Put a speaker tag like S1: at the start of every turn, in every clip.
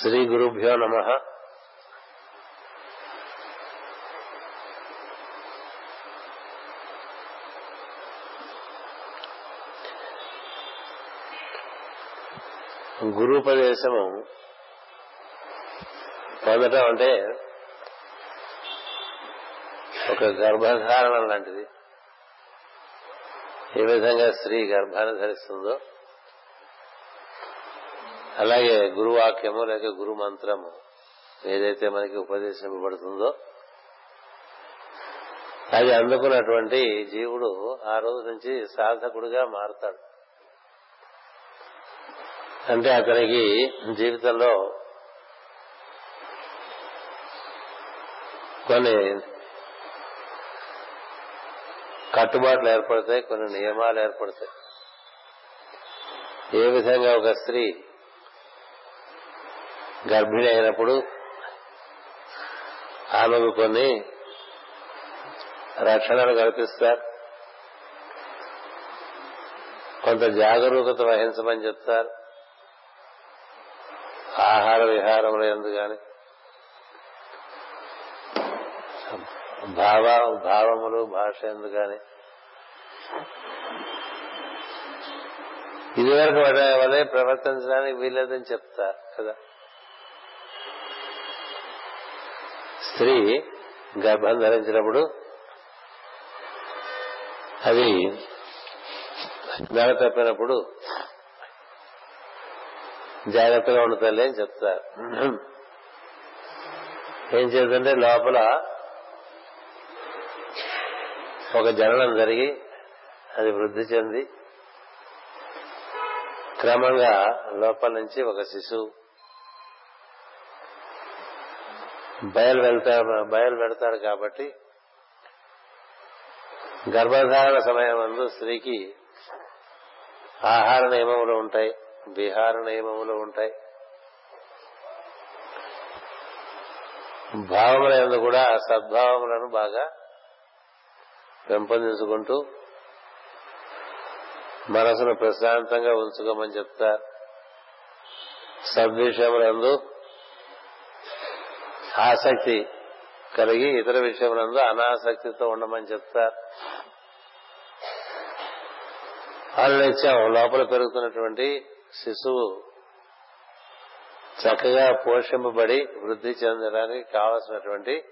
S1: శ్రీ గురుభ్యో నమ. గురుపదేశము పొందటం అంటే ఒక గర్భధారణ లాంటిది. ఏ విధంగా స్త్రీ గర్భాన్ని ధరిస్తుందో అలాగే గురువాక్యము లేక గురు మంత్రము ఏదైతే మనకి ఉపదేశింపబడుతుందో అది అందుకున్నటువంటి జీవుడు ఆ రోజు నుంచి సాధకుడిగా మారుతాడు. అంటే అతనికి జీవితంలో కొన్ని కట్టుబాట్లు ఏర్పడతాయి కొన్ని నియమాలు ఏర్పడతాయి. ఏ విధంగా ఒక స్త్రీ గర్భిణి అయినప్పుడు ఆమెకు కొన్ని రక్షణలు కల్పిస్తారు. కొంత జాగరూకత వహించమని చెప్తారు. ఆహార విహారములు ఎందు గాని భావ భావములు భాష ఎందు గాని ఇదివరకు వలె ప్రవర్తించడానికి వీల్లేదని చెప్తారు కదా. స్త్రీ గర్భం ధరించినప్పుడు అది నెల తప్పినప్పుడు జాగ్రత్తగా ఉండు తల్లి అని చెప్తారు. ఏం చేద్దంటే లోపల ఒక జననం జరిగి అది వృద్ధి చెంది క్రమంగా లోపల నుంచి ఒక శిశువు బయలు వెళ్తారు బయలు పెడతారు కాబట్టి గర్భధారణ సమయం అందు స్త్రీకి ఆహార నియమములు ఉంటాయి విహార నియమములు ఉంటాయి. భావములందు కూడా సద్భావములను బాగా పెంపొందించుకుంటూ మనసును ప్రశాంతంగా ఉంచుకోమని చెప్తారు. సద్విషయములందు ఆసక్తి కలిగి ఇతర విషయములందు అనాసక్తితో ఉండమని చెప్తారు. నిత్యం లోపల పెరుగుతున్నటువంటి శిశువు చక్కగా పోషింపబడి వృద్ధి చెందడానికి కావలసినటువంటి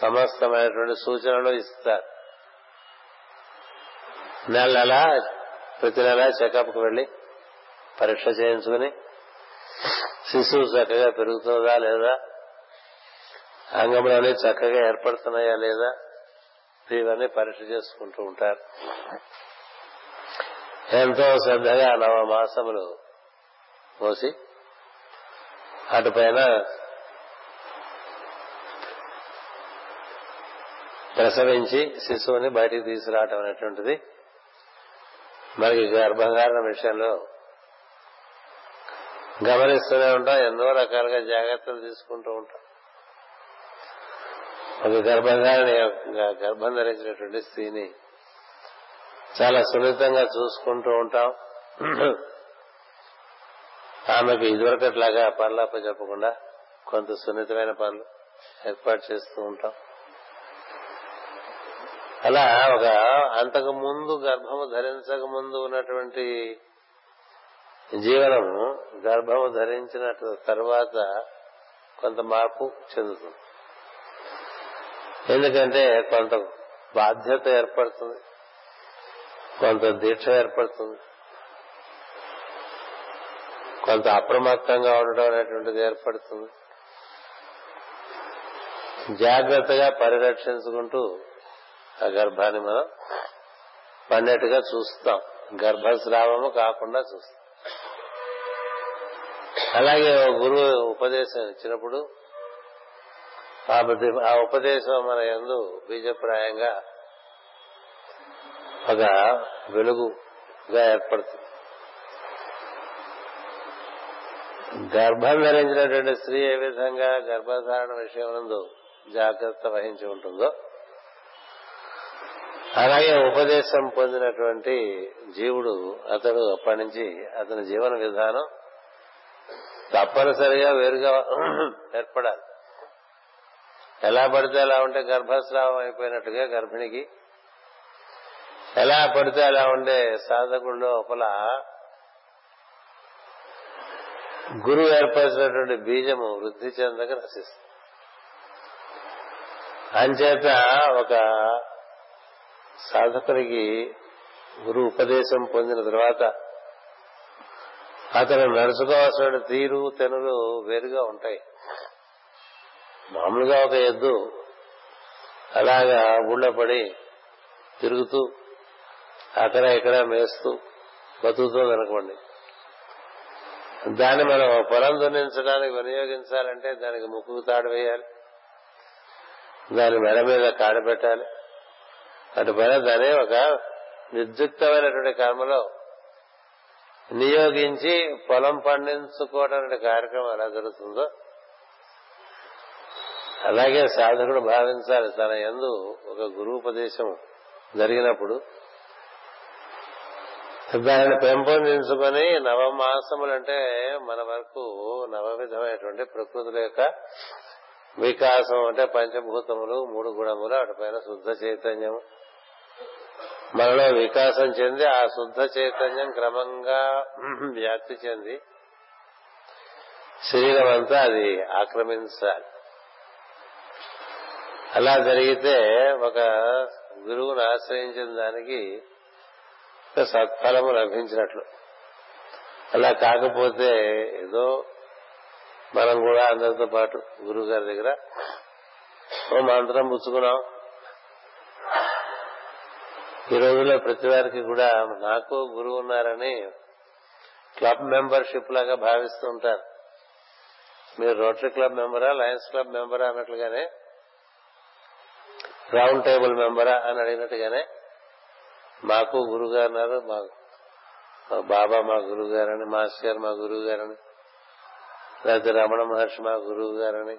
S1: సమస్తమైనటువంటి సూచనలు ఇస్తారు. నెల నెల ప్రతి నెల చెకప్కి వెళ్ళి పరీక్ష చేయించుకుని శిశువు చక్కగా పెరుగుతుందా లేదా? అంగంలోనే చక్కగా ఏర్పడుతున్నాయా లేదా? ఇవన్నీ పరీక్ష చేసుకుంటూ ఉంటారు. ఎంతో శ్రద్ధగా నవ మాసములు పోసి అటుపైన ప్రసవించి శిశువుని బయటికి తీసుకురావటం అనేటువంటిది. మనకి గర్భంగారణ విషయంలో గమనిస్తూనే ఉంటాం ఎన్నో రకాలుగా జాగ్రత్తలు తీసుకుంటూ ఉంటాం. ఒక గర్భధారణ గర్భం ధరించినటువంటి స్త్రీని చాలా సున్నితంగా చూసుకుంటూ ఉంటాం. ఆమెకు ఇదివరకట్లాగా పనులప్ప చెప్పకుండా కొంత సున్నితమైన పనులు ఏర్పాటు చేస్తూ ఉంటాం. అలా ఒక అంతకు ముందు గర్భము ధరించక ముందు ఉన్నటువంటి జీవనము గర్భము ధరించిన తర్వాత కొంత మార్పు చెందుతుంది. ఎందుకంటే కొంత బాధ్యత ఏర్పడుతుంది కొంత దీక్ష ఏర్పడుతుంది కొంత అప్రమత్తంగా ఉండడం అనేటువంటిది ఏర్పడుతుంది. జాగ్రత్తగా పరిరక్షించుకుంటూ ఆ గర్భాన్ని మనం పన్నెట్టుగా చూస్తాం. గర్భస్రావము కాకుండా చూస్తాం. అలాగే గురువు ఉపదేశం ఇచ్చినప్పుడు ఆ ఉపదేశం మన ఎందు బీజప్రాయంగా ఒక వెలుగుగా ఏర్పడుతుంది. గర్భం ధరించినటువంటి స్త్రీ ఏ విధంగా గర్భధారణ విషయం జాగ్రత్త వహించి ఉంటుందో అలాగే ఉపదేశం పొందినటువంటి జీవుడు అతడు అప్పటి నుంచి అతని జీవన విధానం తప్పనిసరిగా వేరుగా ఏర్పడాలి. ఎలా పడితే అలా ఉంటే గర్భస్రావం అయిపోయినట్టుగా గర్భిణికి. ఎలా పడితే అలా ఉండే సాధకుడు లోపల గురువు ఏర్పరిచినటువంటి బీజము వృద్ధి చెందక నశిస్తుంది. అంచేత ఒక సాధకునికి గురు ఉపదేశం పొందిన తర్వాత అతను నడుచుకోవాల్సిన తీరు తెనులు వేరుగా ఉంటాయి. మామూలుగా ఒక ఎద్దు అలాగా ఊళ్ళో పడి తిరుగుతూ అక్కడ ఇక్కడ మేస్తూ బతుకుతుంది అనుకోండి దాన్ని మనం పొలం దున్నించడానికి వినియోగించాలంటే దానికి ముక్కు తాడు వేయాలి. దాని మెడ మీద కాడ పెట్టాలి. అటుపైన దాని ఒక నిర్దిష్టమైనటువంటి కర్మలో నియోగించి పొలం పండించుకోవడం అనే కార్యక్రమం ఎలా జరుగుతుందో అలాగే సాధకుడు భావించాలి. తన ఎందు ఒక గురుపదేశం జరిగినప్పుడు దానిని పెంపొందించుకొని నవమాసములంటే మన వరకు నవవిధమైనటువంటి ప్రకృతుల యొక్క వికాసం అంటే పంచభూతములు మూడు గుణములు అటుపైన శుద్ధ చైతన్యము మనలో వికాసం చెంది ఆ శుద్ధ చైతన్యం క్రమంగా వ్యాప్తి చెంది శరీరం అంతా అది ఆక్రమించాలి. అలా జరిగితే ఒక గురువును ఆశ్రయించిన దానికి సత్ఫలము లభించినట్లు. అలా కాకపోతే ఏదో మనం కూడా అందరితో పాటు గురువు గారి దగ్గర ఓ మంత్రం పుచ్చుకున్నాం. ఈ రోజుల్లో ప్రతి వారికి కూడా నాకు గురువు ఉన్నారని క్లబ్ మెంబర్షిప్ లాగా భావిస్తూ ఉంటారు. మీరు రోటరీ క్లబ్ మెంబరా లయన్స్ క్లబ్ మెంబరా అన్నట్లుగానే రౌండ్ టేబుల్ మెంబరా అని అడిగినట్టుగానే మాకు గురువు గారు ఉన్నారు మా బాబా మా గురువు గారని మాస్టర్ గారు మా గురువు గారని లేకపోతే రమణ మహర్షి మా గురువు గారని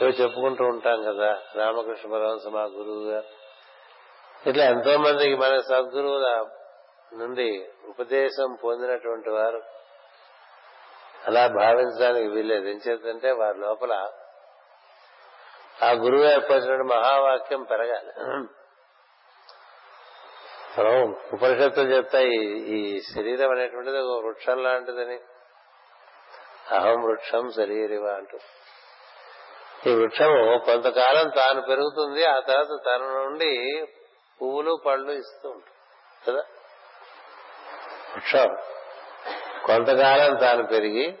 S1: ఇవి చెప్పుకుంటూ ఉంటాం కదా. రామకృష్ణ పరమహంస మా గురువు గారు ఇట్లా ఎంతో మందికి మన సద్గురువుల నుండి ఉపదేశం పొందినటువంటి వారు అలా భావించడానికి వీల్లేదు. ఎంచేతంటే వారి లోపల ఆ గురువు ఏర్పరిచిన మహావాక్యం పెరగాలి. మనం ఉపనిషత్తులు చెప్తాయి ఈ శరీరం అనేటువంటిది ఒక వృక్షం లాంటిదని. అహం వృక్షం శరీరివ అంటూ. ఈ వృక్షము కొంతకాలం తాను పెరుగుతుంది ఆ తర్వాత తన నుండి పువ్వులు పళ్ళు ఇస్తూ ఉంటుంది కదా? వృక్షం కొంతకాలం తాను పెరిగి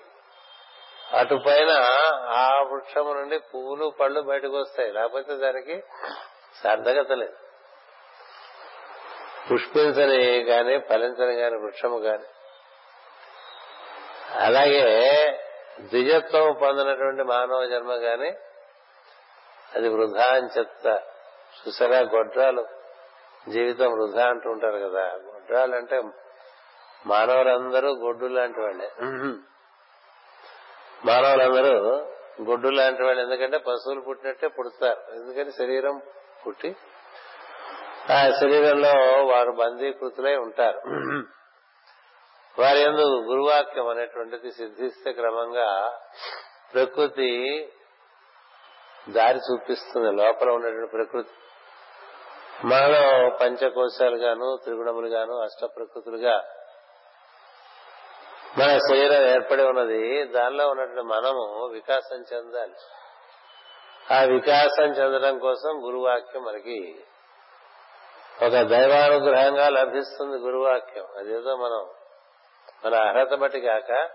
S1: అటు పైన ఆ వృక్షము నుండి పువ్వులు పళ్ళు బయటకు వస్తాయి. లేకపోతే దానికి సార్థకత లేదు పుష్పించని గాని ఫలించని గాని వృక్షము గాని. అలాగే ద్విజత్వం పొందినటువంటి మానవ జన్మ గాని అది వృధా అని చెప్తా చూసారా? గొడ్రాలు. జీవితం వృధా అంటూ ఉంటారు కదా. గొడ్రాలు మానవులందరూ గొడ్డు లాంటి వాళ్ళే. మానవులందరూ గొడ్డు లాంటి వాళ్ళు. ఎందుకంటే పశువులు పుట్టినట్టే పుడతారు. ఎందుకంటే శరీరం పుట్టి ఆ శరీరంలో వారు బందీకృతులై ఉంటారు. వారి ఎందు గురువాక్యం అనేటువంటిది సిద్ధిస్తే క్రమంగా ప్రకృతి దారి చూపిస్తుంది. లోపల ఉన్నటువంటి ప్రకృతి మనలో పంచకోశాలుగాను త్రిగుణములుగాను త్రిగుణములు గాను అష్ట ప్రకృతులుగా మన శరీరం ఏర్పడి ఉన్నది. దానిలో ఉన్నటువంటి మనము వికాసం చెందాలి. ఆ వికాసం చెందడం కోసం గురువాక్యం మనకి ఒక దైవానుగ్రహంగా లభిస్తుంది గురువాక్యం. అదేదో మనం మన అర్హత బట్టి కాక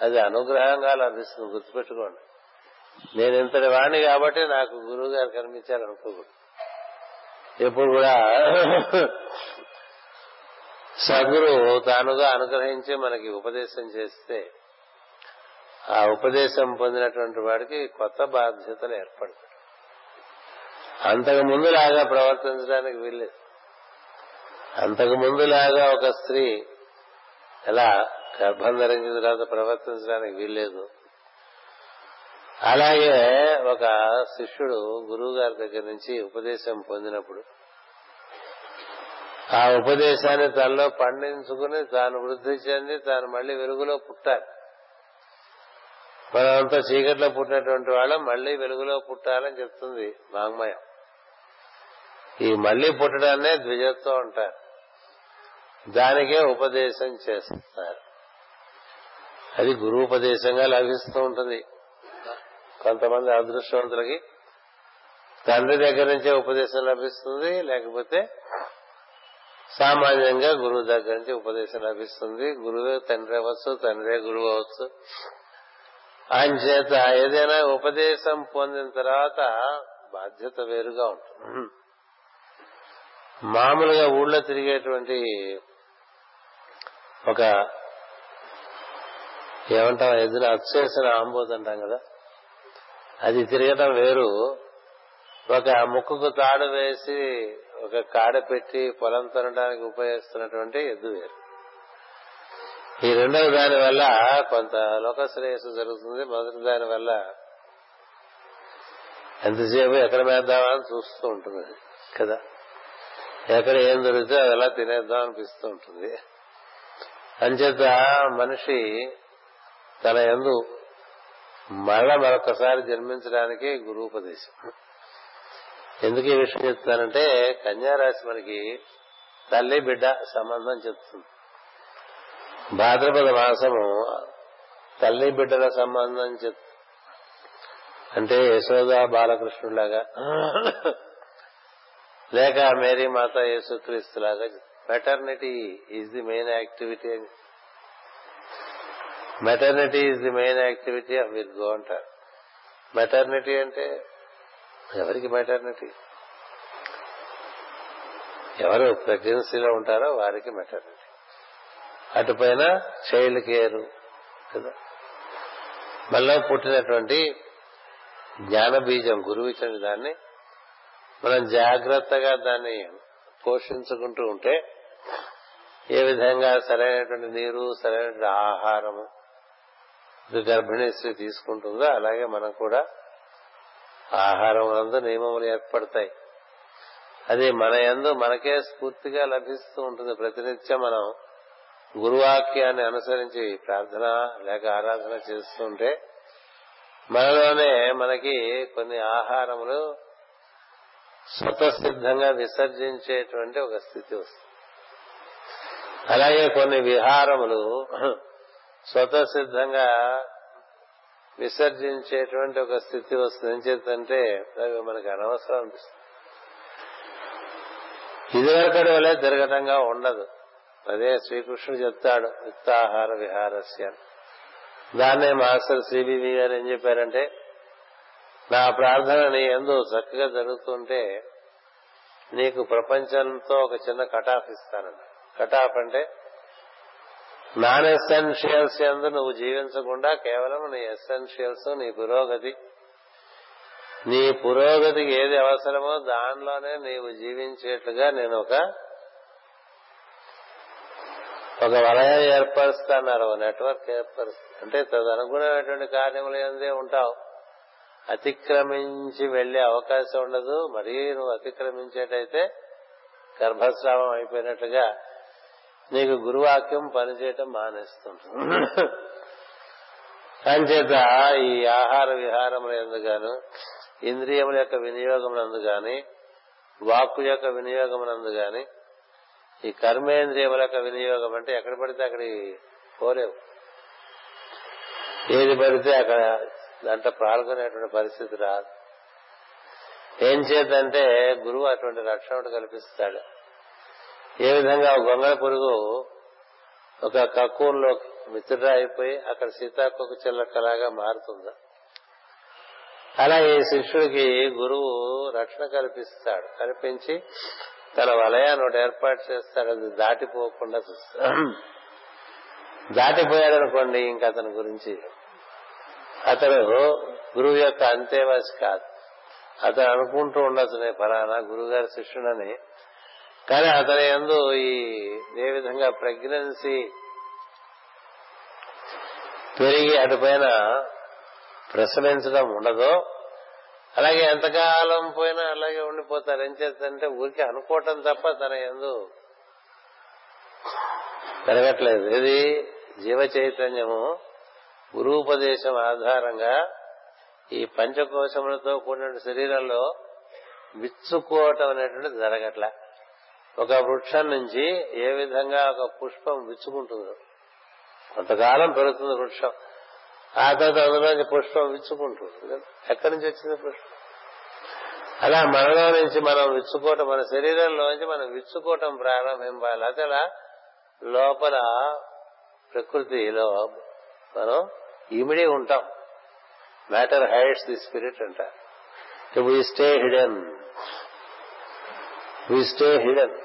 S1: అది అనుగ్రహంగా లభిస్తుంది. గుర్తుపెట్టుకోండి. నేను ఇంతటి వాణ్ణి కాబట్టి నాకు గురువు గారు కనిపించారనుకోకూడదు. ఎప్పుడు కూడా సద్గురు తానుగా అనుగ్రహించి మనకి ఉపదేశం చేస్తే ఆ ఉపదేశం పొందినటువంటి వాడికి కొత్త బాధ్యతలు ఏర్పడతాయి. అంతకు ముందులాగా ప్రవర్తించడానికి వీల్లేదు. అంతకు ముందులాగా ఒక స్త్రీ ఎలా గర్భం ధరించిన తర్వాత ప్రవర్తించడానికి వీల్లేదు. అలాగే ఒక శిష్యుడు గురువు గారి దగ్గర నుంచి ఉపదేశం పొందినప్పుడు ఆ ఉపదేశాన్ని తనలో పండించుకుని తాను వృద్ధి చెంది తాను మళ్ళీ వెలుగులో పుట్టాలి. మనమంతా చీకట్లో పుట్టినటువంటి వాళ్ళం మళ్ళీ వెలుగులో పుట్టాలని చెప్తుంది వాంగ్మయం ఈ మళ్ళీ పుట్టడాన్నే ద్విజత్వం అంటారు. దానికే ఉపదేశం చేస్తారు. అది గురువుపదేశంగా లభిస్తూ ఉంటుంది. కొంతమంది అదృష్టవంతులకి తండ్రి దగ్గర నుంచే ఉపదేశం లభిస్తుంది లేకపోతే సామాన్యంగా గురువు దగ్గర నుంచి ఉపదేశం లభిస్తుంది. గురువే తండ్రి అవ్వచ్చు తండ్రే గురువు అవ్వచ్చు. ఆయన చేత ఏదైనా ఉపదేశం పొందిన తర్వాత బాధ్యత వేరుగా ఉంటుంది. మామూలుగా ఊళ్ళో తిరిగేటువంటి ఒక ఏమంటాం ఎదురు అచ్చేసిన ఆంబోదంటాం అంటాం కదా. అది తిరగటం వేరు. ఒక ముక్కుకు తాడు వేసి ఒక కాడ పెట్టి పొలం తనడానికి ఉపయోగిస్తున్నటువంటి ఎద్దు వేరు. ఈ రెండవ దాని వల్ల కొంత లోక శ్రేయస్సు జరుగుతుంది. మొదటి దాని వల్ల ఎంతసేపు ఎక్కడ వేద్దామని అని చూస్తూ ఉంటుంది కదా? ఎక్కడ ఏం దొరికితే అది అలా తినేద్దాం అనిపిస్తూ ఉంటుంది. అంచేత మనిషి తన ఎందు మళ్ళా మరొకసారి జన్మించడానికి గురూపదేశం ఎందుకు ఈ విషయం చెప్తానంటే కన్యారాశి మనకి తల్లి బిడ్డ సంబంధం చెప్తుంది. భాద్రపద మాసము తల్లి బిడ్డల సంబంధం చెప్తుంది అంటే యశోద బాలకృష్ణులాగా లేక మేరీ మాత యేసుక్రీస్తు లాగా maternity is the main activity అని maternity is the main activity of Virgo అంటారు మెటర్నిటీ అంటే ఎవరికి మెటర్నిటీ ఎవరు ప్రెగ్నెన్సీలో ఉంటారో వారికి మెటర్నిటీ అటుపైన చైల్డ్ కేర్ కదా. మళ్ళా పుట్టినటువంటి జ్ఞాన బీజం గురువు ఇచ్చిన దాన్ని మనం జాగ్రత్తగా దాన్ని పోషించుకుంటూ ఉంటే ఏ విధంగా సరైనటువంటి నీరు సరైనటువంటి ఆహారము గర్భిణీ స్త్రీ తీసుకుంటుందో అలాగే మనం కూడా ఆహారం నందు నియమములు ఏర్పడతాయి. అది మన యందు మనకే స్ఫూర్తిగా లభిస్తూ ఉంటుంది. ప్రతినిత్యం మనం గురువాక్యాన్ని అనుసరించి ప్రార్థన లేక ఆరాధన చేస్తుంటే మనలోనే మనకి కొన్ని ఆహారములు స్వతసిద్ధంగా విసర్జించేటువంటి ఒక స్థితి వస్తుంది. అలాగే కొన్ని విహారములు స్వతసిద్ధంగా విసర్జించేటువంటి ఒక స్థితి వస్తుంది. ఏం చేద్దంటే అవి మనకి అనవసరం అనిపిస్తుంది. ఇదివరకటి వలె తిరగటంగా ఉండదు. అదే శ్రీకృష్ణుడు చెప్తాడు యుక్తాహార విహారస్య దాన్నే మాస్టర్ సిబివి గారు ఏం చెప్పారంటే నా ప్రార్థన నీ ఎందు చక్కగా జరుగుతుంటే నీకు ప్రపంచంతో ఒక చిన్న కటాఫ్ ఇస్తానంట కటాఫ్ అంటే నాన్ ఎసెన్షియల్స్ ఎందు నువ్వు జీవించకుండా కేవలం నీ ఎసెన్షియల్స్ నీ పురోగతి నీ పురోగతికి ఏది అవసరమో దానిలోనే నీవు జీవించేట్లుగా నేను ఒక ఒక వలయం ఏర్పరుస్తాన్నారు ఒక నెట్వర్క్ ఏర్పరుస్తా అంటే తదనుగుణమైనటువంటి కార్యములు ఎందే ఉంటావు. అతిక్రమించి వెళ్ళే అవకాశం ఉండదు మరీ నువ్వు అతిక్రమించేటైతే గర్భస్రావం అయిపోయినట్లుగా నీకు గురువాక్యం పనిచేయటం మానేస్తుంటుంది అంచేత ఈ ఆహార విహారముల ఎందుగాను ఇంద్రియముల యొక్క వినియోగమునందు గాని వాక్కు యొక్క వినియోగమునందు గాని ఈ కర్మేంద్రియముల యొక్క వినియోగం అంటే ఎక్కడ పడితే అక్కడికి పోలేవు. ఏది పడితే అక్కడ దాంట్లో పాల్గొనేటువంటి పరిస్థితి రాదు. ఏం చేద్దంటే గురువు అటువంటి రక్షణ కల్పిస్తాడు. ఏ విధంగా గొంగళ పురుగు ఒక కక్కువలో మిత్రుడా అయిపోయి అక్కడ సీతాకొక చిల్లకలాగా మారుతుందా? అలా ఈ శిష్యుడికి గురువు రక్షణ కల్పిస్తాడు. కల్పించి తన వలయాన్ని ఒకటి ఏర్పాటు చేస్తాడు. అది దాటిపోకుండా చూస్తాడు. దాటిపోయాడనుకోండి ఇంకా అతని గురించి అతను గురువు యొక్క అంతేవాసి కాదు. అతను అనుకుంటూ ఉండొచ్చు నేను ఫలానా గురుగారి శిష్యుడని కానీ అతని ఎందు ఈ ఏ విధంగా ప్రెగ్నెన్సీ పెరిగి అటుపైన ప్రసవించడం ఉండదు అలాగే ఎంతకాలం పోయినా అలాగే ఉండిపోతారు. ఏం చేస్తుందంటే ఊరికి అనుకోవటం తప్ప తన ఎందు పెరగట్లేదు. ఇది జీవ చైతన్యము గురూపదేశం ఆధారంగా ఈ పంచకోశములతో కూడిన శరీరంలో విచ్చుకోవటం అనేటువంటిది జరగట్లే. ఒక వృక్షం నుంచి ఏ విధంగా ఒక పుష్పం విచ్చుకుంటుందో. కొంతకాలం పెరుగుతుంది వృక్షం. ఆ తర్వాత అందులోంచి పుష్పం విచ్చుకుంటుంది ఎక్కడి నుంచి వచ్చింది పుష్పం? అలా మనలో నుంచి మనం విచ్చుకోవటం మన శరీరంలోంచి మనం విచ్చుకోవటం ప్రారంభింపాలి అదే అలా లోపల ప్రకృతిలో మనం ఇమిడి ఉంటాం. మ్యాటర్ హైడ్స్ ది స్పిరిట్ అంటారు. We stay hidden we stay hidden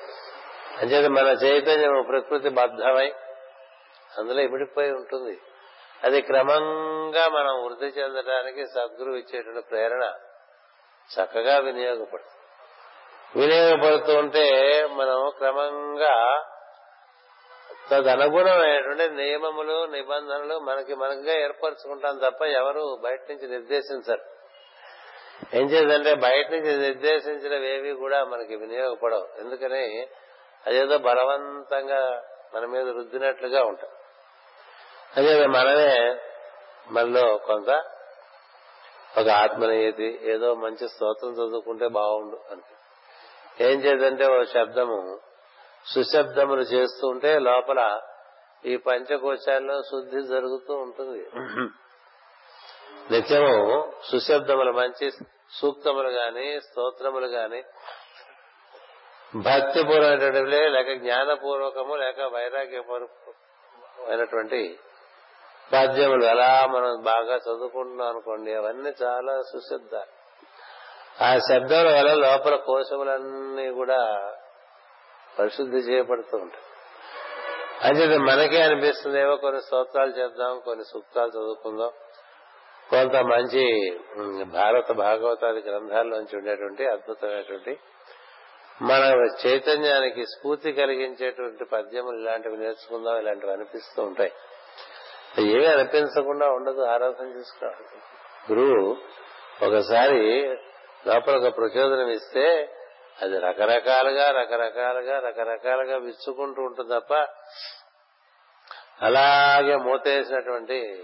S1: అంచేత మన చైతన్యం ప్రకృతి బద్ధమై అందులో ఇమిడిపోయి ఉంటుంది. అది క్రమంగా మనం వృద్ధి చెందడానికి సద్గురు ఇచ్చేటువంటి ప్రేరణ చక్కగా వినియోగపడుతుంది. వినియోగపడుతూ ఉంటే మనం క్రమంగా తదనుగుణమైనటువంటి నియమములు నిబంధనలు మనకి మనకుగా ఏర్పరచుకుంటాం తప్ప ఎవరు బయట నుంచి నిర్దేశించరు. ఏం చేద్దంటే బయట నుంచి నిర్దేశించినవేవి కూడా మనకి వినియోగపడవు. ఎందుకని? అదేదో బలవంతంగా మన మీద రుద్దినట్లుగా ఉంటాం అదే మనమే మనలో కొంత ఒక ఆత్మనీయతి ఏదో మంచి స్తోత్రం చదువుకుంటే బాగుండు అని ఏం చేద్దంటే ఓ శబ్దము సుశబ్దములు చేస్తూ ఉంటే లోపల ఈ పంచకోశాల్లో శుద్ధి జరుగుతూ ఉంటుంది. నిత్యము సుశబ్దములు మంచి సూక్తములు గాని స్తోత్రములు గాని భక్తిపూర్వమైనటువంటివి లేక జ్ఞానపూర్వకము లేక వైరాగ్యపూర్వకమైనటువంటి పద్యములు అలా మనం బాగా చదువుకుంటున్నాం అనుకోండి అవన్నీ చాలా సుశబ్దాలు ఆ శబ్దాల వల్ల లోపల కోశములన్నీ కూడా పరిశుద్ధి చేయబడుతూ ఉంటాయి. అంచేది మనకే అనిపిస్తుంది ఏవో కొన్ని స్తోత్రాలు చేద్దాం కొన్ని సూక్తాలు చదువుకుందాం. కొంత మంచి భారత భాగవతాది గ్రంథాల్లోంచి ఉండేటువంటి అద్భుతమైనటువంటి మన చైతన్యానికి స్ఫూర్తి కలిగించేటువంటి పద్యములు ఇలాంటివి నేర్చుకుందాం ఇలాంటివి అనిపిస్తూ ఉంటాయి. ఏమీ అనిపించకుండా ఉండదు ఆరాధన చేసుకోవాలి గురువు ఒకసారి లోపల ఒక ప్రచోదనం ఇస్తే అది రకరకాలుగా రకరకాలుగా రకరకాలుగా విచ్చుకుంటూ ఉంటుంది తప్ప అలాగే మూతేసినటువంటి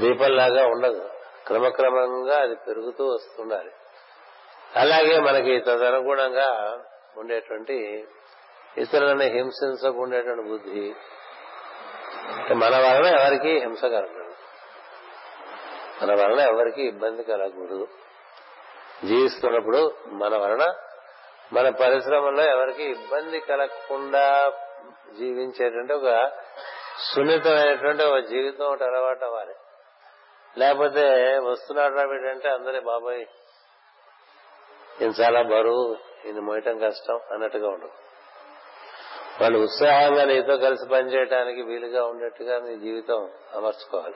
S1: దీపంలాగా ఉండదు. క్రమక్రమంగా అది పెరుగుతూ వస్తుండాలి అలాగే మనకి తదనుగుణంగా ఉండేటువంటి ఇతరులని హింసించకుండేటువంటి బుద్ధి మన వలన ఎవరికి హింస కలగదు మన వలన ఎవరికి ఇబ్బంది కలగకూడదు. జీవిస్తున్నప్పుడు మన వలన మన పరిశ్రమలో ఎవరికి ఇబ్బంది కలగకుండా జీవించేటువంటి ఒక సున్నితమైనటువంటి ఒక జీవితం ఒకటి అలవాటు అవ్వాలి లేకపోతే వస్తున్నాడు వీడంటే అందరి బాబాయ్ ఈయన చాలా బరువు ఈయన మోయటం కష్టం అన్నట్టుగా ఉండదు వాళ్ళు ఉత్సాహంగా నీతో కలిసి పనిచేయడానికి వీలుగా ఉండేట్టుగా నీ జీవితం అమర్చుకోవాలి.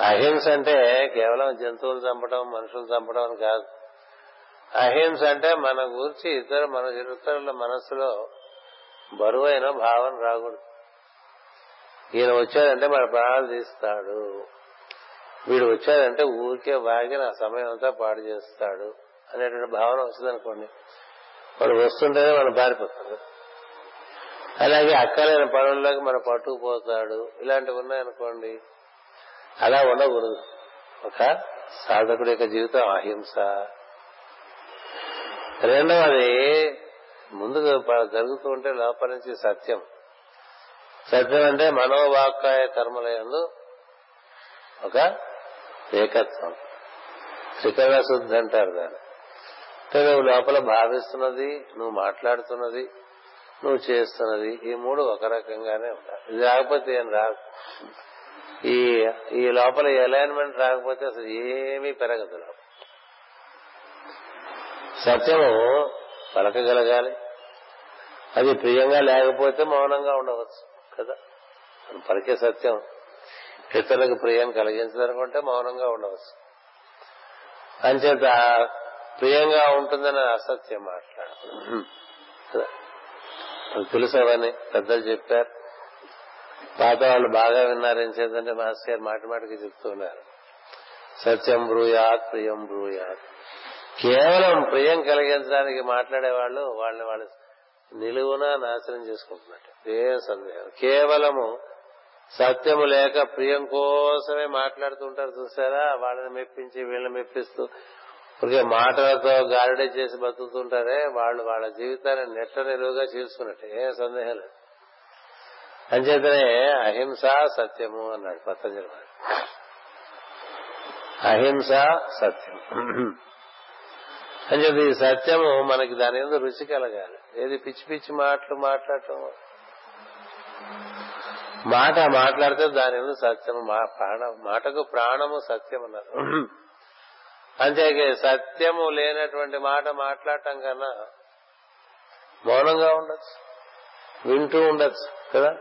S1: అహింస అంటే కేవలం జంతువులు చంపడం మనుషులు చంపడం అని కాదు. అహింస అంటే మన గురించి ఇతర మన ఇతరుల మనసులో బరువైన భావన రాకూడదు. ఈయన వచ్చాడంటే మన ప్రాణాలు తీస్తాడు. వీడు వచ్చాడంటే ఊరికే వాగి నా సమయం అంతా పాడు చేస్తాడు అనేటువంటి భావన వచ్చిందనుకోండి వాడు వస్తుంటేనే మనం పారిపోతాడు అలాగే అక్కలేని పనుల్లోకి మన పట్టుకుపోతాడు. ఇలాంటివి ఉన్నాయనుకోండి. అలా ఉండకూడదు. ఒక సాధకుడి యొక్క జీవితం అహింస. రెండవది ముందుకు జరుగుతూ ఉంటే లోపల నుంచి సత్యం. సత్యం అంటే మనోవాక్కాయ కర్మలయందు ఒక ఏకత్వం. త్రికరణ శుద్ధి అంటారు దాన్ని. అంటే నువ్వు లోపల భావిస్తున్నది నువ్వు మాట్లాడుతున్నది నువ్వు చేస్తున్నది ఈ మూడు ఒక రకంగానే ఉంటాయి ఇది రాకపోతే ఏం రాదు. ఈ ఈ లోపల అలైన్మెంట్ రాకపోతే అసలు ఏమీ పెరగదు సత్యము పలకగలగాలి. అది ప్రియంగా లేకపోతే మౌనంగా ఉండవచ్చు కదా. పలికే సత్యం. ఇతరులకు ప్రియం కలిగించాలనుకుంటే మౌనంగా ఉండవచ్చు. అంచేత ప్రియంగా ఉంటుందని అసత్యం మాట్లాడు తెలుసు అవని పెద్దలు చెప్పారు. పాత వాళ్ళు బాగా విన్నారేం చేద్దంటే మాస్టర్ గారు మాటి మాటికి చెప్తున్నారు సత్యం బ్రూయాత్ ప్రియం బ్రూయాత్. కేవలం ప్రియం కలిగించడానికి మాట్లాడేవాళ్ళు వాళ్ళని వాళ్ళు నిలువున నాశనం చేసుకుంటున్నట్టు. ఏ సందేహం. కేవలము సత్యము లేక ప్రియం కోసమే మాట్లాడుతుంటారు చూసారా? వాళ్ళని మెప్పించి వీళ్ళని మెప్పిస్తూ. ఇప్పటికే మాటలతో గారడీ చేసి బతుకుతుంటారే వాళ్ళు వాళ్ళ జీవితాన్ని నెట్ట నిలువుగా చేసుకున్నట్టు ఏ సందేహం లేదు. అంచేతనే అహింస సత్యము అన్నాడు పతంజలి వాడు అహింస సత్యం. అంచేత ఈ సత్యము మనకి దాని మీద రుచి కలగాలి. ఏది పిచ్చి పిచ్చి మాటలు మాట్లాడటం మాట మాట్లాడితే దాని సత్యం సత్యము మా- ప్రాణం మాటకు ప్రాణము సత్యం అన్నారు అంతేకే సత్యము లేనటువంటి మాట మాట్లాడటం కన్నా మౌనంగా ఉండొచ్చు వింటూ ఉండొచ్చు కదా?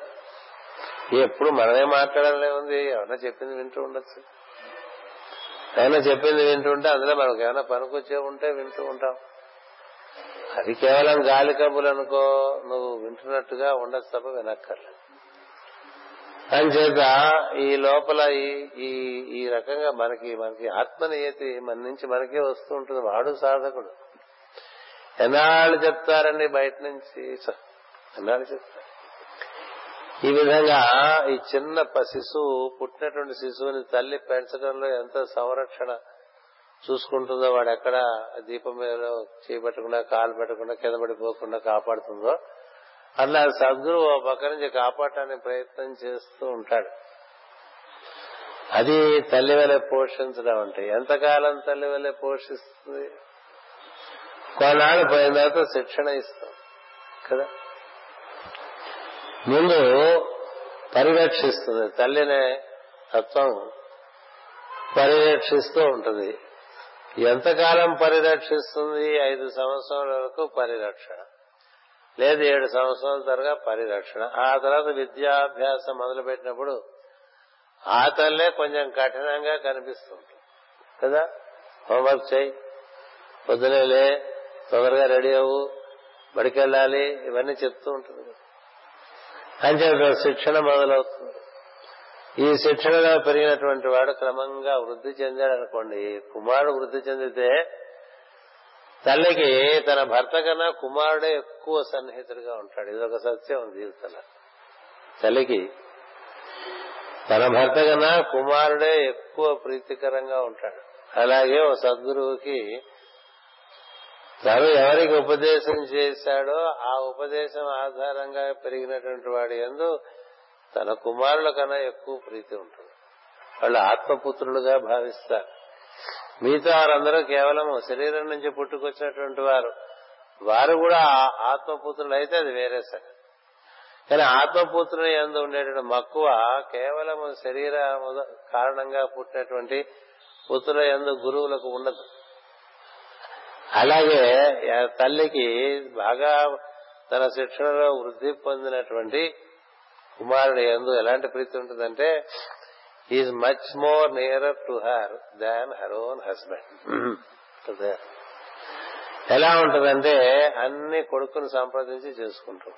S1: ఎప్పుడు మనమే మాట్లాడాలనే ఉంది ఎవరైనా చెప్పింది వింటూ ఉండొచ్చు. ఏమైనా చెప్పింది వింటుంటే అందులో మనకు ఏమైనా పనికొచ్చే ఉంటే వింటూ ఉంటాం. అది కేవలం గాలి కబులు అనుకో నువ్వు వింటున్నట్టుగా ఉండొచ్చు తప్ప వినక్కర్లేదు. అంచేత ఈ లోపల ఈ- ఈ రకంగా మనకి మనకి ఆత్మనియతి మన నుంచి మనకే వస్తూ ఉంటుంది వాడు సాధకుడు. ఎన్నాళ్ళు చెప్తారండి బయట నుంచి? ఎన్నాళ్ళు చెప్తారు? ఈ విధంగా ఈ చిన్న శిశువు పుట్టినటువంటి శిశువుని తల్లి పెంచడంలో ఎంత సంరక్షణ చూసుకుంటుందో వాడు ఎక్కడ దీపం మీద చేపట్టకుండా కాలు పెట్టకుండా కింద పడిపోకుండా కాపాడుతుందో అలా సద్గురు ఓ పక్క నుంచి కాపాడటానికి ప్రయత్నం చేస్తూ ఉంటాడు. అది తల్లి వలె పోషించడం అంటే ఎంతకాలం తల్లి వలె పోషిస్తుంది? కొన్నాళ్ళు పోయిన తర్వాత శిక్షణ ఇస్తాం కదా? ముందు పరిరక్షిస్తుంది తల్లినే తత్వం పరిరక్షిస్తూ ఉంటుంది. ఎంతకాలం పరిరక్షిస్తుంది? ఐదు సంవత్సరాల వరకు పరిరక్షణ లేదు ఏడు సంవత్సరాల తరగా పరిరక్షణ. ఆ తర్వాత విద్యాభ్యాసం మొదలు పెట్టినప్పుడు ఆ తల్లే కొంచెం కఠినంగా కనిపిస్తుంది కదా? హోంవర్క్ చేయి. పొద్దునే లే తొందరగా రెడీ అవ్వు. బడికెళ్ళాలి. ఇవన్నీ చెప్తూ ఉంటుంది. అంటే శిక్షణ మొదలవుతుంది. ఈ శిక్షణలో పెరిగినటువంటి వాడు క్రమంగా వృద్ధి చెందాడు అనుకోండి కుమారుడు వృద్ధి చెందితే తల్లికి తన భర్త కన్నా కుమారుడే ఎక్కువ సన్నిహితుడిగా ఉంటాడు. ఇది ఒక సత్యం జీవితంలో. తల్లికి తన భర్త కన్నా కుమారుడే ఎక్కువ ప్రీతికరంగా ఉంటాడు. అలాగే ఓ సద్గురువుకి తను ఎవరికి ఉపదేశం చేశాడో ఆ ఉపదేశం ఆధారంగా పెరిగినటువంటి వాడి ఎందు తన కుమారుల కన్నా ఎక్కువ ప్రీతి ఉంటుంది. వాళ్ళు ఆత్మపుత్రులుగా భావిస్తారు. మిగతా వారందరూ కేవలం శరీరం నుంచి పుట్టుకొచ్చినటువంటి వారు. వారు కూడా ఆత్మపుత్రులు అయితే అది వేరే సరే కానీ ఆత్మపుత్రుని ఎందు ఉండేటువంటి మక్కువ కేవలం శరీర కారణంగా పుట్టినటువంటి పుత్రుల ఎందు గురువులకు ఉండదు. అలాగే తల్లికి బాగా తన శిక్షణలో వృద్ధి పొందినటువంటి కుమారుడు ఎందు ఎలాంటి ప్రీతి ఉంటుందంటే is much more nearer to her than her own husband ఎలా ఉంటుందంటే అన్ని కొడుకును సంప్రదించి చేసుకుంటూ.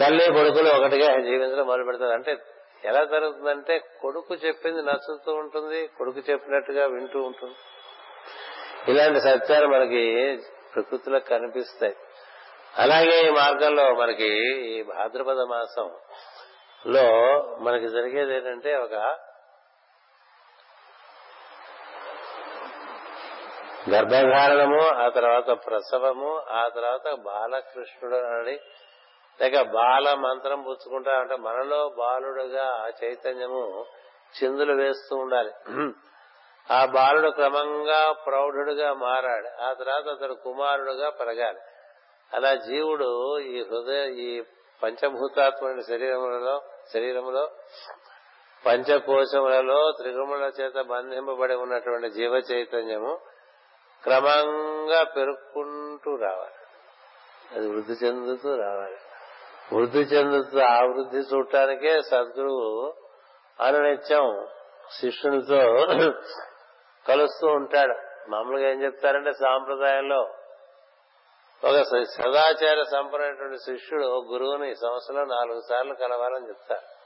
S1: తల్లి కొడుకులు ఒకటిగా జీవించడం మొదలు పెడతారు. అంటే ఎలా జరుగుతుందంటే కొడుకు చెప్పింది నచ్చుతూ ఉంటుంది కొడుకు చెప్పినట్టుగా వింటూ ఉంటుంది. ఇలాంటి సత్యాలు మనకి ప్రకృతిలో కనిపిస్తాయి. అలాగే ఈ మార్గంలో మనకి ఈ భాద్రపద మాసం లో మనకి జరిగేది ఏంటంటే ఒక గర్భధారణము ఆ తర్వాత ప్రసవము ఆ తర్వాత బాలకృష్ణుడు అని. లేక బాల మంత్రం పుచ్చుకుంటా అంటే మనలో బాలుడుగా ఆ చైతన్యము చిందులు వేస్తూ ఉండాలి. ఆ బాలుడు క్రమంగా ప్రౌఢుడుగా మారాడు. ఆ తర్వాత అతడు కుమారుడుగా పెరగాలి. అలా జీవుడు ఈ హృదయ ఈ పంచభూతాత్మైన శరీరములలో శరీరములో పంచకోశములలో త్రిగుముల చేత బంధింపబడి ఉన్నటువంటి జీవ చైతన్యము క్రమంగా పెరుక్కుంటూ రావాలి. అది వృద్ధి చెందుతూ రావాలి. వృద్ధి చెందుతూ ఆ వృద్ధి చూడటానికే సద్గురువు అనునిత్యం శిష్యునితో కలుస్తూ ఉంటాడు. మామూలుగా ఏం చెప్తారంటే సాంప్రదాయంలో ఒక సదాచార సంపన్నటువంటి శిష్యుడు గురువుని సంవత్సరంలో నాలుగు సార్లు కలవాలని చెప్తారు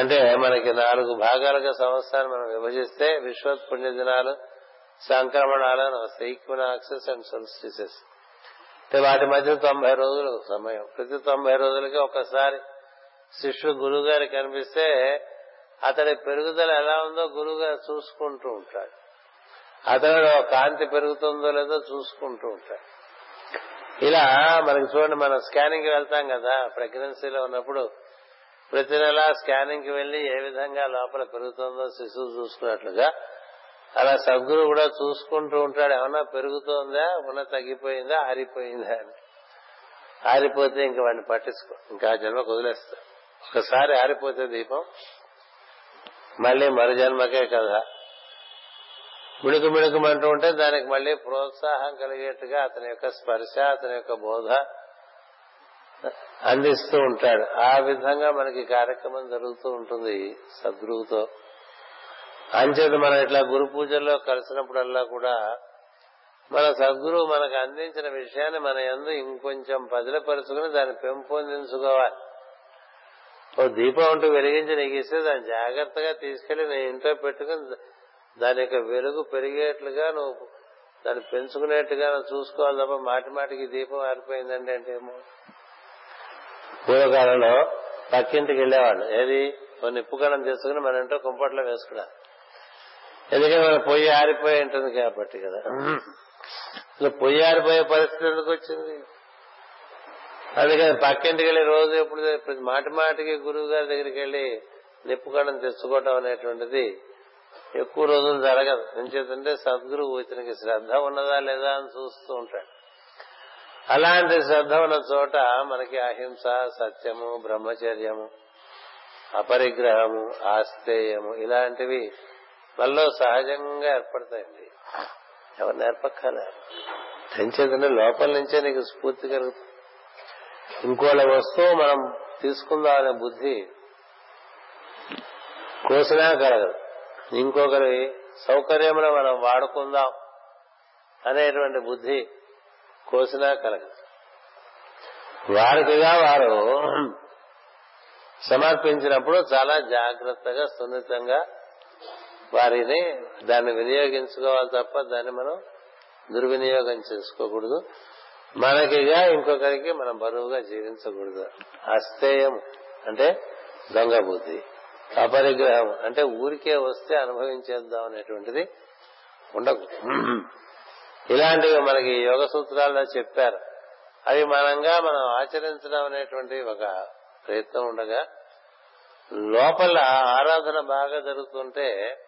S1: అంటే మనకి నాలుగు భాగాలుగా సంవత్సరాన్ని మనం విభజిస్తే విశ్వత్ పుణ్య దినాలు సంక్రమణాలను ఈక్వినాక్సెస్ అండ్ సొలిస్టిసెస్. అంటే వాటి మధ్య తొంభై రోజులు సమయం. ప్రతి తొంభై రోజులకి ఒకసారి శిష్యుడు గురువు గారికి కనిపిస్తే అతడి పెరుగుదల ఎలా ఉందో గురువు గారు చూసుకుంటూ ఉంటాడు అతడు కాంతి పెరుగుతుందో లేదో చూసుకుంటూ ఉంటాడు ఇలా మనకి చూడండి మనం స్కానింగ్ వెళ్తాం కదా ప్రెగ్నెన్సీలో ఉన్నప్పుడు ప్రతి నెల స్కానింగ్కి వెళ్ళి ఏ విధంగా లోపల పెరుగుతుందో శిశువు చూసుకున్నట్లుగా అలా సద్గురు కూడా చూసుకుంటూ ఉంటాడు. ఏమన్నా పెరుగుతోందా ఉన్న తగ్గిపోయిందా ఆరిపోయిందా అని. ఆరిపోతే ఇంక వాడిని పట్టించుకో ఇంకా జన్మకు వదిలేస్తాడు ఒకసారి ఆరిపోతే దీపం మళ్ళీ మరు జన్మకే కదా. మిణుకు మిణుకుమంటూ ఉంటే దానికి మళ్ళీ ప్రోత్సాహం కలిగేట్టుగా అతని యొక్క స్పర్శ అతని యొక్క బోధ అందిస్తూ ఉంటాడు. ఆ విధంగా మనకి కార్యక్రమం జరుగుతూ ఉంటుంది సద్గురువుతో. అంచేత మనం ఇట్లా గురు పూజల్లో కలిసినప్పుడల్లా కూడా మన సద్గురువు మనకు అందించిన విషయాన్ని మన ఎందు ఇంకొంచెం పదిలపరుచుకుని దాన్ని పెంపొందించుకోవాలి. ఓ దీపం అంటూ వెలిగించి నీకు ఇస్తే దాన్ని జాగ్రత్తగా తీసుకెళ్ళి నేను ఇంట్లో పెట్టుకుని దాని యొక్క వెలుగు పెరిగేట్లుగా నువ్వు దాన్ని పెంచుకునేట్టుగా నువ్వు చూసుకోవాలి తప్ప మాటి మాటికి దీపం ఆరిపోయిందండి అంటే ఏమో. పూర్వకాలంలో పక్కింటికి వెళ్ళేవాళ్ళు. ఏది? కొన్ని నిప్పుకణం తీసుకుని మన ఇంట్లో కుంపట్లో వేసుకున్నా. ఎందుకంటే మన పొయ్యి ఆరిపోయి ఉంటుంది కాబట్టి కదా. పొయ్యి ఆరిపోయే పరిస్థితి ఎందుకు వచ్చింది? అందుకని పక్కింటికి వెళ్ళి రోజు ఎప్పుడు మాటి మాటికి గురువు గారి దగ్గరికి వెళ్ళి నిప్పుకణం తెచ్చుకోవటం అనేటువంటిది ఎక్కువ రోజులు జరగదు. ఎంచేతంటే సద్గురువు ఇతనికి శ్రద్ధ ఉన్నదా లేదా అని చూస్తూ ఉంటాడు. అలాంటి శ్రద్ధ ఉన్న చోట మనకి అహింస సత్యము బ్రహ్మచర్యము అపరిగ్రహము ఆస్తేయము ఇలాంటివి మనలో సహజంగా ఏర్పడతాయండి. ఎవరు నేర్పక్కలే తెంచేదంటే లోపల నుంచే నీకు స్ఫూర్తి కలుగుతుంది. ఇంకోళ్ళ వస్తువు మనం తీసుకుందాం అనే బుద్ధి కోసినా కలగదు. ఇంకొకరి సౌకర్యంలో మనం వాడుకుందాం అనేటువంటి బుద్ధి కోసినా కలగదు. వారికిగా వారు సమర్పించినప్పుడు చాలా జాగ్రత్తగా సున్నితంగా వారిని దాన్ని వినియోగించుకోవాలి తప్ప దాన్ని మనం దుర్వినియోగం చేసుకోకూడదు. మనకిగా ఇంకొకరికి మనం బరువుగా జీవించకూడదు. అస్థేయం అంటే దొంగ బుద్ధి. అపరిగ్రహం అంటే ఊరికే వస్తే అనుభవించేద్దాం అనేటువంటిది ఉండదు ఇలాంటివి మనకి యోగ సూత్రాల్లో చెప్పారు. అవి మనంగా మనం ఆచరించడం అనేటువంటి ఒక ప్రయత్నం ఉండగా లోపల ఆరాధన బాగా జరుగుతుంటే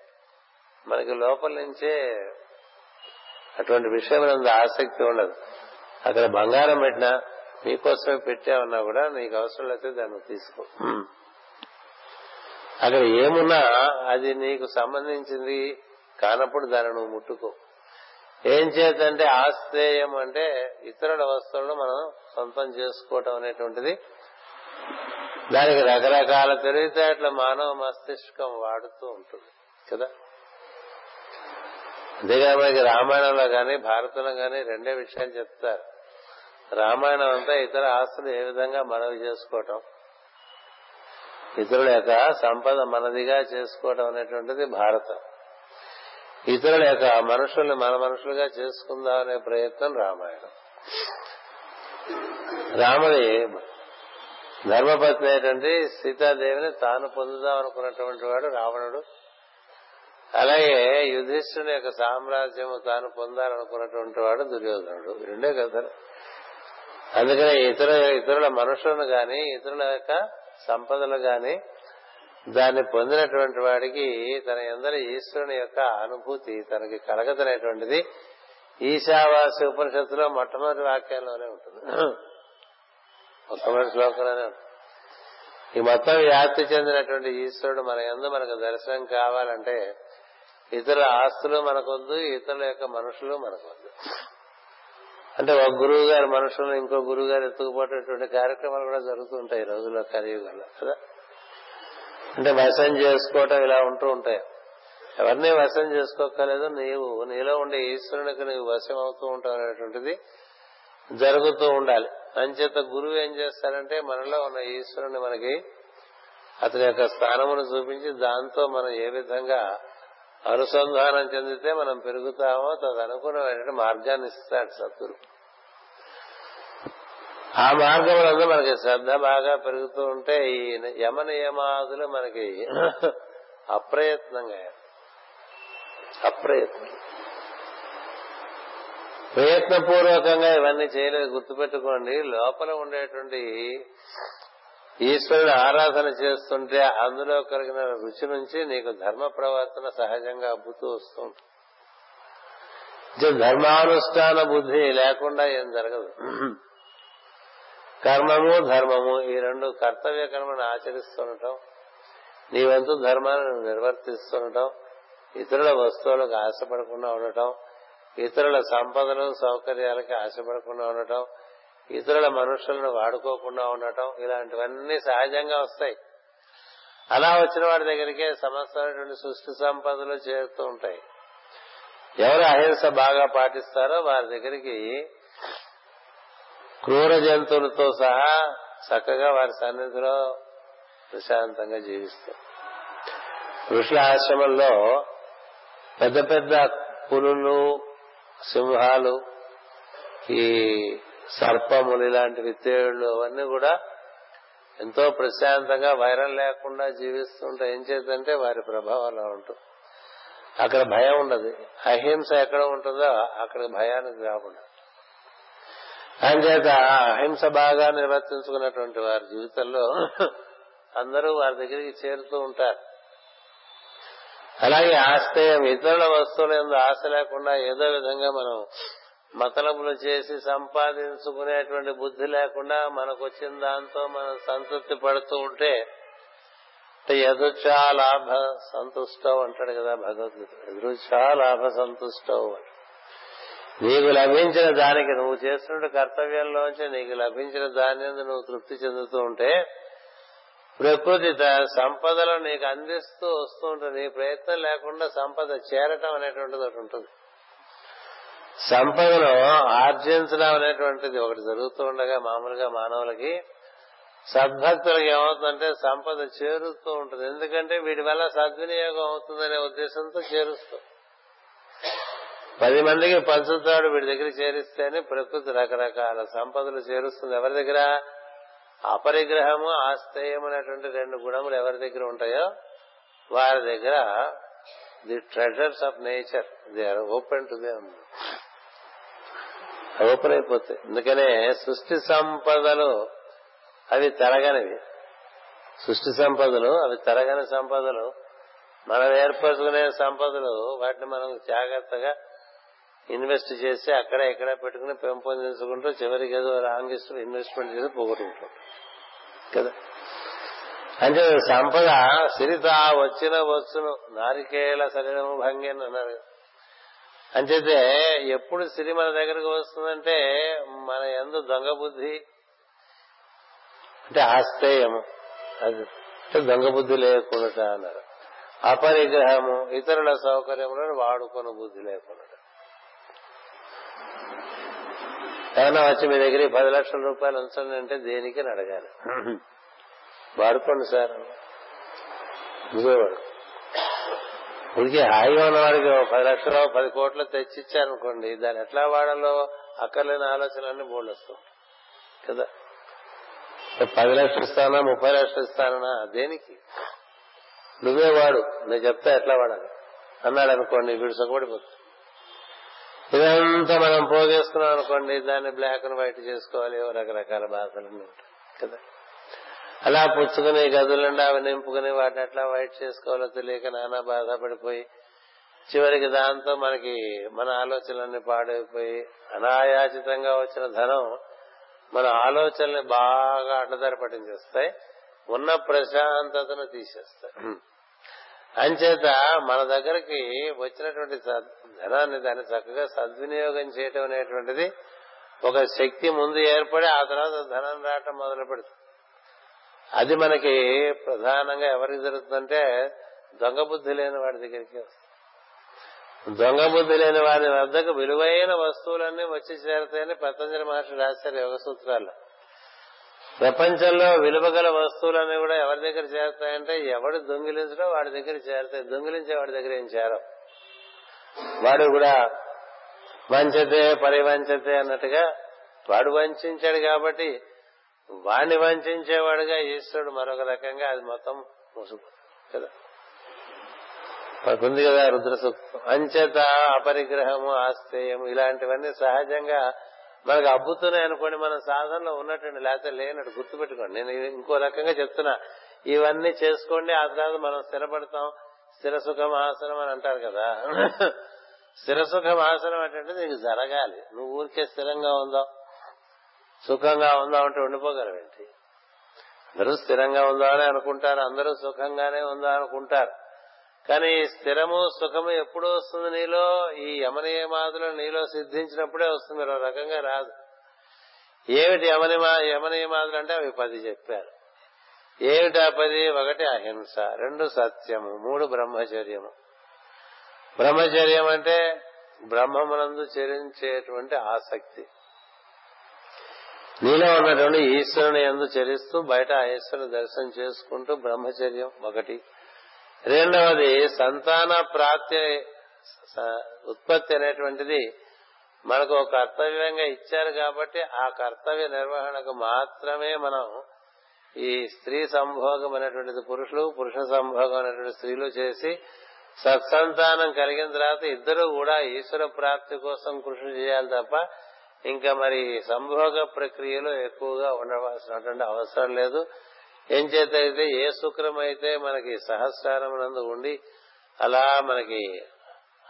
S1: మనకి లోపల నుంచే అటువంటి విషయం ఆసక్తి ఉండదు. అక్కడ బంగారం పెట్టినా నీకోసమే పెట్టామన్నా కూడా నీకు అవసరం లేకపోతే దాన్ని తీసుకో. అక్కడ ఏమున్నా అది నీకు సంబంధించింది కానప్పుడు దాన్ని నువ్వు ముట్టుకో. ఏం చేతంటే ఆశ్రేయం అంటే ఇతరుల వస్తువులను మనం సొంతం చేసుకోవటం అనేటువంటిది. దానికి రకరకాల తెలివితేటల మానవ మస్తిష్కం వాడుతూ ఉంటుంది కదా? అంతేగా మనకి రామాయణంలో కానీ భారతంలో కానీ రెండే విషయాలు చెప్తారు. రామాయణం అంతా ఇతర ఆస్తులు ఏ విధంగా మనవి చేసుకోవటం? ఇతరుల యొక్క సంపద మనదిగా చేసుకోవటం అనేటువంటిది భారతం. ఇతరుల యొక్క మనుషుల్ని మన మనుషులుగా చేసుకుందాం అనే ప్రయత్నం రామాయణం. రాముడి ధర్మపత్ని అయినటువంటి సీతాదేవిని తాను పొందుదాం అనుకున్నటువంటి వాడు రావణుడు. అలాగే యుధిష్ఠుని యొక్క సామ్రాజ్యము తాను పొందాలనుకున్నటువంటి వాడు దుర్యోధనుడు. రెండే కథలు. అందుకనే ఇతర ఇతరుల మనుషులను గాని ఇతరుల యొక్క సంపదలు గాని దాన్ని పొందినటువంటి వాడికి తన ఎందరి ఈశ్వరుని యొక్క అనుభూతి తనకి కలగదనేటువంటిది ఈశావాసి ఉపనిషత్తులో మొట్టమొదటి వాక్యంలోనే ఉంటుంది. మొట్టమొదటి శ్లోకంలోనే ఉంటుంది. ఈ మొత్తం వ్యాప్తి చెందినటువంటి ఈశ్వరుడు మన ఎందు మనకు దర్శనం కావాలంటే ఇతరుల ఆస్తులు మనకొద్దు ఇతరుల యొక్క మనుషులు మనకొద్దు అంటే ఒక గురువు గారి మనుషులు ఇంకో గురువు గారు ఎత్తుకుపోయేటువంటి కార్యక్రమాలు కూడా జరుగుతుంటాయి ఈ రోజుల్లో కలియుగంలో కదా? అంటే వశం చేసుకోవటం ఇలా ఉంటూ ఉంటాయి. ఎవరిని వశం చేసుకోకలేదు నీవు నీలో ఉండే ఈశ్వరునికి నీవు వశం అవుతూ ఉంటావు అనేటువంటిది జరుగుతూ ఉండాలి. అంచేత గురువు ఏం చేస్తారంటే మనలో ఉన్న ఈశ్వరుని మనకి అతని యొక్క స్థానమును చూపించి దాంతో మనం ఏ విధంగా అనుసంధానం చెందితే మనం పెరుగుతామో తదనుకున్న మార్గాన్ని ఇస్తాడు సద్గురు. ఆ మార్గంలో మనకి శ్రద్ధ బాగా పెరుగుతూ ఉంటే ఈ యమ నియమాదులు మనకి అప్రయత్నంగా అప్రయత్నం. ప్రయత్నపూర్వకంగా ఇవన్నీ చేయలేదు. గుర్తుపెట్టుకోండి లోపల ఉండేటువంటి ఈశ్వరుడు ఆరాధన చేస్తుంటే అందులో కలిగిన రుచి నుంచి నీకు ధర్మ ప్రవర్తన సహజంగా అబ్బుతూ వస్తుంది. ధర్మానుష్ఠాన బుద్ధి లేకుండా ఏం జరగదు. కర్మము ధర్మము ఈ రెండు కర్తవ్య కర్మను ఆచరిస్తుండటం నీ వంతు ధర్మాన్ని నిర్వర్తిస్తుండటం ఇతరుల వస్తువులకు ఆశపడకుండా ఉండటం ఇతరుల సంపదలు సౌకర్యాలకి ఆశపడకుండా ఉండటం ఇతరుల మనుషులను వాడుకోకుండా ఉండటం ఇలాంటివన్నీ సహజంగా వస్తాయి. అలా వచ్చిన వాడి దగ్గరికే సమస్తమైనటువంటి సృష్టి సంపదలు చేరుతూ ఉంటాయి. ఎవరు అహింస బాగా పాటిస్తారో వారి దగ్గరికి క్రూర జంతువులతో సహా చక్కగా వారి సన్నిధిలో ప్రశాంతంగా జీవిస్తారు. ఋషుల ఆశ్రమంలో పెద్ద పెద్ద పులులు సింహాలు ఈ సర్పములు ఇలాంటి విత్తేళ్ళు అవన్నీ కూడా ఎంతో ప్రశాంతంగా వైరం లేకుండా జీవిస్తుంటే ఏం చేద్దంటే వారి ప్రభావం అలా ఉంటుంది అక్కడ భయం ఉండదు. అహింస ఎక్కడ ఉంటుందో అక్కడ భయానికి రాకుండా. అంచేత అహింస బాగా నిర్వర్తించుకున్నటువంటి వారి జీవితంలో అందరూ వారి దగ్గరికి చేరుతూ ఉంటారు. అలాగే ఆశ్రయం ఇతరుల వస్తువుల ఆశ లేకుండా ఏదో విధంగా మనం మతలబులు చేసి సంపాదించుకునేటువంటి బుద్ధి లేకుండా మనకు వచ్చిన దాంతో మనం సంతృప్తి పడుతూ ఉంటే ఎదుచా లాభ సంతుష్టవు అంటాడు కదా భగవద్గీత. ఎదురుచా లాభ సంతుష్టవు నీకు లభించిన దానికి నువ్వు చేస్తున్న కర్తవ్యంలోంచి నీకు లభించిన దాని నువ్వు తృప్తి చెందుతూ ఉంటే ప్రకృతి సంపదలు నీకు అందిస్తూ వస్తూ ఉంటుంది నీ ప్రయత్నం లేకుండా సంపద చేరటం అనేటువంటిది ఒకటి ఉంటుంది. సంపదను ఆర్జించడం అనేటువంటిది ఒకటి జరుగుతూ ఉండగా మామూలుగా మానవులకి సద్భక్తులకు ఏమవుతుందంటే సంపద చేరుతూ ఉంటుంది. ఎందుకంటే వీటి వల్ల సద్వినియోగం అవుతుందనే ఉద్దేశంతో చేరుస్తూ. పది మందికి పంచుతాడు వీడి దగ్గర చేరిస్తేనే ప్రకృతి రకరకాల సంపదలు చేరుస్తుంది. ఎవరి దగ్గర? అపరిగ్రహము ఆస్థేయం అనేటువంటి రెండు గుణములు ఎవరి దగ్గర ఉంటాయో వారి దగ్గర. The treasures of nature. They are open to they open అయిపోతాయి. అందుకనే సృష్టి సంపదలు అవి తరగనివి. సృష్టి సంపదలు అవి తరగని సంపదలు మనం ఏర్పరచుకునే సంపదలు వాటిని మనం జాగ్రత్తగా ఇన్వెస్ట్ చేసి అక్కడ ఇక్కడ పెట్టుకుని పెంపొందించుకుంటూ చివరికి ఏదో రాంగ్ ఇన్వెస్ట్మెంట్ చేసి పోగొట్టుకుంటాం. కదా? అంటే సంపద సిరిత వచ్చిన వచ్చును నారికేళ శరీరము భంగి అని అన్నారు. అంచేతే ఎప్పుడు సిరి మన దగ్గరకు వస్తుందంటే మన ఎందు దొంగ బుద్ధి అంటే ఆస్తేయము అది దొంగ బుద్ధి లేకుండా అన్నారు. అపరిగ్రహము ఇతరుల సౌకర్యములను వాడుకున్న బుద్ధి లేకుండా. ఏమన్నా వచ్చి మీ దగ్గర పది లక్షల రూపాయలు ఉంచండి అంటే దేనికి అడగాలి. వాడుకోండి సార్. ఇదిగోవాడు ఇదికి హాయిగా ఉన్న వాడికి పది లక్షలు పది కోట్లు తెచ్చిచ్చారనుకోండి దాన్ని ఎట్లా వాడాలో అక్కర్లేని ఆలోచనలన్నీ బోర్డు వస్తాం కదా? పది లక్షలు ఇస్తానా ముప్పై లక్షలు ఇస్తానా? దేనికి? నువ్వే వాడు నేను చెప్తా ఎట్లా వాడాలి? అన్నాడు అనుకోండి వీడు సుఖపడిపోతుంది ఇదంతా మనం పోగేసుకున్నాం అనుకోండి దాన్ని బ్లాక్ అండ్ వైట్ చేసుకోవాలి రకరకాల బాధలు ఉంటాయి. కదా? అలా పుచ్చుకుని గదులుండి అవి నింపుకుని వాటిని ఎట్లా వైట్ చేసుకోవాలో తెలియక నానా బాధపడిపోయి చివరికి దాంతో మనకి మన ఆలోచనలన్నీ పాడైపోయి అనాయాచితంగా వచ్చిన ధనం మన ఆలోచనల్ని బాగా అడ్డదారి పట్టించేస్తాయి. ఉన్న ప్రశాంతతను తీసేస్తాయి. అంచేత మన దగ్గరికి వచ్చినటువంటి ధనాన్ని దాన్ని చక్కగా సద్వినియోగం చేయటం అనేటువంటిది ఒక శక్తి ముందు ఏర్పడి ఆ తర్వాత ధనం రావటం మొదలు పెడుతుంది అది మనకి ప్రధానంగా ఎవరికి జరుగుతుందంటే దొంగ బుద్ధి లేని వాడి దగ్గరికి వస్తుంది. దొంగ బుద్ధి లేని వారి వద్దకు విలువైన వస్తువులన్నీ వచ్చి చేరతాయని పతంజలి మహర్షి రాశారు యోగ సూత్రాల్లో. ప్రపంచంలో విలువగల వస్తువులన్నీ కూడా ఎవరి దగ్గర చేరతాయంటే ఎవడు దొంగిలించడో వాడి దగ్గర చేరతాయి. దొంగిలించే వాడి దగ్గర ఏం చేరవు వాడు కూడా వంచతే పరివంచతే అన్నట్టుగా వాడు వంచాడు కాబట్టి వాణ్ణి వంచేవాడుగా ఈశ్వరుడు మరొక రకంగా అది మొత్తం మూసుకు కదా? కదా రుద్ర సూక్తం అంచేత అపరిగ్రహము ఆస్తేయము ఇలాంటివన్నీ సహజంగా మనకు అబ్బుతున్నాయి అనుకోండి మన సాధనలో ఉన్నట్టు లేకపోతే లేనట్టు గుర్తుపెట్టుకోండి. నేను ఇంకో రకంగా చెప్తున్నా. ఇవన్నీ చేసుకోండి ఆ తర్వాత మనం స్థిరపడతాం. స్థిర సుఖం ఆసనం అని అంటారు కదా. స్థిర సుఖం ఆసనం అంటే నీకు జరగాలి. నువ్వు ఊరికే స్థిరంగా ఉందాం. సుఖంగా ఉందామంటే అంటే ఉండిపోగలవేంటి అందరూ స్థిరంగా ఉందామని అనుకుంటారు అందరూ సుఖంగానే ఉందా అనుకుంటారు. కానీ ఈ స్థిరము సుఖము ఎప్పుడు వస్తుంది నీలో? ఈ యమనియమాదులు నీలో సిద్ధించినప్పుడే వస్తుంది మరో రకంగా రాదు. ఏమిటి యమనిమా యమనియమాదులు అంటే అవి పది చెప్పారు. ఏమిటా పది? ఒకటి అహింస రెండు సత్యము మూడు బ్రహ్మచర్యము. బ్రహ్మచర్యం అంటే బ్రహ్మమునందు చరించేటువంటి ఆసక్తి. నీలో ఉన్నటువంటి ఈశ్వరుని ఎందు చరిస్తూ బయట ఈశ్వరుని దర్శనం చేసుకుంటూ బ్రహ్మచర్యం ఒకటి. రెండవది సంతాన ప్రాప్తి ఉత్పత్తి అనేటువంటిది మనకు ఒక కర్తవ్యంగా ఇచ్చారు కాబట్టి ఆ కర్తవ్య నిర్వహణకు మాత్రమే మనం ఈ స్త్రీ సంభోగం అనేటువంటిది పురుషులు పురుష సంభోగం అనేటువంటి స్త్రీలు చేసి సత్సంతానం కలిగిన తర్వాత ఇద్దరు కూడా ఈశ్వర ప్రాప్తి కోసం కృషి చేయాలి తప్ప ఇంకా మరి సంభోగ ప్రక్రియలో ఎక్కువగా ఉండవలసినటువంటి అవసరం లేదు. ఏం చేతైతే ఏ శుక్రం అయితే మనకి సహస్రారమునందు ఉండి అలా మనకి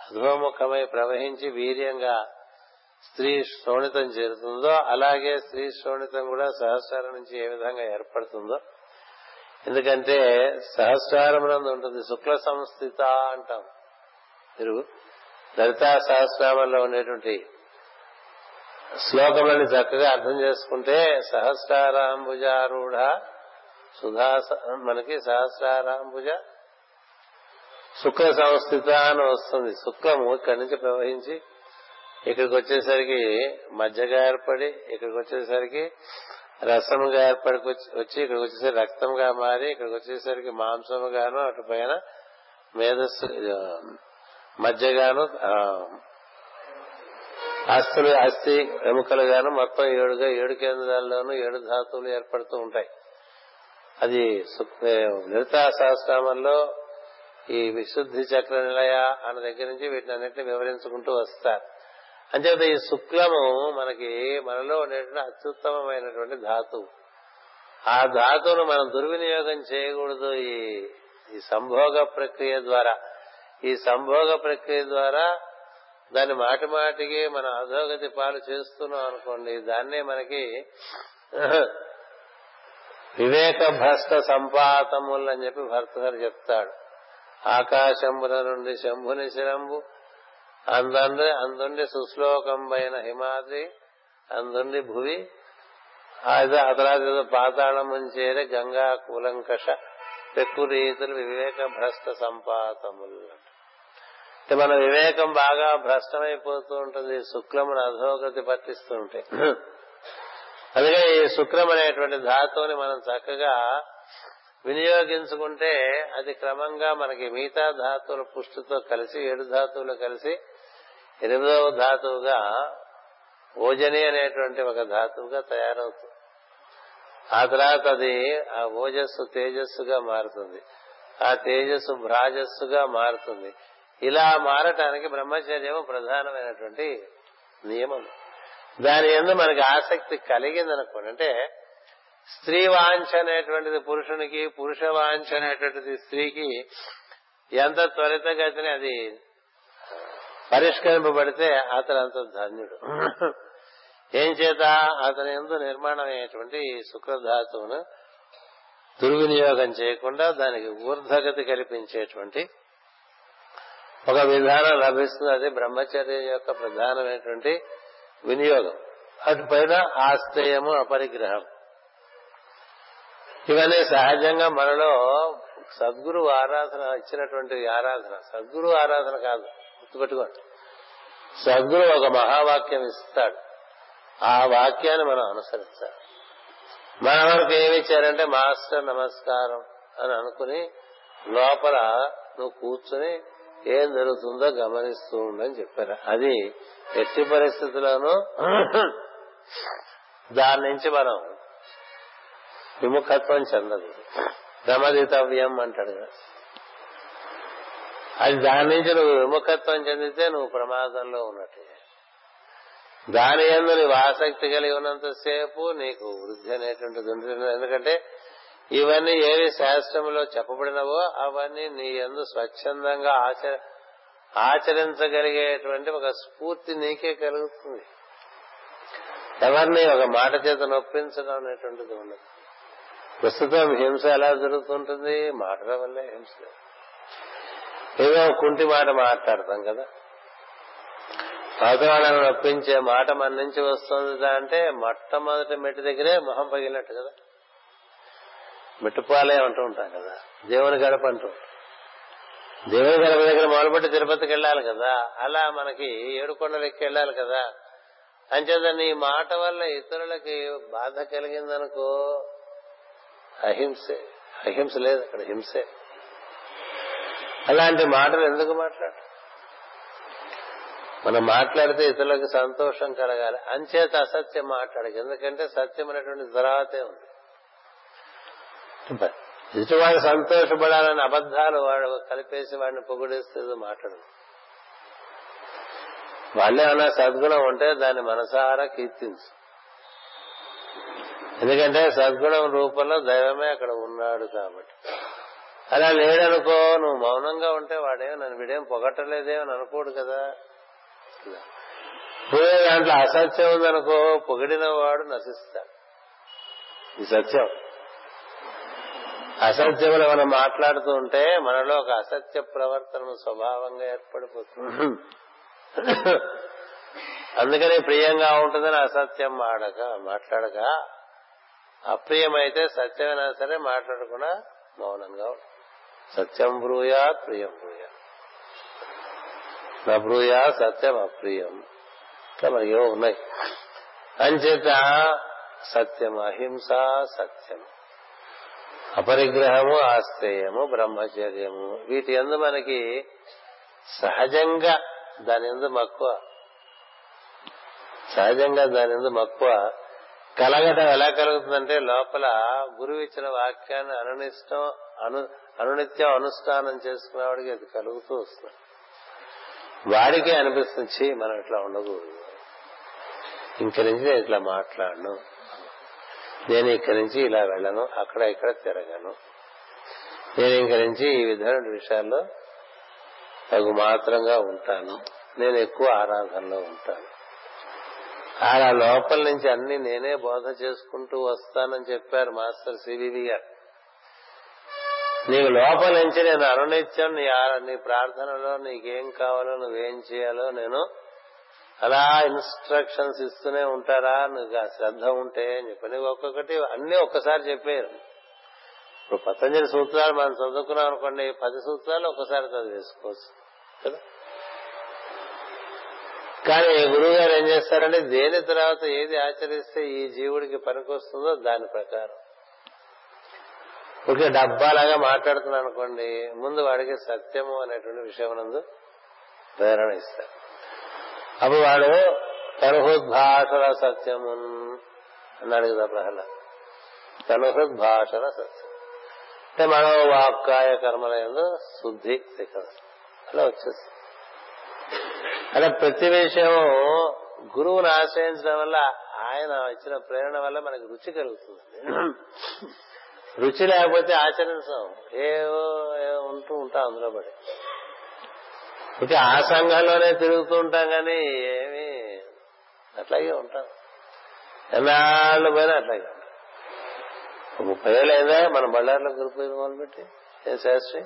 S1: అధోముఖమై ప్రవహించి వీర్యంగా స్త్రీ శోణితం చేరుతుందో అలాగే స్త్రీ శోణితం కూడా సహస్రారం నుంచి ఏ విధంగా ఏర్పడుతుందో. ఎందుకంటే సహస్రారమునందు ఉంటుంది శుక్ల సంస్థిత అంటాం. మీరు లలితా సహస్రామంలో ఉండేటువంటి శ్లోకములని చక్కగా అర్థం చేసుకుంటే సహస్రారాంబుజారూఢ సుధా మనకి సహస్రారాంబుజ శుక్ల సంస్థిత అని వస్తుంది. శుక్లము ఇక్కడి నుంచి ప్రవహించి ఇక్కడికి వచ్చేసరికి మజ్జగా ఏర్పడి ఇక్కడికి వచ్చేసరికి రసముగా ఏర్పడి వచ్చి ఇక్కడికి వచ్చేసరికి రక్తంగా మారి ఇక్కడికి వచ్చేసరికి మాంసముగాను అటు పైన మేధస్సు మధ్యగాను అస్థులు అస్థి ఎముకలుగాను మొత్తం ఏడుగా ఏడు కేంద్రాల్లోనూ ఏడు ధాతువులు ఏర్పడుతూ ఉంటాయి. అది లలితా సహస్రామంలో ఈ విశుద్ధి చక్ర నిలయ అన్న దగ్గర నుంచి వీటిని అన్నింటినీ వివరించుకుంటూ వస్తారు. అంచేత ఈ శుక్లము మనకి మనలో ఉండేటువంటి అత్యుత్తమమైనటువంటి ధాతువు. ఆ ధాతువును మనం దుర్వినియోగం చేయకూడదు ఈ ఈ సంభోగ ప్రక్రియ ద్వారా. ఈ సంభోగ ప్రక్రియ ద్వారా దాన్ని మాటి మాటికి మనం అధోగతి పాలు చేస్తున్నాం అనుకోండి దాన్నే మనకి వివేక భ్రష్ట సంపాతములు అని చెప్పి భర్తగారు చెప్తాడు. ఆకాశంబుల నుండి శంభుని శిరంబు అందండి అందుండి సుశ్లోకంబైన హిమాద్రి అందుండి భువి అది ఆ పాతాళం చేరే గంగా కూలంకష పెక్కు రీతులు వివేక భ్రష్ట సంపాతములు. మన వివేకం బాగా భ్రష్టమైపోతూ ఉంటుంది శుక్లమును అధోగతి పట్టిస్తూ ఉంటాయి అందుకే ఈ శుక్రం అనేటువంటి ధాతువుని మనం చక్కగా వినియోగించుకుంటే అది క్రమంగా మనకి మిగతా ధాతువుల పుష్టితో కలిసి ఏడు ధాతువులు కలిసి ఎనిమిదవ ధాతువుగా ఓజని అనేటువంటి ఒక ధాతువుగా తయారవుతుంది. ఆ తర్వాత అది ఆ ఓజస్సు తేజస్సుగా మారుతుంది. ఆ తేజస్సు భ్రాజస్సుగా మారుతుంది. ఇలా మారటానికి బ్రహ్మచర్యము ప్రధానమైనటువంటి నియమం. దాని ఎందు మనకి ఆసక్తి కలిగిందనుకోండి అంటే స్త్రీ వాంఛ అనేటువంటిది పురుషునికి పురుష వాంఛ అనేటువంటిది స్త్రీకి ఎంత త్వరితగతిని అది పరిష్కరింపబడితే అతను అంత ధన్యుడు. ఏం చేత? అతని ఎందు నిర్మాణం అయ్యేటువంటి శుక్రధాతువును దుర్వినియోగం చేయకుండా దానికి ఊర్ధగతి కల్పించేటువంటి ఒక విధానం లభిస్తుంది. అది బ్రహ్మచర్యం యొక్క ప్రధానమైనటువంటి వినియోగం. అటుపైన ఆశ్రయము అపరిగ్రహం. ఇవన్నీ సహజంగా మనలో సద్గురు ఆరాధన ఇచ్చినటువంటి ఆరాధన. సద్గురు ఆరాధన కాదు గుర్తుపెట్టుకోండి. సద్గురు ఒక మహావాక్యం ఇస్తాడు. ఆ వాక్యాన్ని మనం అనుసరిస్తాం మన వరకు ఏమి ఇచ్చారంటే మాస్టర్ నమస్కారం అని అనుకుని లోపల నువ్వు కూర్చుని ఏం జరుగుతుందో గమనిస్తూ ఉండని చెప్పారు. అది ఎట్టి పరిస్థితుల్లోనూ దాని నుంచి మనం విముఖత్వం చెందదు. గమదితవ్యం అంటాడు కదా. అది దాని నుంచి నువ్వు విముఖత్వం చెందితే నువ్వు ప్రమాదంలో ఉన్నట్టే. దాని ఎందు నీవు ఆసక్తి కలిగి ఉన్నంతసేపు నీకు వృద్ధి అనేటువంటిది ఉంటుంది. ఎందుకంటే ఇవన్నీ ఏవి శాస్త్రంలో చెప్పబడినవో అవన్నీ నీ ఎందు స్వచ్ఛందంగా ఆచర ఆచరించగలిగేటువంటి ఒక స్ఫూర్తి నీకే కలుగుతుంది. ఎవరిని ఒక మాట చేత నొప్పించడం అనేటువంటిది ఉండదు. ప్రస్తుతం హింస ఎలా జరుగుతుంటుంది? మాటల వల్లే హింస. ఏదో కుంటి మాట మాట్లాడతాం కదా. అవతరాలను నొప్పించే మాట మన నుంచి వస్తుంది అంటే మొట్టమొదటి మెట్టు దగ్గరే మొహం పగిలినట్టు కదా. మిట్టుపాలే అంటూ ఉంటాం కదా. దేవుని గడప అంటూ. దేవుని గడప దగ్గర మొదలుపెట్టి తిరుపతికి వెళ్ళాలి కదా. అలా మనకి ఏడుకొండలకి వెళ్ళాలి కదా. అంచేత నీ మాట వల్ల ఇతరులకి బాధ కలిగిందనుకో అహింసే. అహింస లేదు అక్కడ హింసే. అలాంటి మాటలు ఎందుకు మాట్లాడు మనం మాట్లాడితే ఇతరులకు సంతోషం కలగాలి. అంచేత అసత్యం మాట్లాడక ఎందుకంటే సత్యం అనేటువంటి తర్వాతే ఉంది. ఎదుటివాడు సంతోషపడాలని అబద్ధాలు వాడు కలిపేసి వాడిని పొగిడేస్తే మాట్లాడు. వాళ్ళే అన్న సద్గుణం ఉంటే దాన్ని మనసారా కీర్తించు. ఎందుకంటే సద్గుణం రూపంలో దైవమే అక్కడ ఉన్నాడు కాబట్టి. అలా లేడనుకో నువ్వు మౌనంగా ఉంటే వాడేమో నన్ను వీడేం పొగట్టలేదేమని అనుకోడు కదా. పోయే దాంట్లో అసత్యం ఉందనుకో పొగిడిన వాడు నశిస్తాడు. ఈ సత్యం. అసత్యములు మనం మాట్లాడుతూ ఉంటే మనలో ఒక అసత్య ప్రవర్తన స్వభావంగా ఏర్పడిపోతుంది. అందుకని ప్రియంగా ఉంటుందని అసత్యం మాడక మాట్లాడక అప్రియమైతే సత్యమైనా సరే మాట్లాడకుండా మౌనంగా సత్యం బ్రూయా ప్రియం బ్రూయా నా బ్రూయా సత్యం అప్రియం. ఇట్లా మనకి ఉన్నాయి. అంచేత సత్యం అహింస సత్యం. అపరిగ్రహము ఆశ్రయము బ్రహ్మచర్యము. వీటి ఎందు మనకి సహజంగా దాని ఎందు మక్కువ. సహజంగా దాని ఎందు మక్కువ. కలగటం ఎలా కలుగుతుందంటే లోపల గురువు ఇచ్చిన వాక్యాన్ని అనునిష్టం అను అనునిత్యం అనుష్ఠానం చేసుకునేవాడికి అది కలుగుతూ వస్తుంది. వాడికే అనిపిస్తుంది మనం ఇట్లా ఉండకూడదు. ఇంక నుంచి ఇట్లా మాట్లాడను. నేను ఇక్కడి నుంచి ఇలా వెళ్ళను అక్కడ ఇక్కడ తిరగను. నేను ఇక్కడి నుంచి ఈ విధమైన విషయాల్లో తగు మాత్రంగా ఉంటాను. నేను ఎక్కువ ఆరాధనలో ఉంటాను. అలా లోపల నుంచి అన్ని నేనే బోధ చేసుకుంటూ వస్తానని చెప్పారు మాస్టర్ సివివి గారు. నీకు లోపల నుంచి నేను అనునిత్యం నీ నీ ప్రార్థనలో నీకేం కావాలో నువ్వేం చేయాలో నేను అలా ఇన్స్ట్రక్షన్స్ ఇస్తూనే ఉంటారా? నీకు ఆ శ్రద్ధ ఉంటే అని చెప్పి ఒక్కొక్కటి అన్ని ఒక్కసారి చెప్పారు ఇప్పుడు పతంజలి సూత్రాలు మనం చదువుకున్నాం అనుకోండి పది సూత్రాలు ఒక్కసారి చదివేసుకోవచ్చు కదా? కానీ గురువు గారు ఏం చేస్తారంటే దేని తర్వాత ఏది ఆచరిస్తే ఈ జీవుడికి పనికొస్తుందో దాని ప్రకారం. ఓకే డబ్బాలాగా మాట్లాడుతున్నాను అనుకోండి ముందు వాడికి సత్యము అనేటువంటి విషయం నందు ప్రేరణ ఇస్తారు. అప్పుడు వాడు తనుహుద్భాషల సత్యమున్ అన్నాడు కదా ప్రహ్లాద్. తనుహుద్భాషల సత్యం. అంటే మనం వాక్కాయ కర్మల శుద్ధి అలా వచ్చేసి. అలా ప్రతి విషయం గురువును ఆశ్రయించడం వల్ల ఆయన ఇచ్చిన ప్రేరణ వల్ల మనకి రుచి కలుగుతుంది. రుచి లేకపోతే ఆచరించాం. ఏవో ఉంటూ ఉంటాం అందులో పడి. ఇక ఆ సంఘంలోనే తిరుగుతూ ఉంటాం కానీ ఏమి అట్లాగే ఉంటాం. ఎన్నాళ్ళు పోయినా అట్లాగే ఉంటాం. ముప్పై ఏళ్ళు అయిందా? మన బళ్ళార్లో గ్రూప్ మొదలుపెట్టి ఏ శాస్త్రి?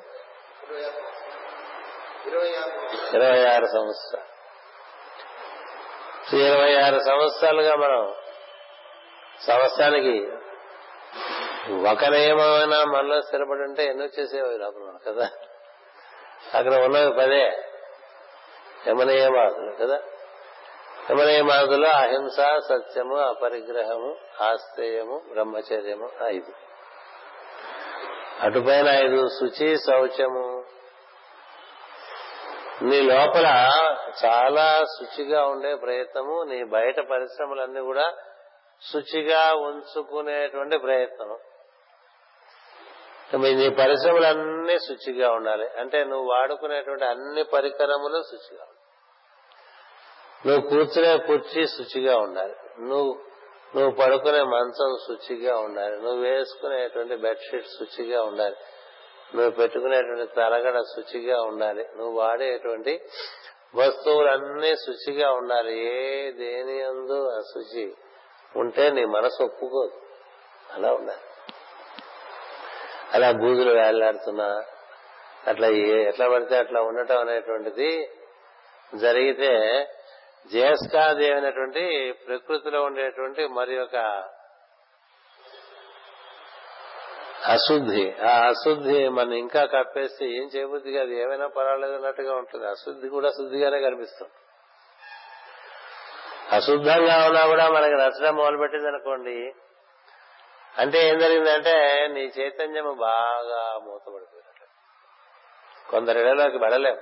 S1: ఇరవై ఆరు సంవత్సరాలు. ఇరవై ఆరు సంవత్సరాలుగా మనం సంవత్సరానికి ఒక నియమమైనా మనలో స్థిరపడి ఉంటే ఎన్నో చేసేవి లోపల కదా? అక్కడ ఉన్నవి పదే. యమనియమాదులు కదా? యమనియమాదులు అహింస సత్యము అపరిగ్రహము ఆస్తేయము బ్రహ్మచర్యము ఐదు. అటుపైన ఐదు శుచి శౌచము. నీ లోపల చాలా శుచిగా ఉండే ప్రయత్నము నీ బయట పరిశ్రమలన్నీ కూడా శుచిగా ఉంచుకునేటువంటి ప్రయత్నం నీ పరిశ్రమలన్నీ శుచిగా ఉండాలి. అంటే నువ్వు వాడుకునేటువంటి అన్ని పరికరములు శుచిగా ఉండాలి. నువ్వు కూర్చునే కుర్చీ శుచిగా ఉండాలి. నువ్వు నువ్వు పడుకునే మంచం శుచిగా ఉండాలి. నువ్వు వేసుకునేటువంటి బెడ్షీట్ శుచిగా ఉండాలి. నువ్వు పెట్టుకునేటువంటి తలగడ శుచిగా ఉండాలి. నువ్వు వాడేటువంటి వస్తువులన్నీ శుచిగా ఉండాలి. ఏ దేని అందు అశుచి ఉంటే నీ మనసు ఒప్పుకోదు. అలా ఉండాలి. అలా బూజులు వేలాడుతున్నా అట్లా ఎట్లా పడితే అట్లా ఉండటం అనేటువంటిది జరిగితే జ్యేష్ఠాదేవి అనేటువంటి ప్రకృతిలో ఉండేటువంటి మరి ఒక అశుద్ధి. ఆ అశుద్ధి మనం ఇంకా కప్పేస్తే ఏం చేయబుద్ధి కాదు ఏమైనా పర్వాలేదు అన్నట్టుగా ఉంటుంది. అశుద్ధి కూడా శుద్ధిగానే కనిపిస్తుంది. అశుద్ధంగా ఉన్నా కూడా మనకి నచ్చడం మొదలుపెట్టింది అనుకోండి అంటే ఏం జరిగిందంటే నీ చైతన్యము బాగా మూతపడిపోయినట్లు కొందరి ఇళ్ళలోకి వెళ్ళలేం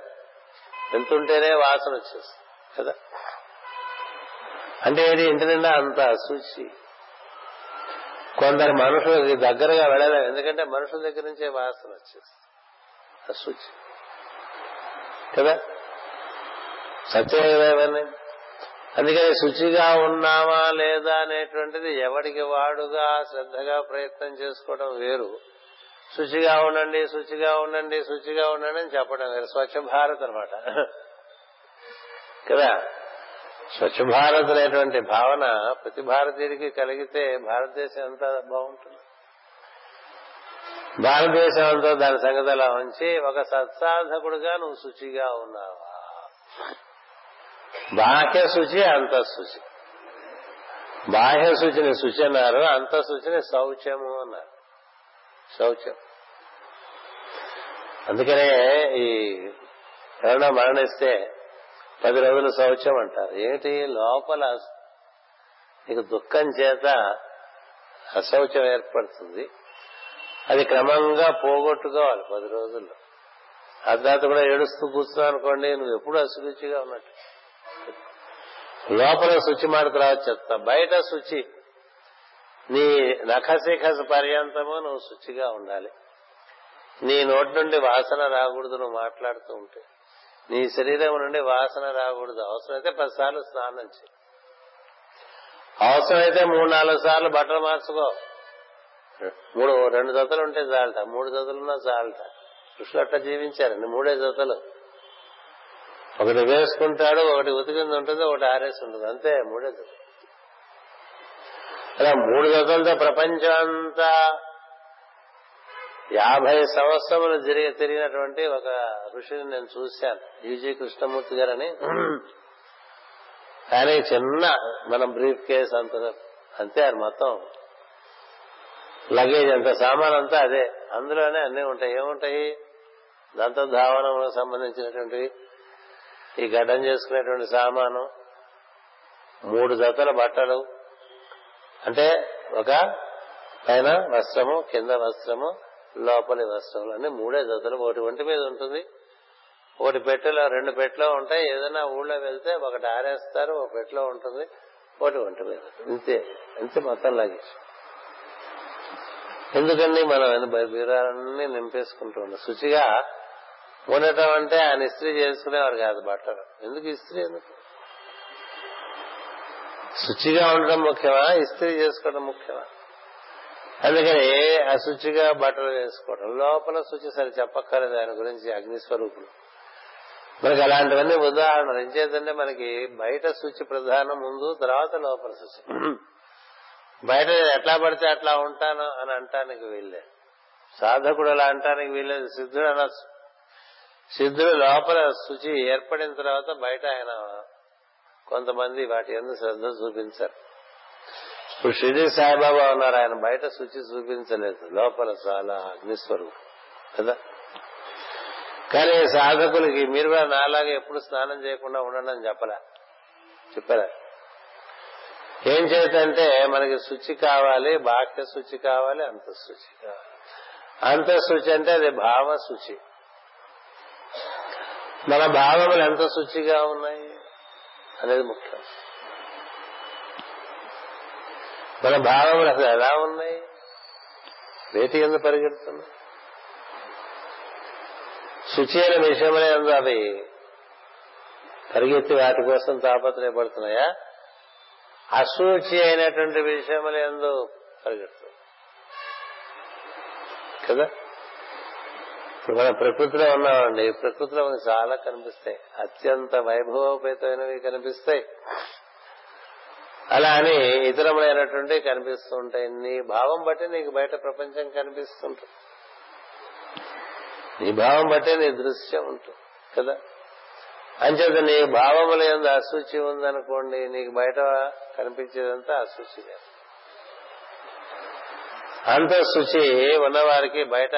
S1: వెళ్తుంటేనే వాసన వచ్చేస్తుంది కదా? అంటే ఇది ఇంటి నిండా అంత అశుచి. కొందరు మనుషులకి దగ్గరగా వెళ్ళలేం ఎందుకంటే మనుషుల దగ్గర నుంచే వాసన వచ్చేస్తుంది. అశుచి. కదా? సత్యమే ఇవన్నీ? అందుకని శుచిగా ఉన్నామా లేదా అనేటువంటిది ఎవడికి వాడుగా శ్రద్ధగా ప్రయత్నం చేసుకోవడం వేరు. శుచిగా ఉండండి శుచిగా ఉండండి శుచిగా ఉండండి అని చెప్పడం వేరు. స్వచ్ఛ భారత్ అనమాట. కదా? స్వచ్ఛ భారత్ అనేటువంటి భావన ప్రతి భారతీయుడికి కలిగితే భారతదేశం ఎంత బాగుంటుంది. భారతదేశం అంతా దాని సంగతి అలా ఉంచి ఒక సత్సాధకుడుగా నువ్వు శుచిగా ఉన్నావా? బాహ్య శుచి అంతఃశుచి బాహ్య శుచిని శుచి అన్నారు అంతఃశుచిని శౌచము అన్నారు. శౌచం. అందుకనే ఈ ఎవరైనా మరణిస్తే పది రోజులు శౌచం అంటారు. ఏంటి? లోపల నీకు దుఃఖం చేత అశౌచం ఏర్పడుతుంది. అది క్రమంగా పోగొట్టుకోవాలి పది రోజుల్లో. ఆ తర్వాత కూడా ఏడుస్తూ కూర్చున్నావు అనుకోండి నువ్వు ఎప్పుడు అశుచిగా ఉన్నట్టు. లోపల శుచి మాటకు చెత్త చెప్తా. బయట శుచి. నీ నఖశిఖస పర్యంతము నువ్వు శుచిగా ఉండాలి. నీ నోటి నుండి వాసన రాకూడదు నువ్వు మాట్లాడుతూ ఉంటే. నీ శరీరం నుండి వాసన రాకూడదు. అవసరమైతే పదిసార్లు స్నానం చేయి. అవసరమైతే మూడు నాలుగు సార్లు బట్టలు మార్చుకో. మూడు రెండు జతలు ఉంటే చాలట. మూడు జతలున్నా చాలట. కృష్ణుడు అట్లా జీవించారండి మూడే జతలు. ఒకటి వేసుకుంటాడు ఒకటి ఉతికింది ఉంటుంది ఒకటి ఆరేసి ఉంటుంది అంతే మూడే అలా మూడు జతలతో ప్రపంచం అంతా యాభై సంవత్సరములు జరిగి తిరిగినటువంటి ఒక ఋషిని నేను చూశాను యూజీ కృష్ణమూర్తి గారని. ఆయన చిన్న మనం బ్రీఫ్ కేస్ అంత అంతే ఆయన మొత్తం. లగేజ్ అంత సామాన్ అంతా అదే. అందులోనే అన్ని ఉంటాయి. ఏముంటాయి? దంత ధావనములకు సంబంధించినటువంటివి. ఈ గడ్డం చేసుకునేటువంటి సామాను మూడు జతల బట్టలు. అంటే ఒక పైన వస్త్రము కింద వస్త్రము లోపలి వస్త్రములు. అన్ని మూడే జతలు. ఒకటి ఒంటి మీద ఉంటుంది ఒకటి పెట్టెలో రెండు పెట్టెలో ఉంటాయి. ఏదైనా ఊళ్ళో వెళ్తే ఒకటి ఆరేస్తారు ఒక పెట్టెలో ఉంటుంది ఒకటి ఒంటి మీద ఇంతే. ఇంతే మొత్తం లగేజ్ ఎందుకండి మనం బీరాలన్నీ నింపేసుకుంటూ ఉన్నాం? శుచిగా ఉండటం అంటే ఆయన ఇస్త్రీ చేసుకునేవారు కాదు బట్టలు. ఎందుకు ఇస్త్రీ ఎందుకు? శుచిగా ఉండడం ముఖ్యమా? ఇస్త్రీ చేసుకోవడం ముఖ్యమా? అందుకని అశుచిగా బట్టలు వేసుకోవడం? లోపల శుచి సరి చెప్పక్కర్లేదు ఆయన గురించి అగ్నిస్వరూపుడు. మనకి అలాంటివన్నీ ఉదాహరణలు. ఎంచేతంటే మనకి బయట శుచి ప్రధానం ముందు తర్వాత లోపల శుచి. బయట ఎట్లా పడితే అట్లా ఉంటాను అని అంటానికి వీళ్ళే సాధకుడు అలా అంటానికి వీల్లేదు. సిద్ధుడు అనొచ్చు సిద్ధుడు లోపల శుచి ఏర్పడిన తర్వాత బయట ఆయన కొంతమంది వాటి ఎందు శ్రద్ధ చూపించారు. ఇప్పుడు షిరిడి సాయిబాబా ఉన్నారు ఆయన బయట శుచి చూపించలేదు. లోపల చాలా అగ్నిస్వరూపం కదా? కానీ సాధకులకి మీరు కూడా నాలాగా ఎప్పుడు స్నానం చేయకుండా ఉండండి అని చెప్పలే. చెప్పారా ఏం చేతంటే మనకి శుచి కావాలి బాహ్య శుచి కావాలి అంత శుచి కావాలి. అంత శుచి అంటే అది భావ శుచి. మన భావములు ఎంత శుచిగా ఉన్నాయి అనేది ముఖ్యం. మన భావములు అసలు ఎలా ఉన్నాయి? వేటి ఎందుకు పరిగెడుతున్నాయి శుచి అయిన విషయమనే ఎందు అవి పరిగెత్తి వాటి కోసం తాపత్రయపడుతున్నాయా? అశుచి అయినటువంటి విషయములు ఎందు పరిగెడుతుంది కదా? ఇప్పుడు మనం ప్రకృతిలో ఉన్నామండి ప్రకృతిలో మనకి చాలా కనిపిస్తాయి. అత్యంత వైభవోపేతమైనవి కనిపిస్తాయి. అలా అని ఇతరములైనటువంటి కనిపిస్తూ ఉంటాయి. నీ భావం బట్టి నీకు బయట ప్రపంచం కనిపిస్తుంటుంది. నీ భావం బట్టే నీ దృశ్యం ఉంటుంది కదా? అంచేత నీ భావముల ఎందు అశుచి ఉందనుకోండి నీకు బయట కనిపించేదంతా అశుచి లేదు శుచి ఉన్నవారికి బయట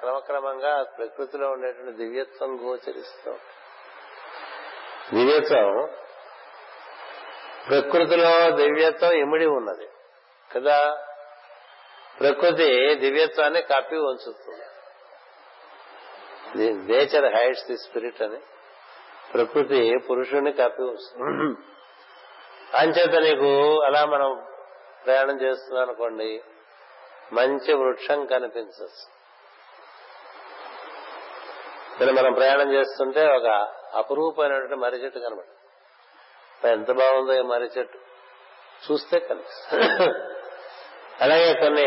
S1: క్రమక్రమంగా ప్రకృతిలో ఉండేటువంటి దివ్యత్వం గోచరిస్తాం. దివ్యత్వం. ప్రకృతిలో దివ్యత్వం ఇమిడి ఉన్నది. కదా? ప్రకృతి దివ్యత్వాన్ని కప్పి ఉంచుతుంది. నేచర్ హైడ్స్ ది స్పిరిట్ అని. ప్రకృతి పురుషుణ్ణి కప్పి ఉంచుతుంది. అంచేత నీకు అలా మనం ప్రయాణం చేస్తున్నాం అనుకోండి మంచి వృక్షం కనిపించచ్చు ఇక్కడ మనం ప్రయాణం చేస్తుంటే ఒక అపురూపమైనటువంటి మర్రి చెట్టు కనబడు ఎంత బాగుందో ఈ మర్రి చెట్టు. చూస్తే కనిపిస్తుంది. అలాగే కొన్ని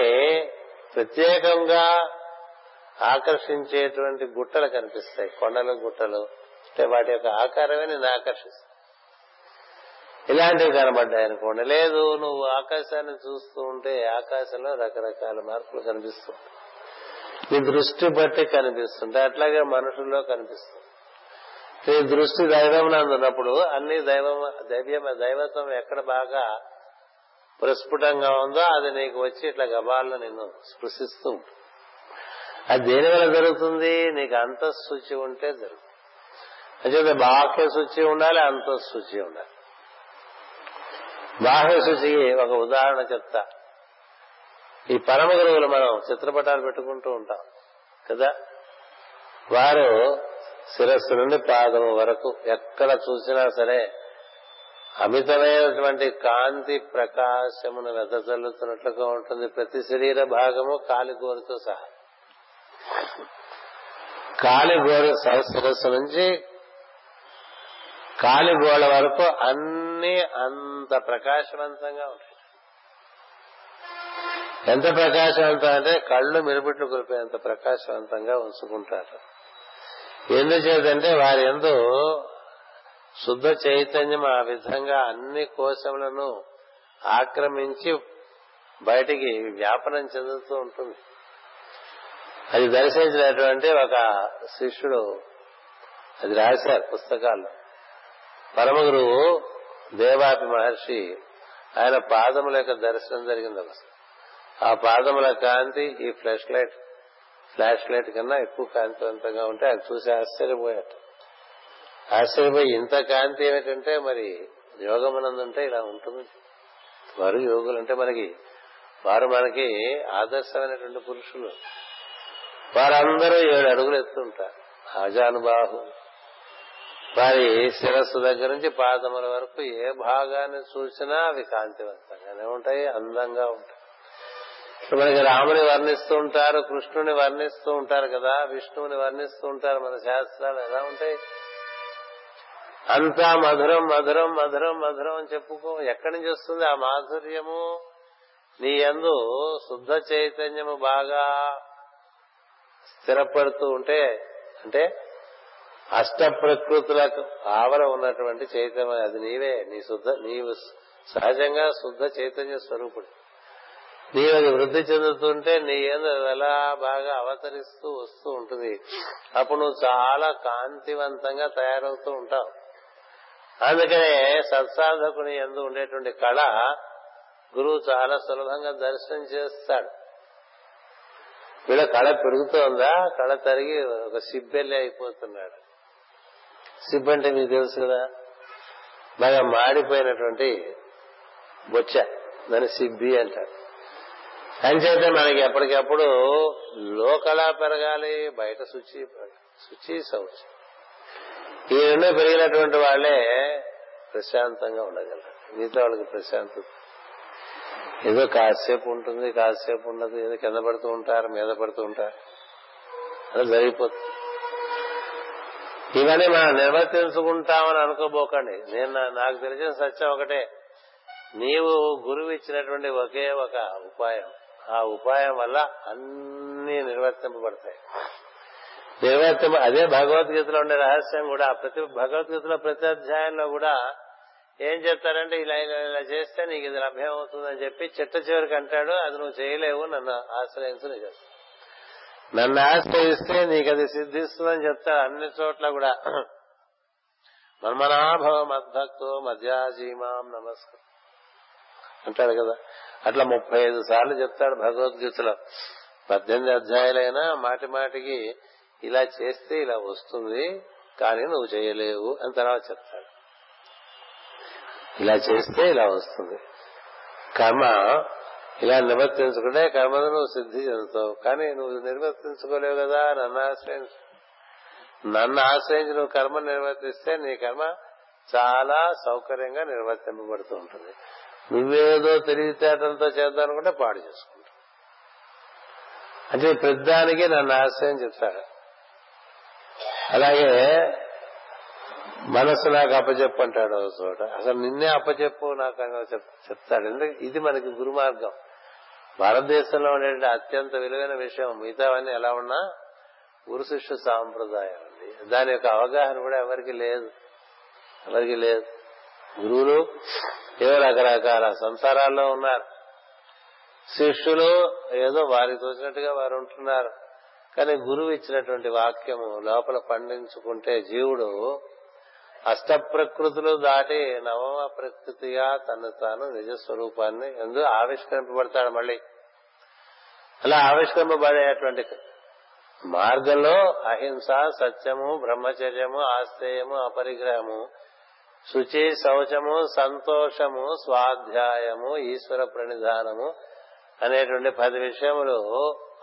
S1: ప్రత్యేకంగా ఆకర్షించేటువంటి గుట్టలు కనిపిస్తాయి. కొండలు గుట్టలు. అంటే వాటి యొక్క ఆకారమే నేను ఆకర్షిస్తాను. ఇలాంటివి కనబడ్డాయి అనుకోండి లేదు నువ్వు ఆకాశాన్ని చూస్తూ ఉంటే ఆకాశంలో రకరకాల మార్పులు కనిపిస్తూ నీ దృష్టి బట్టి కనిపిస్తుంటాయి. అట్లాగే మనుషుల్లో కనిపిస్తుంది నీ దృష్టి దైవం ఉన్నప్పుడు అన్ని దైవం దైవ్యం దైవత్వం ఎక్కడ బాగా ప్రస్ఫుటంగా ఉందో అది నీకు వచ్చి ఇట్లా గబాలను నిన్ను స్పృశిస్తూ ఉంటుంది. అది దేని వల్ల జరుగుతుంది? నీకు అంతఃశుచి ఉంటే జరుగుతుంది. అంటే బాహ్య శుచి ఉండాలి అంతఃశుచి ఉండాలి. బాహ్యశుచికి ఒక ఉదాహరణ చెప్తా. ఈ పరమ గురువులు మనం చిత్రపటాలు పెట్టుకుంటూ ఉంటాం కదా? వారు శిరస్సు నుండి పాదము వరకు ఎక్కడ చూసినా సరే అమితమైనటువంటి కాంతి ప్రకాశమును వెదజల్లుతున్నట్లుగా ఉంటుంది. ప్రతి శరీర భాగము కాలిగోరుతో సహా. కాలిగోరు శిరస్సు నుంచి కాలిగోళ వరకు అన్ని అంత ప్రకాశవంతంగా ఉంటాయి. ఎంత ప్రకాశవంతం అంటే కళ్ళు మిరుపుట్లు కురిపోయేంత ప్రకాశవంతంగా ఉంచుకుంటారు. ఎందుచేతంటే వారి ఎందు శుద్ధ చైతన్యం ఆ విధంగా అన్ని కోశములను ఆక్రమించి బయటికి వ్యాపనం చెందుతూ ఉంటుంది. అది దర్శించినటువంటి ఒక శిష్యుడు అది రాశారు పుస్తకాల్లో. పరమ గురువు దేవాపి మహర్షి ఆయన పాదముల యొక్క దర్శనం జరిగింది ఒకసారి ఆ పాదముల కాంతి ఈ ఫ్లాష్ లైట్ ఫ్లాష్ లైట్ కన్నా ఎక్కువ కాంతివంతంగా ఉంటే అది చూసి ఆశ్చర్యపోయాట. ఆశ్చర్యపోయి ఇంత కాంతి ఏమిటంటే మరి యోగమనందుంటే ఇలా ఉంటుంది. వారు యోగులు అంటే మనకి వారు మనకి ఆదర్శమైనటువంటి పురుషులు. వారందరూ ఏడు అడుగులు ఎత్తుంటారు. అజానుబాహు వారి శిరస్సు దగ్గర నుంచి పాదముల వరకు ఏ భాగాన్ని చూసినా అవి కాంతివంతంగానే ఉంటాయి అందంగా ఉంటాయి. మనకి రాముని వర్ణిస్తూ ఉంటారు కృష్ణుని వర్ణిస్తూ ఉంటారు కదా విష్ణువుని వర్ణిస్తూ ఉంటారు మన శాస్త్రాలు ఎలా ఉంటాయి? అంతా మధురం మధురం మధురం మధురం అని చెప్పుకో ఎక్కడి నుంచి వస్తుంది ఆ మాధుర్యము? నీ యందు శుద్ధ చైతన్యము బాగా స్థిరపడుతూ ఉంటే అంటే అష్ట ప్రకృతులకు ఆవర ఉన్నటువంటి చైతన్యం అది నీవే. నీ శుద్ధ నీవు సహజంగా శుద్ధ చైతన్య స్వరూపుడు. నీవు అది వృద్ధి చెందుతుంటే నీ ఏదో ఎలా బాగా అవతరిస్తూ వస్తూ ఉంటుంది. అప్పుడు నువ్వు చాలా కాంతివంతంగా తయారవుతూ ఉంటావు. అందుకనే సత్సాధకుని ఎందు ఉండేటువంటి కళ గురువు చాలా సులభంగా దర్శనం చేస్తాడు. వీళ్ళ కళ పెరుగుతోందా? కళ తరిగి ఒక సిబ్బెల్లి అయిపోతున్నాడు. సిబ్ అంటే మీకు తెలుసు కదా? బాగా మాడిపోయినటువంటి బొచ్చ. దాన్ని సిబ్బి అంటారు. అంచేత మనకి ఎప్పటికప్పుడు లోకళ పెరగాలి బయట శుచి శుచి శౌచి. ఈ రెండు పెరిగినటువంటి వాళ్ళే ప్రశాంతంగా ఉండగలరు. మిగతా వాళ్ళకి ప్రశాంతత. ఏదో కాసేపు ఉంటుంది కాసేపు ఉండదు. ఏదో కింద పడుతూ ఉంటారు మీద పడుతూ ఉంటారు. అలా జరిగిపోతుంది. ఇవన్నీ మనం నిర్వర్తించుకుంటామని అనుకోబోకండి. నేను నాకు తెలిసిన సత్యం ఒకటే. నీవు గురువు ఇచ్చినటువంటి ఒకే ఒక ఉపాయం. ఆ ఉపాయం వల్ల అన్ని నిర్వర్తింపబడతాయి. నిర్వర్తింప అదే భగవద్గీతలో ఉండే రహస్యం కూడా ప్రతి భగవద్గీతలో ప్రతి అధ్యాయంలో కూడా ఏం చెప్తారంటే ఇలా ఇలా ఇలా చేస్తే నీకు ఇది లభ్యం అవుతుందని చెప్పి చిట్ట చివరికి అంటాడు అది నువ్వు చేయలేవు నన్ను ఆశ్రయించు నీకు నన్ను ఆశ్రయిస్తే నీకు అది సిద్ధిస్తుందని చెప్తాడు అన్ని చోట్ల కూడా. మన్మనాభవ మద్భక్తో మధ్యాజీమాం నమస్కారం అంటాడు కదా. అట్లా ముప్పై ఐదు సార్లు చెప్తాడు భగవద్గీతలో. పద్దెనిమిది అధ్యాయులైనా మాటి మాటికి ఇలా చేస్తే ఇలా వస్తుంది కానీ నువ్వు చేయలేవు అని తర్వాత చెప్తాడు. ఇలా చేస్తే ఇలా వస్తుంది. కర్మ ఇలా నిర్వర్తించుకుంటే కర్మను నువ్వు సిద్ధి చెందుతావు. కానీ నువ్వు నిర్వర్తించుకోలేవు కదా నన్ను ఆశ్రయించు. నన్ను ఆశ్రయించి నువ్వు కర్మ నిర్వర్తిస్తే నీ కర్మ చాలా సౌకర్యంగా నిర్వర్తింపబడుతూ ఉంటుంది. నువ్వేదో తెలివితేటలతో చేద్దాం అనుకుంటే పాడు చేసుకుంటావు. అంటే పెద్దానికి నన్ను ఆశ్రయం చెప్తాడు. అలాగే మనసు నాకు అప్పచెప్పు అంటాడు ఒక చోట. అసలు నిన్నే అప్పచెప్పు నాకు చెప్తాడు. ఎందుకంటే ఇది మనకి గురు మార్గం భారతదేశంలో ఉండే అత్యంత విలువైన విషయం మిగతావన్నీ ఎలా ఉన్నా గురు శిష్య సాంప్రదాయం అండి. దాని యొక్క అవగాహన కూడా ఎవరికి లేదు. ఎవరికి లేదు. గురువులు ఏవో రకరకాల సంసారాల్లో ఉన్నారు. శిష్యులు ఏదో వారికి తోచినట్టుగా వారు ఉంటున్నారు. కానీ గురువు ఇచ్చినటువంటి వాక్యము లోపల పండించుకుంటే జీవుడు అష్ట ప్రకృతులు దాటి నవమ ప్రకృతిగా తను తాను నిజ స్వరూపాన్ని ఎందు ఆవిష్కరింపబడతాడు మళ్ళీ. అలా ఆవిష్కరింపబడేటువంటి మార్గంలో అహింస సత్యము బ్రహ్మచర్యము ఆశ్రయము అపరిగ్రహము శుచి శౌచము సంతోషము స్వాధ్యాయము ఈశ్వర ప్రణిధానము అనేటువంటి పది విషయములు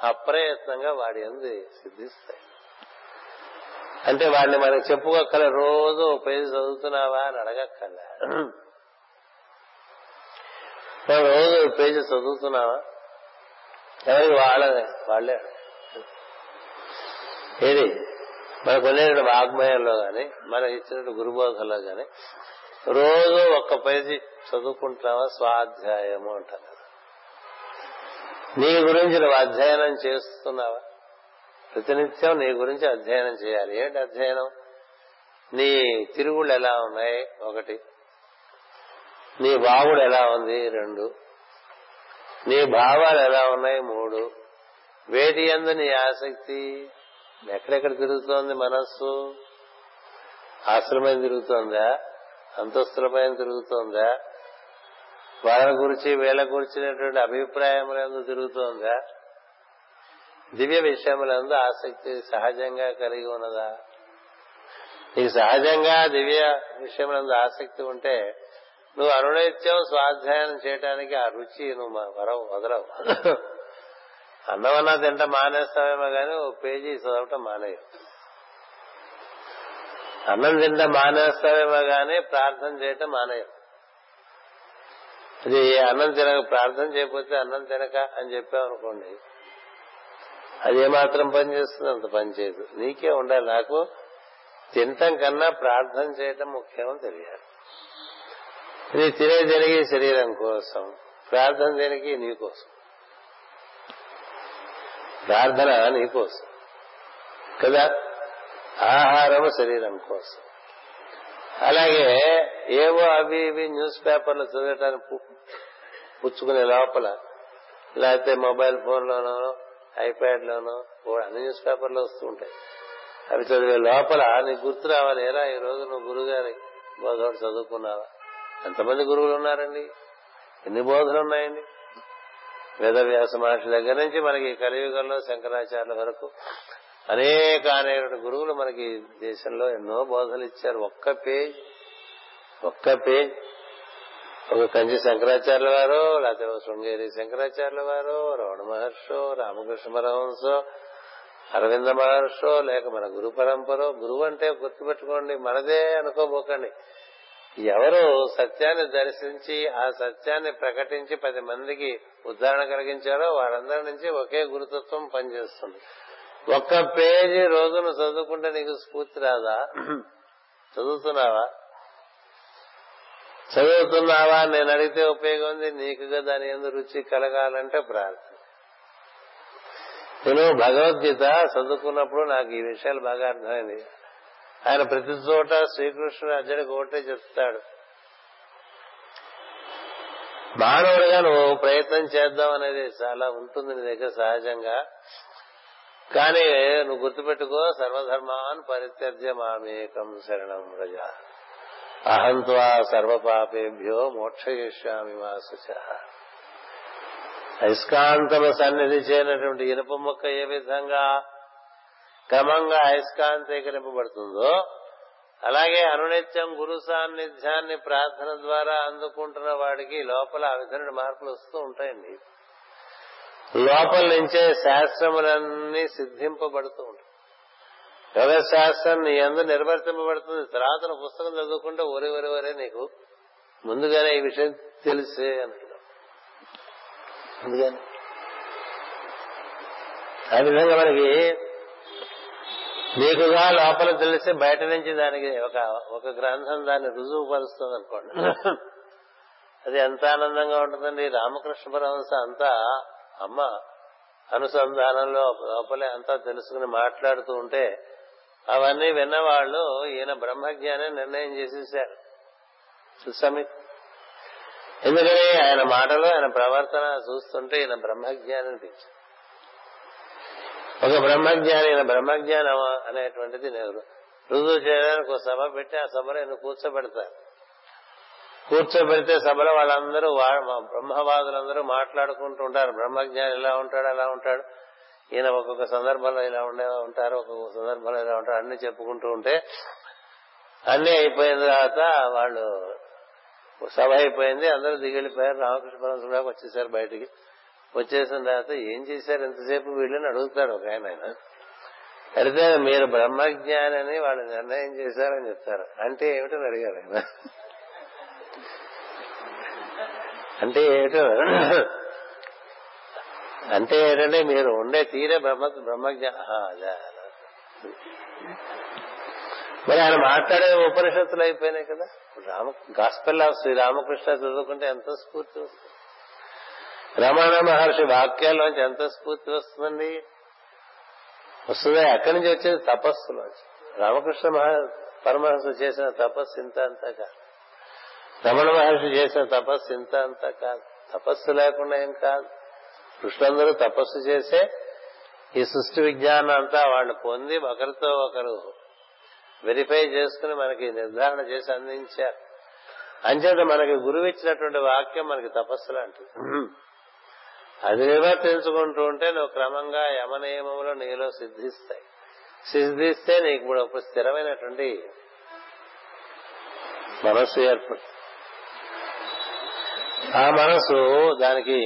S1: అప్రయత్నంగా వాడి అంది సిద్ధిస్తాయి. అంటే వాడిని మనం చెప్పుకోక్కల రోజు పేజీ చదువుతున్నావా అని అడగక్కర్లే. మనం రోజు పేజీ చదువుతున్నావా? ఎవరికి వాళ్ళదే వాళ్ళే ఏది? మనకు ఉండేటువంటి వాగ్మయంలో గాని మనకి ఇచ్చినట్టు గురుబోధంలో గాని రోజు ఒక్క పేజీ చదువుకుంటున్నావా? స్వాధ్యాయము అంటారు. నీ గురించి నువ్వు అధ్యయనం చేస్తున్నావా? ప్రతినిత్యం నీ గురించి అధ్యయనం చేయాలి. ఏంటి అధ్యయనం? నీ తిరుగుళ్ళు ఎలా ఉన్నాయి? ఒకటి. నీ బావుడు ఎలా ఉంది? రెండు. నీ భావాలు ఎలా ఉన్నాయి? మూడు. వేటి ఎందు నీ ఆసక్తి? ఎక్కడెక్కడ తిరుగుతోంది మనస్సు? ఆశ్రమం తిరుగుతోందా? అంతస్తులపైన తిరుగుతోందా? వాళ్ళ గురించి వీళ్ళ గురించినటువంటి అభిప్రాయములందు తిరుగుతోందా? దివ్య విషయములందు ఆసక్తి సహజంగా కలిగి ఉన్నదా? నీకు సహజంగా దివ్య విషయములందు ఆసక్తి ఉంటే నువ్వు అనునిత్యం స్వాధ్యాయం చేయడానికి ఆ రుచి నువ్వు వరవు వదలవు. అన్నం అన్నా తింట మానేస్తావేమో కానీ ఓ పేజీ చదవటం మానేయవు అన్నం తింట మానేస్తావేమో కానీ ప్రార్థన చేయటం మానేయవు అది అన్నం తినక ప్రార్థన చేయకపోతే అన్నం తినక అని చెప్పామనుకోండి అది ఏమాత్రం పనిచేస్తుంది అంత పనిచేయదు నీకే ఉండాలి. నాకు తినటం కన్నా ప్రార్థన చేయటం ముఖ్యం తెలియాలి. నీ తినే తిరిగి శరీరం కోసం. ప్రార్థన దేనికి? నీ కోసం. ప్రార్థన నీ కోసం. కదా? ఆహారము శరీరం కోసం. అలాగే ఏవో అవి ఇవి న్యూస్ పేపర్లు చదవటానికి పుచ్చుకునే లోపల లేకపోతే మొబైల్ ఫోన్లోనో ఐప్యాడ్ లోనో అన్ని న్యూస్ పేపర్లు వస్తూ ఉంటాయి. అవి చదివే లోపల నీకు గుర్తు రావాలి ఏరా ఈ రోజు నువ్వు గురువు గారి బోధోడు చదువుకున్నావా? ఎంతమంది గురువులు ఉన్నారండి? ఎన్ని బోధలు ఉన్నాయండి? వేదవ్యాస మహర్షి దగ్గర నుంచి మనకి కలియుగంలో శంకరాచార్యుల వరకు అనేక అనేక గురువులు మనకి దేశంలో ఎన్నో బోధలు ఇచ్చారు. ఒక్క పేజ్ ఒక్క పేజ్. ఒక కంచి శంకరాచార్యుల వారు లేకపోతే ఒక శృంగేరి శంకరాచార్యుల వారు రమణ మహర్షో రామకృష్ణ పరహంసో అరవింద మహర్షో లేక మన గురు పరంపర గురువు అంటే గుర్తుపెట్టుకోండి మనదే అనుకోబోకండి. ఎవరు సత్యాన్ని దర్శించి ఆ సత్యాన్ని ప్రకటించి పది మందికి ఉదాహరణ కలిగించారో వారందరి నుంచి ఒకే గురుతత్వం పనిచేస్తుంది. ఒక్క పేజీ రోజును చదువుకుంటే నీకు స్ఫూర్తి రాదా? చదువుతున్నావా? చదువుతున్నావా నేను అడిగితే ఉపయోగం ఉంది. నీకుగా దాని ఎందు రుచి కలగాలంటే ప్రార్థన. నేను భగవద్గీత చదువుకున్నప్పుడు నాకు ఈ విషయాలు బాగా అర్థమైంది. ఆయన ప్రతి చోట శ్రీకృష్ణుడు అర్జునికి ఒకటే చెప్తాడు. మానవుడిగా నువ్వు ప్రయత్నం చేద్దాం అనేది చాలా ఉంటుంది నీ దగ్గర సహజంగా. కానీ నువ్వు గుర్తుపెట్టుకో సర్వధర్మాన్ పరిత్యజ్య మామేకం శరణం రజ అహంత్వా సర్వపాపేభ్యో మోక్షయిష్యామి వాసుచ అయస్కాంతము సన్నిధి చేయనటువంటి ఇనుప మొక్క ఏ విధంగా క్రమంగా అయస్కాంతీకరింపబడుతుందో అలాగే అనునిత్యం గురు సాన్నిధ్యాన్ని ప్రార్థన ద్వారా అందుకుంటున్న వాడికి లోపల ఆ మార్పులు వస్తూ ఉంటాయండి. లోపల నుంచే శాస్త్రములన్నీ సిద్ధింపబడుతూ ఉంటాయి యోగ శాస్త్రం నీ అందు నిర్వర్తింపబడుతుంది. తర్వాత పుస్తకం చదువుకుంటే ఒరే ఒరే ఒరే నీకు ముందుగానే ఈ విషయం తెలిసే అంటున్నావు ముందుగానే. ఆ విధంగా మనకి నీకుగా లోపల తెలిసి బయట నుంచి దానికి ఒక ఒక గ్రంథం దాన్ని రుజువు పరుస్తుంది అనుకోండి అది ఎంత ఆనందంగా ఉంటుందండి. రామకృష్ణ పరమహంస అంతా అమ్మ అనుసంధానంలో లోపలే అంతా తెలుసుకుని మాట్లాడుతూ ఉంటే అవన్నీ విన్నవాళ్ళు ఈయన బ్రహ్మజ్ఞానం నిర్ణయం చేసేసారు చూసామి ఎందుకని ఆయన మాటలు ఆయన ప్రవర్తన చూస్తుంటే ఈయన బ్రహ్మజ్ఞానం అనిపించింది ఒక బ్రహ్మజ్ఞాని ఈయన బ్రహ్మజ్ఞానం అనేటువంటిది నేను రుజువు చేయడానికి ఒక సభ పెట్టి ఆ సభలో ఈయన కూర్చోబెడతారు. కూర్చోబెడితే సభలో వాళ్ళందరూ బ్రహ్మవాదులందరూ మాట్లాడుకుంటూ ఉంటారు. బ్రహ్మజ్ఞాని ఇలా ఉంటాడు అలా ఉంటాడు. ఈయన ఒక్కొక్క సందర్భంలో ఇలా ఉండే ఉంటారు ఒక్కొక్క సందర్భంలో ఇలా ఉంటారు అన్ని చెప్పుకుంటూ ఉంటే అన్ని అయిపోయిన తర్వాత వాళ్ళు సభ అయిపోయింది అందరూ దిగిపోయారు రామకృష్ణ పరమశ వచ్చేసారు బయటికి. వచ్చేసిన తర్వాత ఏం చేశారు? ఎంతసేపు వీళ్ళని అడుగుతాడు ఒక ఆయన. ఆయన అడిగితే మీరు బ్రహ్మజ్ఞానని వాళ్ళు నిర్ణయం చేశారని చెప్తారు. అంటే ఏమిటని అడిగారు ఆయన. అంటే ఏమిటో అంటే ఏంటంటే మీరు ఉండే తీరే బ్రహ్మ బ్రహ్మజ్ఞ మరి ఆయన మాట్లాడే ఉపనిషత్తులు అయిపోయినాయి కదా. రామ గాస్పెల్ ఆఫ్ శ్రీ రామకృష్ణ చదువుకుంటే ఎంత స్ఫూర్తి వస్తుంది? రమణ మహర్షి వాక్యాల్లోంచి ఎంత స్ఫూర్తి వస్తుందండి? వస్తుంది. ఎక్కడి నుంచి వచ్చేది? తపస్సులోంచి రామకృష్ణ మహా పరమహంస చేసిన తపస్సు ఇంత అంతా కాదు. రమణ మహర్షి చేసిన తపస్సు ఇంత అంతా కాదు. తపస్సు లేకుండా ఏం కాదు. ఋషులందరూ తపస్సు చేసే ఈ సృష్టి విజ్ఞానం అంతా వాళ్ళు పొంది ఒకరితో ఒకరు వెరిఫై చేసుకుని మనకి నిర్ధారణ చేసి అందించారు. అంచేత మనకి గురువు ఇచ్చినటువంటి వాక్యం మనకి తపస్సు లాంటిది. అది నిర్వర్తించుకుంటూ ఉంటే నువ్వు క్రమంగా యమనియమములు నీలో సిద్ధిస్తాయి. సిద్ధిస్తే నీకు ఇప్పుడు ఒక స్థిరమైనటువంటి మనస్సు ఏర్పడుతుంది. ఆ మనసు దానికి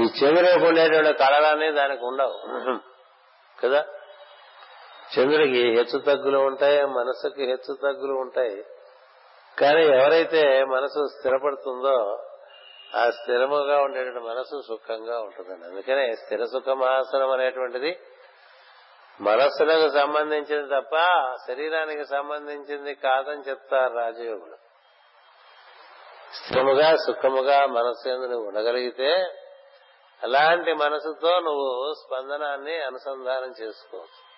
S1: ఈ చంద్రుడికి ఉండేటువంటి కళలనే దానికి ఉండవు. కదా? చంద్రుడికి హెచ్చు తగ్గులు ఉంటాయి మనసుకి హెచ్చు తగ్గులు ఉంటాయి. కానీ ఎవరైతే మనసు స్థిరపడుతుందో ఆ స్థిరముగా ఉండేటువంటి మనసు సుఖంగా ఉంటుందండి. అందుకనే స్థిర సుఖమాసనం అనేటువంటిది మనస్సులకు సంబంధించింది తప్ప శరీరానికి సంబంధించింది కాదని చెప్తారు రాజయోగులు. స్థిరముగా సుఖముగా మనస్సు ఎందుకు ఉండగలిగితే అలాంటి మనసుతో నువ్వు స్పందనాన్ని అనుసంధానం చేసుకోవచ్చు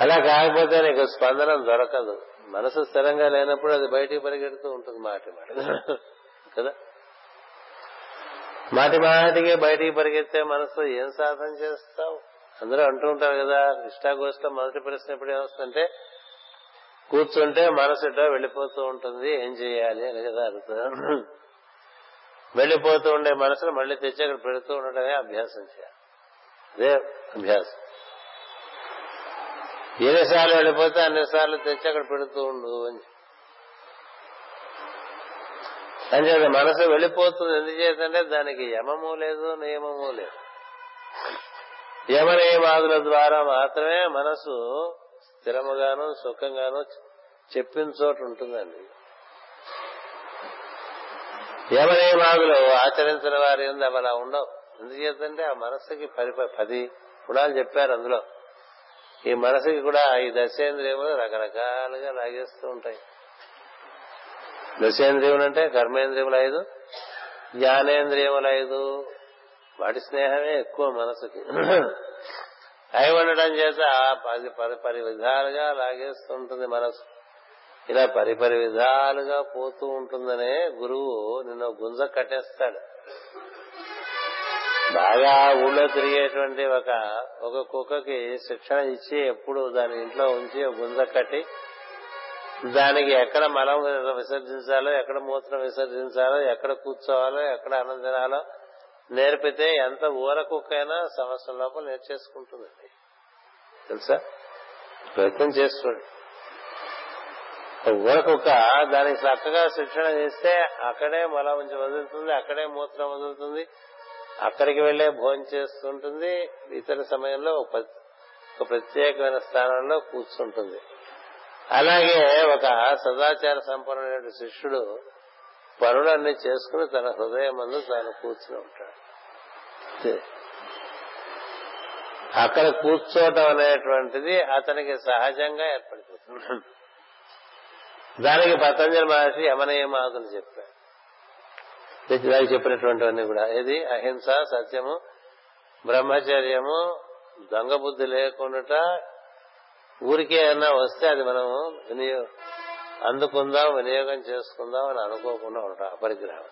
S1: అలా కాకపోతే నీకు స్పందనం దొరకదు. మనసు స్థిరంగా లేనప్పుడు అది బయటికి పరిగెడుతూ ఉంటుంది మాటి మాట. కదా? మాటి మాటికి బయటికి పరిగెత్తే మనసు ఏం సాధన చేస్తావు? అందరూ అంటూ ఉంటారు కదా ఇష్టాగోష్ఠ మొదటి ప్రశ్న ఎప్పుడు ఏమొస్తుందంటే కూర్చుంటే మనసు వెళ్ళిపోతూ ఉంటుంది ఏం చేయాలి అని కదా అడుగుతారు వెళ్ళిపోతూ ఉండే మనసును మళ్ళీ తెచ్చి అక్కడ పెడుతూ ఉండటమే అభ్యాసం చేయాలి. అదే అభ్యాసం. ఎన్నిసార్లు వెళ్ళిపోతే అన్నిసార్లు తెచ్చి అక్కడ పెడుతూ ఉండు అని అంచేత మనసు వెళ్ళిపోతుంది ఎందుచేతంటే దానికి యమము లేదు నియమము లేదు. యమనియమాదుల ద్వారా మాత్రమే మనసు స్థిరముగాను సుఖంగాను చెప్పిన చోటు ఉంటుందండి. యమనియమాదులు ఆచరించిన వారి అవి అలా ఉండవు. ఎందుచేతంటే ఆ మనస్సుకి పది పది గుణాలు చెప్పారు అందులో. ఈ మనసుకి కూడా ఈ దశేంద్రియములు రకరకాలుగా లాగేస్తూ ఉంటాయి. దశేంద్రియములు అంటే కర్మేంద్రియములు ఐదు జ్ఞానేంద్రియములు ఐదు. వాటి స్నేహమే ఎక్కువ మనసుకి అయి ఉండటం చేత పది పది పది విధాలుగా లాగేస్తుంటుంది మనసు ఇలా పరిపరి విధాలుగా పోతూ ఉంటుందనే గురువు నిన్న గుంజ కట్టేస్తాడు. బాగా ఊళ్ళో తిరిగేటువంటి ఒక ఒక కుక్కకి శిక్షణ ఇచ్చి ఎప్పుడు దాని ఇంట్లో ఉంచి గుంజ కట్టి దానికి ఎక్కడ మలం విసర్జించాలో ఎక్కడ మూత్రం విసర్జించాలో ఎక్కడ కూర్చోవాలో ఎక్కడ అన్నం నేర్పితే ఎంత ఊర కుక్కైనా సంవత్సరం లోపల నేర్చేసుకుంటుందండి. తెలుసా? ప్రయత్నం చేసుకోండి ఒక దానికి చక్కగా శిక్షణ చేస్తే అక్కడే మల ఉంచి వదులుతుంది అక్కడే మూత్రం వదులుతుంది అక్కడికి వెళ్ళే భోజనం చేస్తుంటుంది ఇతర సమయంలో ఒక ప్రత్యేకమైన స్థానంలో కూర్చుంటుంది. అలాగే ఒక సదాచార సంపన్నమైన శిష్యుడు పనులన్నీ చేసుకుని తన హృదయం మందు తాను కూర్చుని ఉంటాడు. అక్కడ కూర్చోవటం అనేటువంటిది అతనికి సహజంగా ఏర్పడిపోతుంది. దానికి పతంజలి మహర్షి యమనయమాదులు చెప్పాడు దానికి చెప్పినటువంటివన్నీ కూడా. ఇది అహింస సత్యము బ్రహ్మచర్యము దొంగ బుద్ధి లేకుండా ఊరికే అన్నా వస్తే అది మనము వినియోగ అందుకుందాం వినియోగం చేసుకుందాం అని అనుకోకుండా ఉంటాం. అపరిగ్రహం.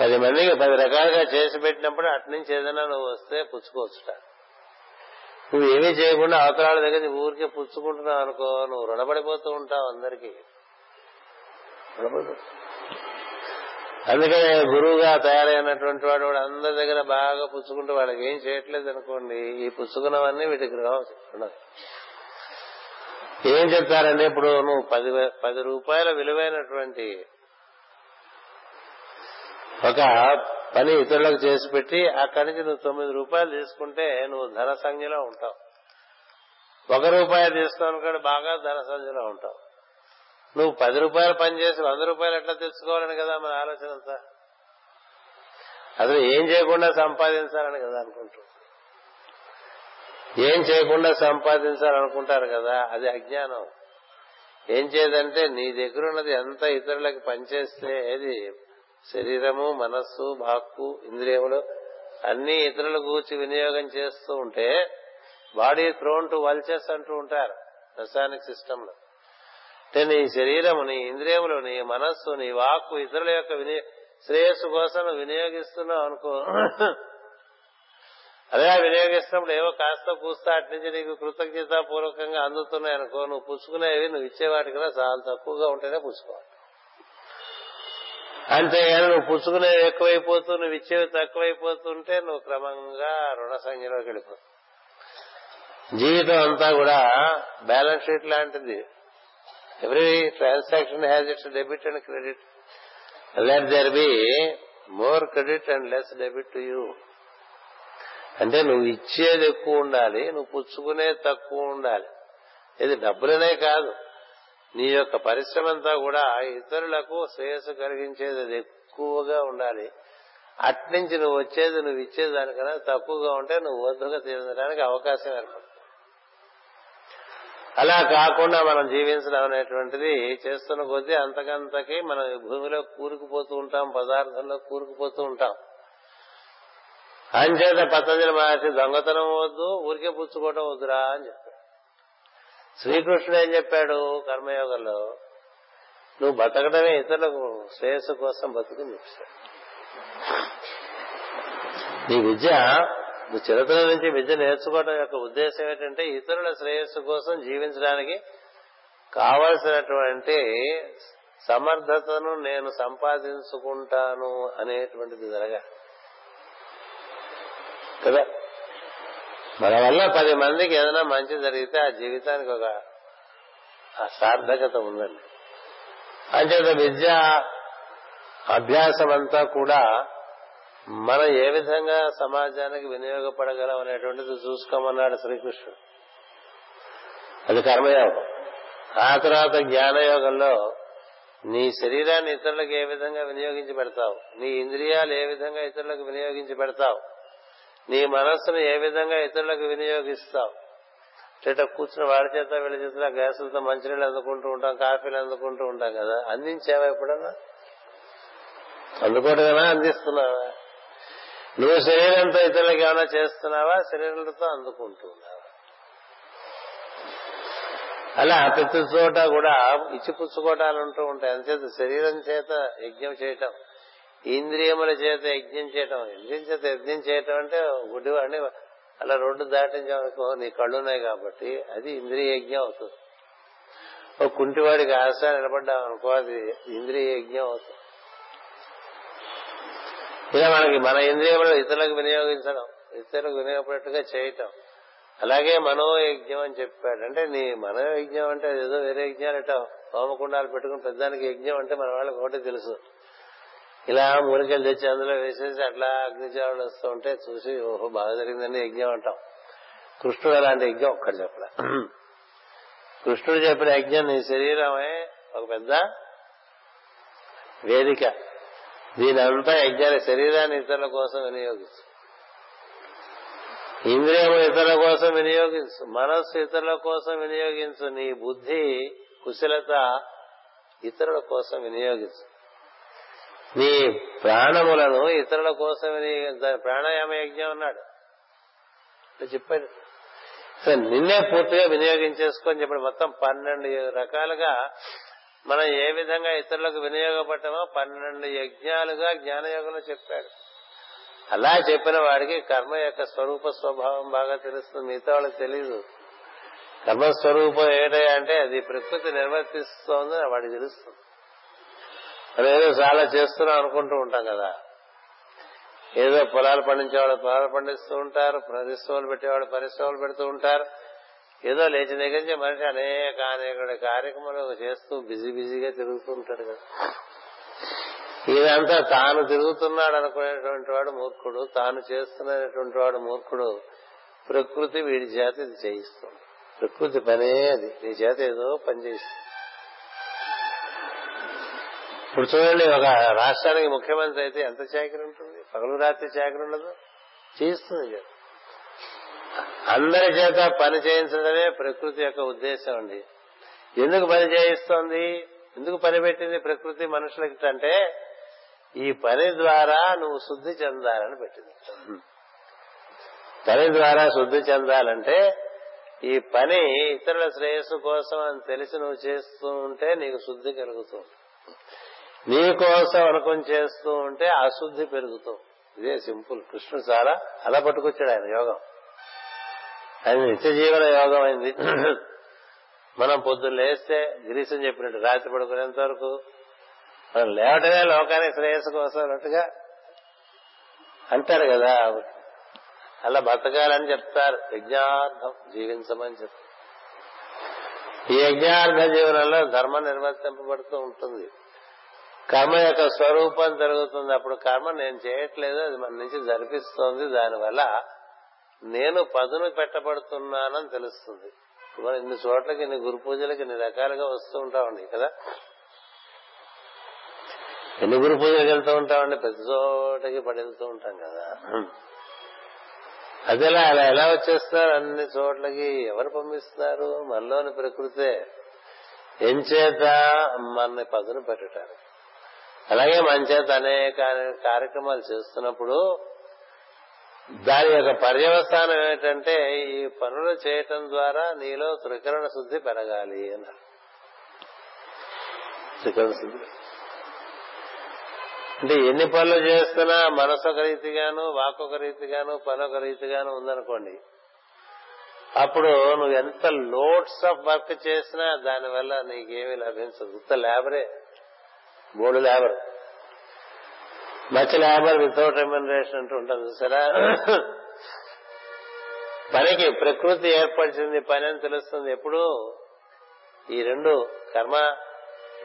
S1: పది మందికి పది రకాలుగా చేసి పెట్టినప్పుడు అటు నుంచి ఏదైనా నువ్వు వస్తే పుచ్చుకోవచ్చుట. నువ్వు ఏమీ చేయకుండా అవతరాల దగ్గర ఊరికే పుచ్చుకుంటున్నావు అనుకో నువ్వు రుణపడిపోతూ ఉంటావు అందరికీ. అందుకనే గురువుగా తయారైనటువంటి వాడు వాడు అందరి దగ్గర బాగా పుచ్చుకుంటూ వాళ్ళకి ఏం చేయట్లేదు అనుకోండి ఈ పుచ్చుకున్నవన్నీ వీటికి ఉండదు. ఏం చెప్తారండి ఇప్పుడు నువ్వు పది పది రూపాయల విలువైనటువంటి ఒక పని ఇతరులకు చేసి పెట్టి అక్కడి నుంచి నువ్వు తొమ్మిది రూపాయలు తీసుకుంటే నువ్వు ధన సంఖ్యలో ఉంటావు. ఒక రూపాయలు కూడా బాగా ధన సంఖ్యలో ఉంటావు. నువ్వు పది రూపాయలు పనిచేసి వంద రూపాయలు ఎట్లా తెచ్చుకోవాలని కదా మన ఆలోచన అంతా? అసలు ఏం చేయకుండా సంపాదించాలని కదా అనుకుంటాం ఏం చేయకుండా సంపాదించాలనుకుంటారు కదా అది అజ్ఞానం. ఏం చేయదంటే నీ దగ్గర ఉన్నది ఎంత ఇతరులకు పనిచేస్తే ఏది శరీరము మనస్సు వాక్కు ఇంద్రియములు అన్ని ఇతరుల గూర్చి వినియోగం చేస్తూ ఉంటే బాడీ థ్రోన్ టు వల్చెస్ అంటూ ఉంటారు రసాయనిక్ సిస్టమ్లో అంటే నీ శరీరము నీ ఇంద్రియములు నీ మనస్సు నీ వాక్కు ఇతరుల యొక్క వినియో శ్రేయస్సు కోసం వినియోగిస్తున్నావు అనుకో. అదే వినియోగిస్తున్నప్పుడు ఏవో కాస్త కూస్తా అటు నుంచి నీకు కృతజ్ఞత పూర్వకంగా అందుతున్నాయి అనుకో నువ్వు పుచ్చుకునేవి నువ్వు ఇచ్చేవాటికి కన్నా చాలా తక్కువగా ఉంటేనే పుచ్చుకోవాలి. అంతేగాని నువ్వు పుచ్చుకునేవి ఎక్కువైపోతూ నువ్వు ఇచ్చేవి తక్కువైపోతుంటే నువ్వు క్రమంగా రుణ సంఖ్యలోకి వెళ్ళిపోతావు. జీవితం అంతా కూడా బ్యాలెన్స్ షీట్ లాంటిది. Every transaction has its debit and credit. Let there be more credit and less debit to you. అంటే నువ్వు ఇచ్చేది ఎక్కువ ఉండాలి నువ్వు పుచ్చుకునేది తక్కువ ఉండాలి. ఇది డబ్బులనే కాదు. నీ యొక్క పరిశ్రమ అంతా కూడా ఇతరులకు శ్రేయస్సు కలిగించేది అది ఎక్కువగా ఉండాలి. అట్నుంచి నువ్వు వచ్చేది నువ్వు ఇచ్చేదానికన్నా తక్కువగా ఉంటే నువ్వు వద్దుగా తీరడానికి అవకాశం ఏర్పడుతుంది. అలా కాకుండా మనం జీవించడం అనేటువంటిది చేస్తున్న కొద్దీ అంతకంతకి మనం భూమిలో కూరుకుపోతూ ఉంటాం పదార్థంలో కూరుకుపోతూ ఉంటాం. అంచేత పతంజలి మహర్షి దొంగతనం వద్దు ఊరికే పుచ్చుకోవటం వద్దురా అని చెప్తారు. శ్రీకృష్ణుడు ఏం చెప్పాడు కర్మయోగంలో? నువ్వు బతకడమే ఇతరులకు శ్రేయస్సు కోసం బతుకుని చెప్పాడు. నీ విద్య నువ్వు చిరతల నుంచి విద్య నేర్చుకోవడం యొక్క ఉద్దేశం ఏంటంటే ఇతరుల శ్రేయస్సు కోసం జీవించడానికి కావలసినటువంటి సమర్థతను నేను సంపాదించుకుంటాను అనేటువంటిది జరగా కదా? మన వల్ల పది మందికి ఏదైనా మంచి జరిగితే ఆ జీవితానికి ఒక సార్థకత ఉందండి. అంచేత విద్య అభ్యాసం అంతా కూడా మనం ఏ విధంగా సమాజానికి వినియోగపడగలం అనేటువంటిది చూసుకోమన్నాడు శ్రీకృష్ణుడు. అది కర్మయోగం. ఆ తర్వాత జ్ఞానయోగంలో నీ శరీరాన్ని ఇతరులకు ఏ విధంగా వినియోగించి పెడతావు? నీ ఇంద్రియాలు ఏ విధంగా ఇతరులకు వినియోగించి పెడతావు? నీ మనస్సును ఏ విధంగా ఇతరులకు వినియోగిస్తావు? చేట కూర్చుని వాడి చేత వీళ్ళ చేత గ్యాసులతో మంచినీళ్ళు అందుకుంటూ ఉంటాం కాఫీలు అందుకుంటూ ఉంటాం కదా? అందించావా ఎప్పుడన్నా? అందుకోవటమేనా అందిస్తున్నావా? నువ్వు శరీరంతో ఇతరులకు ఏమైనా చేస్తున్నావా? శరీరంతో అందుకుంటూ ఉన్నావా? అలా ప్రతి చోట కూడా ఇచ్చిపుచ్చుకోవటాలు ఉంటూ ఉంటాయి. అంతేత శరీరం చేత యజ్ఞం చేయటం ఇంద్రియముల చేత యజ్ఞం చేయటం. ఇంద్రియం చేత యజ్ఞం చేయటం అంటే గుడ్డివాడిని అలా రోడ్డు దాటించామనుకో నీ కళ్ళున్నాయి కాబట్టి అది ఇంద్రియ యజ్ఞం అవుతుంది. ఒక కుంటివాడికి ఆశ నిలబడ్డాం అనుకో అది ఇంద్రియ యజ్ఞం అవుతుంది. ఇలా మనకి మన ఇంద్రియములు ఇతరులకు వినియోగించడం ఇతరులకు వినియోగపడేట్టుగా చేయటం. అలాగే మనోయజ్ఞం అని చెప్పాడు. అంటే నీ మనోయజ్ఞం అంటే ఏదో వేరే యజ్ఞాలు ఎట్టా హోమకుండాలు పెట్టుకుని పెద్దానికి యజ్ఞం అంటే మన వాళ్ళకి ఒకటి తెలుసు. ఇలా మూలికలు తెచ్చి అందులో వేసేసి అట్లా అగ్నిచారులు వస్తూ ఉంటే చూసి ఓహో బాగా జరిగిందని యజ్ఞం అంటాం. కృష్ణుడు అలాంటి యజ్ఞం ఒక్కడు చెప్పలే. కృష్ణుడు చెప్పిన యజ్ఞం నీ శరీరమే ఒక పెద్ద వేదిక. దీని అంతా యజ్ఞాన్ని శరీరాన్ని ఇతరుల కోసం వినియోగించు. ఇంద్రియము ఇతరుల కోసం వినియోగించు. మనస్సు ఇతరుల కోసం వినియోగించు. నీ బుద్ధి కుశలత ఇతరుల కోసం వినియోగించు. నీ ప్రాణములను ఇతరుల కోసం ప్రాణాయామ యజ్ఞం అన్నాడు. చెప్పాడు. నిన్నే పూర్తిగా వినియోగించేసుకొని చెప్పాడు. మొత్తం పన్నెండు రకాలుగా మనం ఏ విధంగా ఇతరులకు వినియోగపడ్డామో పన్నెండు యజ్ఞాలుగా జ్ఞానయోగంలో చెప్పాడు. అలా చెప్పిన వాడికి కర్మ యొక్క స్వరూప స్వభావం బాగా తెలుస్తుంది. మిగతా వాళ్ళకి తెలియదు కర్మస్వరూపం ఏంటంటే అంటే అది ప్రకృతి నిర్వర్తిస్తోందని వాడికి తెలుస్తుంది. మనం ఏదో చాలా చేస్తున్నాం అనుకుంటూ ఉంటాం కదా. ఏదో పొలాలు పండించేవాడు పొలాలు పండిస్తూ ఉంటారు పరిశ్రమలు పెట్టేవాడు పరిశ్రమలు పెడుతూ ఉంటారు. ఏదో లేచి దగ్గర మనిషి అనేక అనేక కార్యక్రమాలు చేస్తూ బిజీ బిజీగా తిరుగుతూ ఉంటాడు కదా. ఇదంతా తాను తిరుగుతున్నాడు అనుకునేటువంటి వాడు మూర్ఖుడు. తాను చేస్తున్నటువంటి వాడు మూర్ఖుడు. ప్రకృతి వీడి చేత ఇది చేయిస్తుంది. ప్రకృతి పనే అది. నీ చేత ఏదో పని చేయిస్తుంది. ఇప్పుడు చూడండి ఒక రాష్ట్రానికి ముఖ్యమంత్రి అయితే ఎంత చాకరి ఉంటుంది? పగలు రాత్రి చాకరి ఉండదు. చేస్తుంది అందరి చేత పని చేయించడమే ప్రకృతి యొక్క ఉద్దేశం అండి. ఎందుకు పని చేయిస్తోంది? ఎందుకు పని పెట్టింది ప్రకృతి మనుషులకి అంటే ఈ పని ద్వారా నువ్వు శుద్ధి చెందాలని పెట్టింది. పని ద్వారా శుద్ధి చెందాలంటే ఈ పని ఇతరుల శ్రేయస్సు కోసం అని తెలిసి నువ్వు చేస్తూ ఉంటే నీకు శుద్ధి కలుగుతుంది. నీ కోసం అనుకుని చేస్తూ ఉంటే అశుద్ధి పెరుగుతూ ఇదే సింపుల్. కృష్ణుడు చాలా అలా పట్టుకొచ్చాడు ఆయన యోగం. ఆయన నిత్య జీవన యోగం అయింది. మనం పొద్దున్న లేస్తే గిరీశం చెప్పినట్టు రాత్రి పడుకునేంత వరకు మనం లేవటమే లోకానికి శ్రేయస్సు కోసం అన్నట్టుగా అంటారు కదా. అలా బతకాలని చెప్తారు. యజ్ఞార్థం జీవించమని చెప్తారు. ఈ యజ్ఞార్థ జీవనంలో ధర్మం నిర్వర్తింపబడుతూ ఉంటుంది. కర్మ యొక్క స్వరూపం జరుగుతుంది. అప్పుడు కర్మ నేను చేయట్లేదు అది మన నుంచి జరిపిస్తోంది. దానివల్ల నేను పదును పెట్టబడుతున్నానని తెలుస్తుంది. మనం ఇన్ని చోట్లకి ఇన్ని గురు పూజలకి ఇన్ని రకాలుగా వస్తూ ఉంటామండి కదా? ఎన్ని గురు పూజలకు వెళ్తూ ఉంటామండి ప్రతి చోటకి పడెళ్తూ ఉంటాం కదా. అదేలా అలా ఎలా వచ్చేస్తున్నారు అన్ని చోట్లకి ఎవరు పంపిస్తున్నారు మనలోని ప్రకృతే. ఎంచేత మన పదును పెట్టడానికి అలాగే మన చేత అనేక కార్యక్రమాలు చేస్తున్నప్పుడు దాని యొక్క పర్యవస్థానం ఏమిటంటే ఈ పనులు చేయటం ద్వారా నీలో త్రికరణ శుద్ధి పెరగాలి అన్నారు. త్రికరణ శుద్ధి. అంటే ఎన్ని పనులు చేస్తున్నా మనసు ఒక రీతిగాను వాక్ ఒక రీతిగాను పని ఒక రీతిగాను ఉందనుకోండి. అప్పుడు నువ్వు ఎంత లోడ్స్ ఆఫ్ వర్క్ చేసినా దానివల్ల నీకేమీ లభించదు. ఇంత లేబరే. మూడు labour. Much labour without remuneration అంటూ ఉంటుంది చూసారా పనికి ప్రకృతి ఏర్పరిచింది పని అని తెలుస్తుంది ఎప్పుడు? ఈ రెండు కర్మ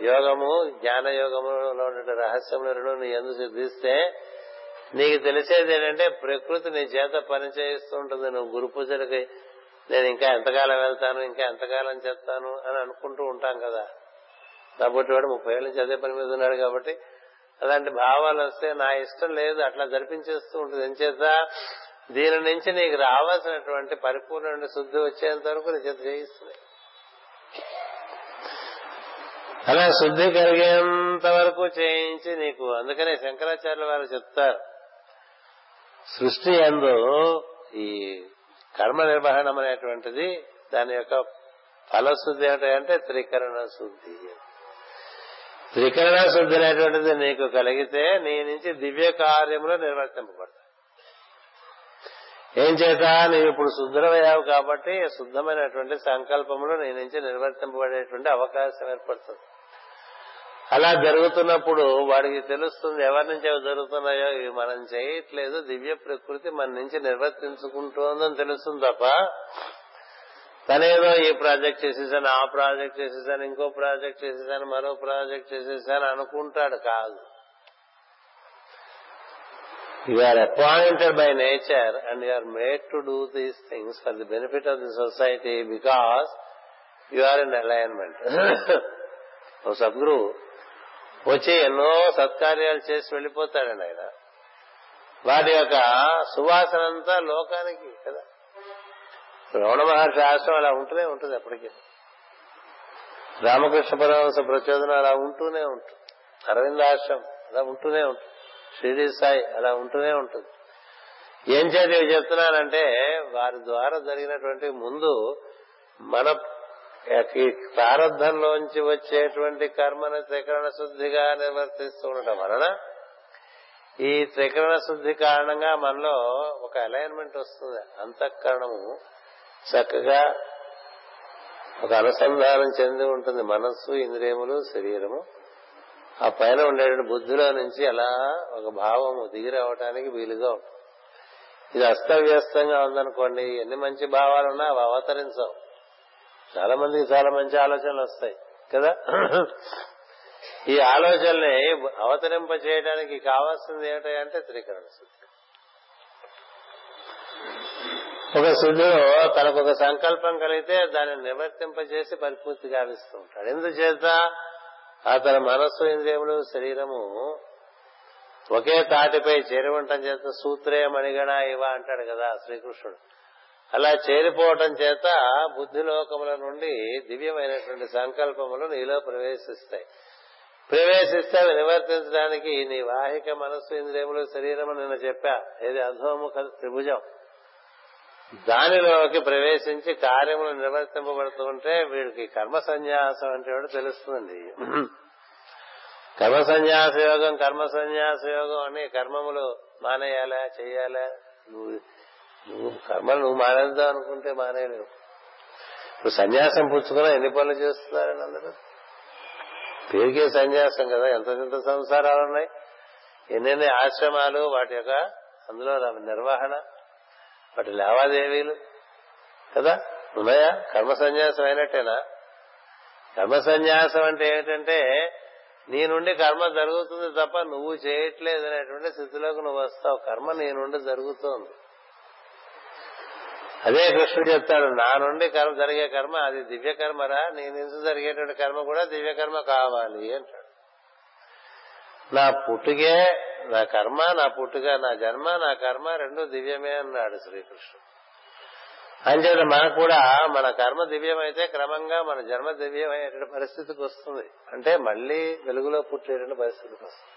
S1: యోగము జ్ఞాన యోగములో ఉన్న రహస్యములు రెండు నీ ఎందుకు సిద్ధిస్తే నీకు తెలిసేది ఏంటంటే ప్రకృతి నీ చేత పని చేయిస్తూ ఉంటుంది. నువ్వు గురు పూజలకి నేను ఇంకా ఎంతకాలం వెళ్తాను ఇంకా ఎంతకాలం చెప్తాను అని అనుకుంటూ ఉంటాం కదా. కాబట్టి వాడు ముప్పై ఏళ్ళ నుంచి అదే పని మీద ఉన్నాడు కాబట్టి అలాంటి భావాలు వస్తే నా ఇష్టం లేదు అట్లా జరిపించేస్తూ ఉంటుంది. ఎంచేత దీని నుంచి నీకు రావాల్సినటువంటి పరిపూర్ణ శుద్ధి వచ్చేంత వరకు నీ చేత చేయిస్తున్నాయి. అలా శుద్ధి కలిగేంత వరకు చేయించి నీకు అందుకనే శంకరాచార్యుల వారు చెప్తారు సృష్టి ఎందు ఈ కర్మ నిర్వహణం అనేటువంటిది దాని యొక్క ఫలశుద్ధి ఏమిటంటే త్రికరణ శుద్ధి త్రికరణ శుద్ధి అనేటువంటిది నీకు కలిగితే నీ నుంచి దివ్య కార్యములు నిర్వర్తింపబడతాయి. ఏం చేత? నీవు ఇప్పుడు శుద్ధమయ్యావు కాబట్టి శుద్ధమైనటువంటి సంకల్పములు నీ నుంచి నిర్వర్తింపబడేటువంటి అవకాశం ఏర్పడుతుంది. అలా జరుగుతున్నప్పుడు వాడికి తెలుస్తుంది ఎవరి నుంచి అవి జరుగుతున్నాయో ఇవి మనం చేయట్లేదు దివ్య ప్రకృతి మన నుంచి నిర్వర్తించుకుంటోందని తెలుస్తుంది తప్ప తనేదో ఈ ప్రాజెక్ట్ చేసేసాను ఆ ప్రాజెక్ట్ చేసేసాను ఇంకో ప్రాజెక్ట్ చేసేసాను మరో ప్రాజెక్ట్ చేసేసాను అనుకుంటాడు కాదు. You are appointed by nature and you are made to do these things for the benefit of the society because you are in alignment ఓ సద్గురు వచ్చి ఎన్నో సత్కార్యాలు చేసి వెళ్ళిపోతాడండి ఆయన. వాటి యొక్క సువాసనంతా లోకానికి కదా. రమణ మహర్షి ఆశ్రమం అలా ఉంటూనే ఉంటుంది ఎప్పటికీ రామకృష్ణ పరమహంస ప్రచోదనం అలా ఉంటూనే ఉంటుంది. అరవింద ఆశ్రమం అలా ఉంటూనే ఉంటుంది. షిరిడి సాయి అలా ఉంటూనే ఉంటుంది. ఏం చేతి చెప్తున్నానంటే వారి ద్వారా జరిగినటువంటి ముందు మన ఈ వచ్చేటువంటి కర్మను త్రికరణ శుద్ధిగా నిర్వర్తిస్తూ ఉండటం వలన ఈ త్రికరణ శుద్ధి కారణంగా మనలో ఒక అలైన్మెంట్ వస్తుంది. అంతఃకరణము చక్కగా ఒక అనుసంధానం చెంది ఉంటుంది మనస్సు ఇంద్రియములు శరీరము. ఆ పైన ఉండేటువంటి బుద్ధిలో నుంచి అలా ఒక భావము దిగి రావటానికి వీలుగా ఉంటుంది. ఇది అస్తవ్యస్తంగా ఉందనుకోండి ఎన్ని మంచి భావాలున్నా అవి అవతరించవు. చాలా మందికి చాలా మంచి ఆలోచనలు వస్తాయి కదా? ఈ ఆలోచనల్ని అవతరింప చేయడానికి కావాల్సింది ఏమిటంటే త్రికరణ శుద్ధి. ఒక శుద్ధిలో తనకు ఒక సంకల్పం కలిగితే దాన్ని నివర్తింపజేసి పరిపూర్తి గావిస్తూ ఉంటాడు. ఎందుచేత? అతని మనస్సు ఇంద్రియములు శరీరము ఒకే తాటిపై చేరి ఉండటం చేత సూత్రే మణిగణ ఇవ అంటాడు కదా శ్రీకృష్ణుడు. అలా చేరిపోవటం చేత బుద్ధిలోకముల నుండి దివ్యమైనటువంటి సంకల్పములు నీలో ప్రవేశిస్తాయి. ప్రవేశిస్తే అవి నివర్తించడానికి నీ వాహిక మనస్సు ఇంద్రియములు శరీరము నిన్న చెప్పా. ఏది అధోముఖ త్రిభుజం. దానిలోకి ప్రవేశించి కార్యములు నిర్వర్తింపబడుతూ ఉంటే వీడికి కర్మ సన్యాసం అంటే తెలుస్తుంది. కర్మ సన్యాస యోగం కర్మ సన్యాస యోగం అని కర్మములు మానేయాలా చేయాలా? నువ్వు నువ్వు కర్మలు నువ్వు మానేద్దాం అనుకుంటే మానేయలేవు. ఇప్పుడు సన్యాసం పుచ్చుకున్నా ఎన్ని పనులు చేస్తున్నారని అందరూ? పేరుకే సన్యాసం కదా ఎంత ఎంత సంసారాలు ఉన్నాయి? ఎన్నెన్ని ఆశ్రమాలు వాటి యొక్క అందులో నిర్వహణ వాటి లావాదేవీలు. కదా? ఉన్నాయా? కర్మ సన్యాసం అయినట్టేనా కర్మ సన్యాసం అంటే ఏమిటంటే నీ నుండి కర్మ జరుగుతుంది తప్ప నువ్వు చేయట్లేదు అనేటువంటి స్థితిలోకి నువ్వు వస్తావు. కర్మ నీ నుండి జరుగుతోంది. అదే కృష్ణుడు చెప్తాడు నా నుండి కర్మ జరిగే కర్మ అది దివ్య కర్మరా నీ నుంచి జరిగేటువంటి కర్మ కూడా దివ్య కర్మ కావాలి అంటాడు. నా పుట్టుకే నా కర్మ నా పుట్టుక నా జన్మ నా కర్మ రెండు దివ్యమే అన్నాడు శ్రీకృష్ణుడు. అంచేత మనకు కూడా మన కర్మ దివ్యమైతే క్రమంగా మన జన్మ దివ్యమయ్యేటువంటి పరిస్థితికి వస్తుంది. అంటే మళ్ళీ వెలుగులో పుట్టేటువంటి పరిస్థితికి వస్తుంది.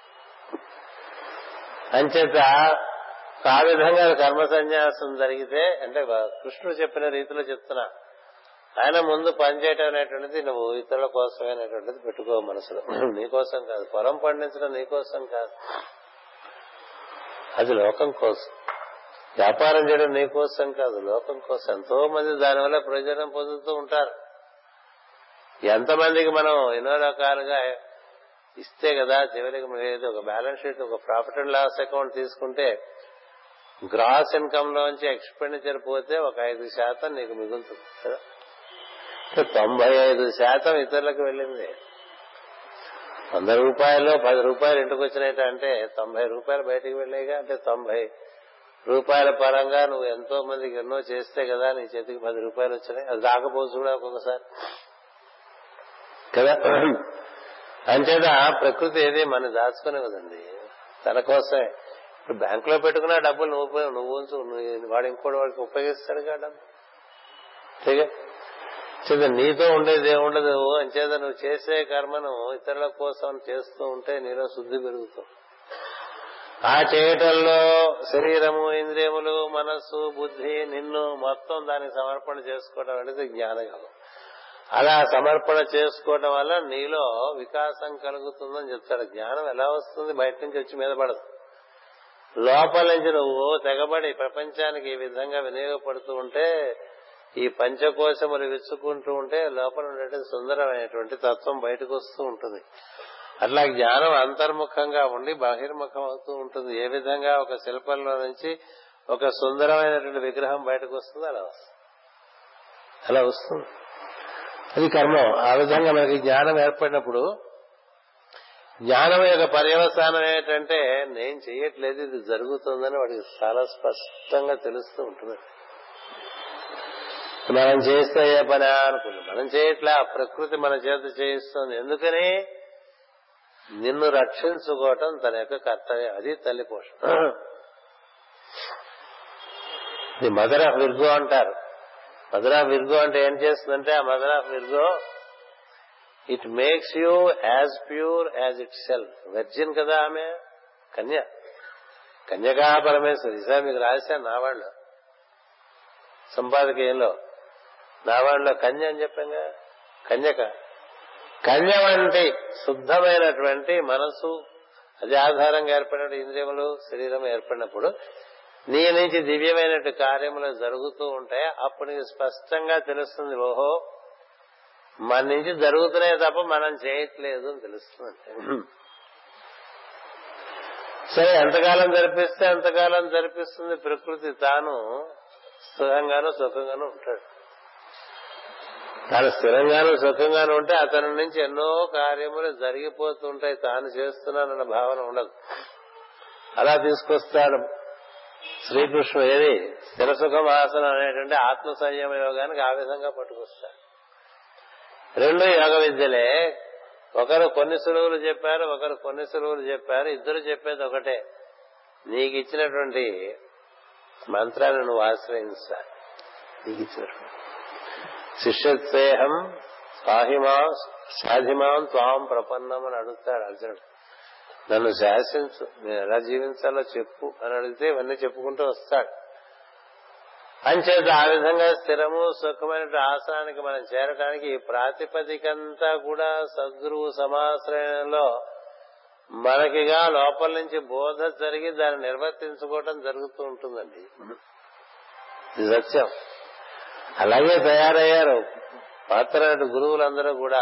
S1: అంచేత ఆ విధంగా కర్మ సన్యాసం జరిగితే అంటే కృష్ణుడు చెప్పిన రీతిలో చెప్తున్నా ఆయన ముందు పనిచేయటం అనేటువంటిది నువ్వు ఇతరుల కోసమే అనేటువంటిది పెట్టుకో మనసులో. నీకోసం కాదు. పొలం పండించడం నీకోసం కాదు. అది లోకం కోసం. వ్యాపారం చేయడం నీకోసం కాదు. లోకం కోసం. ఎంతో మంది దానివల్ల ప్రయోజనం పొందుతూ ఉంటారు. ఎంతమందికి మనం ఎన్నో రకాలుగా ఇస్తే కదా చివరికి ఏదో ఒక బ్యాలెన్స్ షీట్ ఒక ప్రాఫిట్ అండ్ లాస్ అకౌంట్ తీసుకుంటే గ్రాస్ ఇన్కమ్ లోంచి ఎక్స్పెండిచర్ పోతే ఒక ఐదు శాతం నీకు మిగులుతుంది. కదా? తొంభై ఐదు శాతం ఇతరులకు వెళ్ళింది. వంద రూపాయలు పది రూపాయలు ఇంటికి వచ్చినట్టు అంటే తొంభై రూపాయలు బయటికి వెళ్ళాయిగా అంటే తొంభై రూపాయల పరంగా నువ్వు ఎంతో మందికి ఎన్నో చేస్తే కదా నీ చేతికి పది రూపాయలు వచ్చినాయి. అది రాకపోవచ్చు కూడా ఒక్కొక్కసారి. కదా? అంచేత ప్రకృతి ఏది మన దాచుకునేవదండి తన కోసమే. ఇప్పుడు బ్యాంకులో పెట్టుకున్న డబ్బులు నువ్వు నువ్వు ఉంచు. నువ్వు- వాడు ఇంకోటి వాడికి ఉపయోగిస్తాడు కదా డబ్బు అంతేగా చేత నీతో ఉండేది ఏముండదు అంచేత నువ్వు చేసే కర్మను ఇతరుల కోసం చేస్తూ ఉంటే నీలో శుద్ధి పెరుగుతుంది ఆ చేయటంలో శరీరము ఇంద్రియములు మనస్సు బుద్ధి నిన్ను మొత్తం దానికి సమర్పణ చేసుకోవడం అనేది జ్ఞానయోగం. అలా సమర్పణ చేసుకోవడం వల్ల నీలో వికాసం కలుగుతుందని చెప్తాడు. జ్ఞానం ఎలా వస్తుంది? బయట నుంచి వచ్చి మీద పడదు. లోపల నుంచి నువ్వు తెగబడి ప్రపంచానికి ఈ విధంగా వినియోగపడుతూ ఉంటే ఈ పంచకోశములు విచ్చుకుంటూ ఉంటే లోపల ఉండేటువంటి సుందరమైనటువంటి తత్వం బయటకు వస్తూ ఉంటుంది. అట్లా జ్ఞానం అంతర్ముఖంగా ఉండి బహిర్ముఖం అవుతూ ఉంటుంది. ఏ విధంగా ఒక శిల్పంలో నుంచి ఒక సుందరమైనటువంటి విగ్రహం బయటకు వస్తుంది అలా వస్తుంది. అలా వస్తుంది. అది కర్మం. ఆ విధంగా మనకి జ్ఞానం ఏర్పడినప్పుడు జ్ఞానం యొక్క పర్యవసానం ఏంటంటే నేను చేయట్లేదు ఇది జరుగుతుందని వాడికి చాలా స్పష్టంగా తెలుస్తూ ఉంటుంది. మనం చేస్తే ఏ పని అనుకుంది మనం చేయట్లే ఆ ప్రకృతి మన చేత చేయిస్తుంది. ఎందుకని? నిన్ను రక్షించుకోవటం తన యొక్క కర్తవ్యం. అది తల్లి పోషణ. ఇది మదర్ ఆఫ్ విర్గో అంటారు. మదర్ ఆఫ్ విర్గో అంటే ఏం చేస్తుందంటే ఆ mother of Virgo it makes you as pure as itself virgin కదా ఆమె? కన్య. కన్యకా పరమేశ్వరి. ఈసారి మీకు రాశాను నా వాళ్ళు సంపాదకీయంలో. నా కన్య అని చెప్పాగా? కన్యక? కన్య వంటి శుద్ధమైనటువంటి మనసు అది ఆధారంగా ఏర్పడిన ఇంద్రియములు శరీరం ఏర్పడినప్పుడు నీ నుంచి దివ్యమైన కార్యములు జరుగుతూ ఉంటాయి? అప్పుడు నీకు స్పష్టంగా తెలుస్తుంది ఓహో మన నుంచి జరుగుతున్నాయి తప్ప మనం చేయట్లేదు అని తెలుస్తుంది సరే ఎంతకాలం జరిపిస్తే ఎంతకాలం జరిపిస్తుంది ప్రకృతి తాను సుఖంగాను సుఖంగాను ఉంటాడు. తాను స్థిరంగాను సుఖంగాను ఉంటే అతని నుంచి ఎన్నో కార్యములు జరిగిపోతుంటాయి. తాను చేస్తున్నానన్న భావన ఉండదు. అలా తీసుకొస్తాడు శ్రీకృష్ణుడు. ఏది? స్థిర సుఖం ఆసనం అనేటువంటి ఆత్మ సంయమ యోగానికి ఆ విధంగా పట్టుకొస్తాడు. రెండు యోగ విద్యలే. ఒకరు కొన్ని సులువులు చెప్పారు ఒకరు కొన్ని సులువులు చెప్పారు. ఇద్దరు చెప్పేది ఒకటే. నీకు ఇచ్చినటువంటి మంత్రాన్ని నువ్వు ఆశ్రయించాలి. నీకు ఇచ్చినటువంటి శిష్యత్వేహం సాహిమా సాధిమాం త్వాం ప్రపన్నం అని అడుగుతాడు అర్జునుడు. నన్ను శాసించు నేను ఎలా జీవించాలో చెప్పు అని అడిగితే ఇవన్నీ చెప్పుకుంటూ వస్తాడు. అంచేత ఆ విధంగా స్థిరము సుఖమైన ఆసనానికి మనం చేరడానికి ఈ ప్రాతిపదికంతా కూడా సద్గురువు సమాశ్రయంలో మనకిగా లోపల నుంచి బోధ జరిగి దాన్ని నిర్వర్తించుకోవటం జరుగుతూ ఉంటుందండి. ఇది సత్యం. అలాగే తయారయ్యారు. పాత్ర గురువులందరూ కూడా.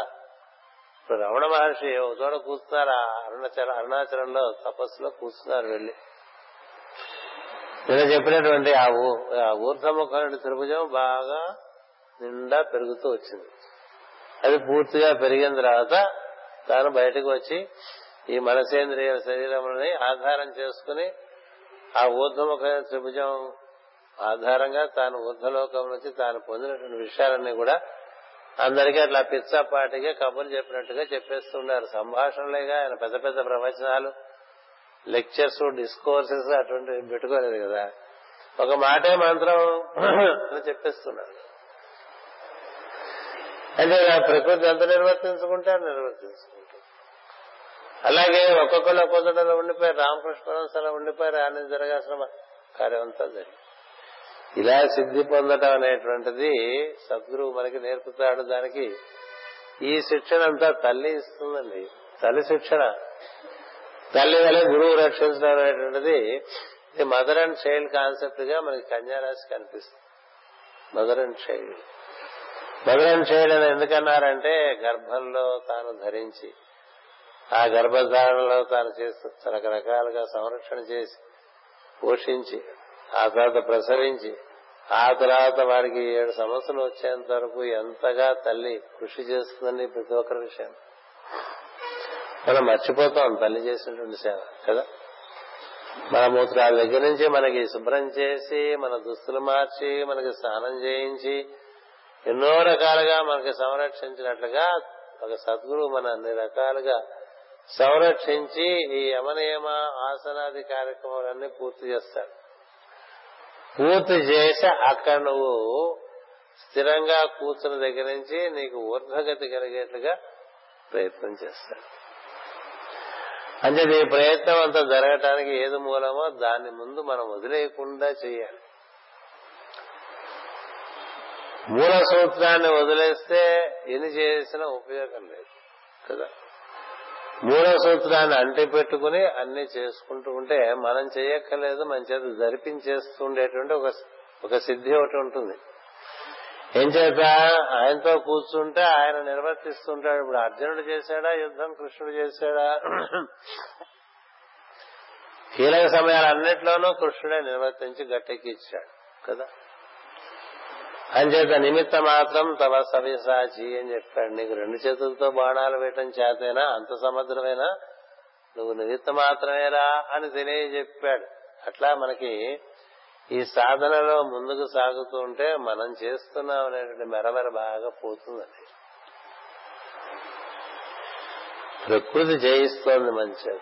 S1: ఇప్పుడు రమణ మహర్షి ఒక చోట కూర్చున్నారు అరుణాచల అరుణాచలంలో తపస్సులో కూర్చున్నారు వెళ్ళి. నేను చెప్పినటువంటి ఆ ఊ- ఆ ఊర్ధముఖమైన త్రిభుజం బాగా నిండా పెరుగుతూ వచ్చింది. అది పూర్తిగా పెరిగిన తర్వాత తాను బయటకు వచ్చి ఈ మనసేంద్రియ శరీరములని ఆధారం చేసుకుని ఆ ఊర్ధముఖ త్రిభుజం ఆధారంగా తాను ఊర్ధలోకం నుంచి తాను పొందినటువంటి విషయాలన్నీ కూడా అందరికీ అట్లా పిచ్చాపాటిగా కబుర్లు చెప్పినట్టుగా చెప్పేస్తున్నారు. సంభాషణలేగా ఆయన పెద్ద పెద్ద ప్రవచనాలు లెక్చర్స్ డిస్కోర్సెస్ అటువంటివి పెట్టుకోలేదు కదా. ఒక మాటే మంత్రం అని చెప్పేస్తున్నారు. అంటే ప్రకృతి ఎంత నిర్వర్తించుకుంటే అది నిర్వర్తించుకుంటాం అలాగే ఒక్కొక్కళ్ళు ఒక్కొక్కటిలో ఉండిపోయారు. రామకృష్ణ అలా ఉండిపోయారు. ఆయన జరగాల్సిన కార్యం అంతా జరిగింది. ఇలా సిద్ధి పొందటం అనేటువంటిది సద్గురువు మనకి నేర్పుతాడు దానికి. ఈ శిక్షణ అంతా తల్లి ఇస్తుందండి. తల్లి శిక్షణ. తల్లి వల్ల గురువు రక్షించడం అనేటువంటిది ఇది మదర్ అండ్ చైల్డ్ కాన్సెప్ట్గా మనకి కన్యారాశి కనిపిస్తుంది mother and child. Mother and child అని ఎందుకన్నారంటే గర్భంలో తాను ధరించి ఆ గర్భధారణలో తాను చేస్తూ రకరకాలుగా సంరక్షణ చేసి పోషించి ఆ తర్వాత ప్రసరించి ఆ తర్వాత వారికి ఏడు సంవత్సరాలు వచ్చేంత వరకు ఎంతగా తల్లి కృషి చేస్తుందని ప్రతి ఒక్కరి విషయం. మనం మర్చిపోతాం తల్లి చేసినటువంటి సేవ కదా? మన మూత్రాల దగ్గర నుంచి మనకి శుభ్రం చేసి మన దుస్తులు మార్చి మనకి స్నానం చేయించి ఎన్నో రకాలుగా మనకి సంరక్షించినట్లుగా ఒక సద్గురువు మన అన్ని రకాలుగా సంరక్షించి ఈ యమనియమ ఆసనాది కార్యక్రమాలన్నీ పూర్తి చేస్తాడు. పూర్తి చేసి అక్కడ నువ్వు స్థిరంగా కూర్చున్న దగ్గర నుంచి నీకు ఊర్ధ్వగతి కలిగేట్లుగా ప్రయత్నం చేస్తాడు. అంటే నీ ప్రయత్నం అంతా జరగటానికి ఏది మూలమో దాన్ని ముందు మనం వదిలేయకుండా చేయాలి. మూల సూత్రాన్ని వదిలేస్తే ఎన్ని చేసినా ఉపయోగం లేదు. కదా? మూడో సూత్రాన్ని అంటి పెట్టుకుని అన్ని చేసుకుంటూ ఉంటే మనం చేయక్కర్లేదు మన చేత జరిపించేస్తుండేటువంటి ఒక ఒక సిద్ధి ఒకటి ఉంటుంది. ఏం చేత ఆయనతో కూర్చుంటే ఆయన నిర్వర్తిస్తుంటాడు. ఇప్పుడు అర్జునుడు చేశాడా? యుద్ధం కృష్ణుడు చేశాడా? కీలక సమయాలన్నిట్లోనూ కృష్ణుడే నిర్వర్తించి గట్టెక్కిచ్చాడు. కదా? అంచేత నిమిత్త మాత్రం తవ సవిసాచి అని చెప్పాడు. నీకు రెండు చేతులతో బాణాలు వేయటం చేతైనా? అంత సమర్థమైనా నువ్వు నిమిత్త మాత్రమేరా అని తెలియజెప్పాడు అట్లా మనకి ఈ సాధనలో ముందుకు సాగుతూ ఉంటే మనం చేస్తున్నాం అనేటువంటి మెరమెర బాగా పోతుందండి. ప్రకృతి జయిస్తోంది మన చేత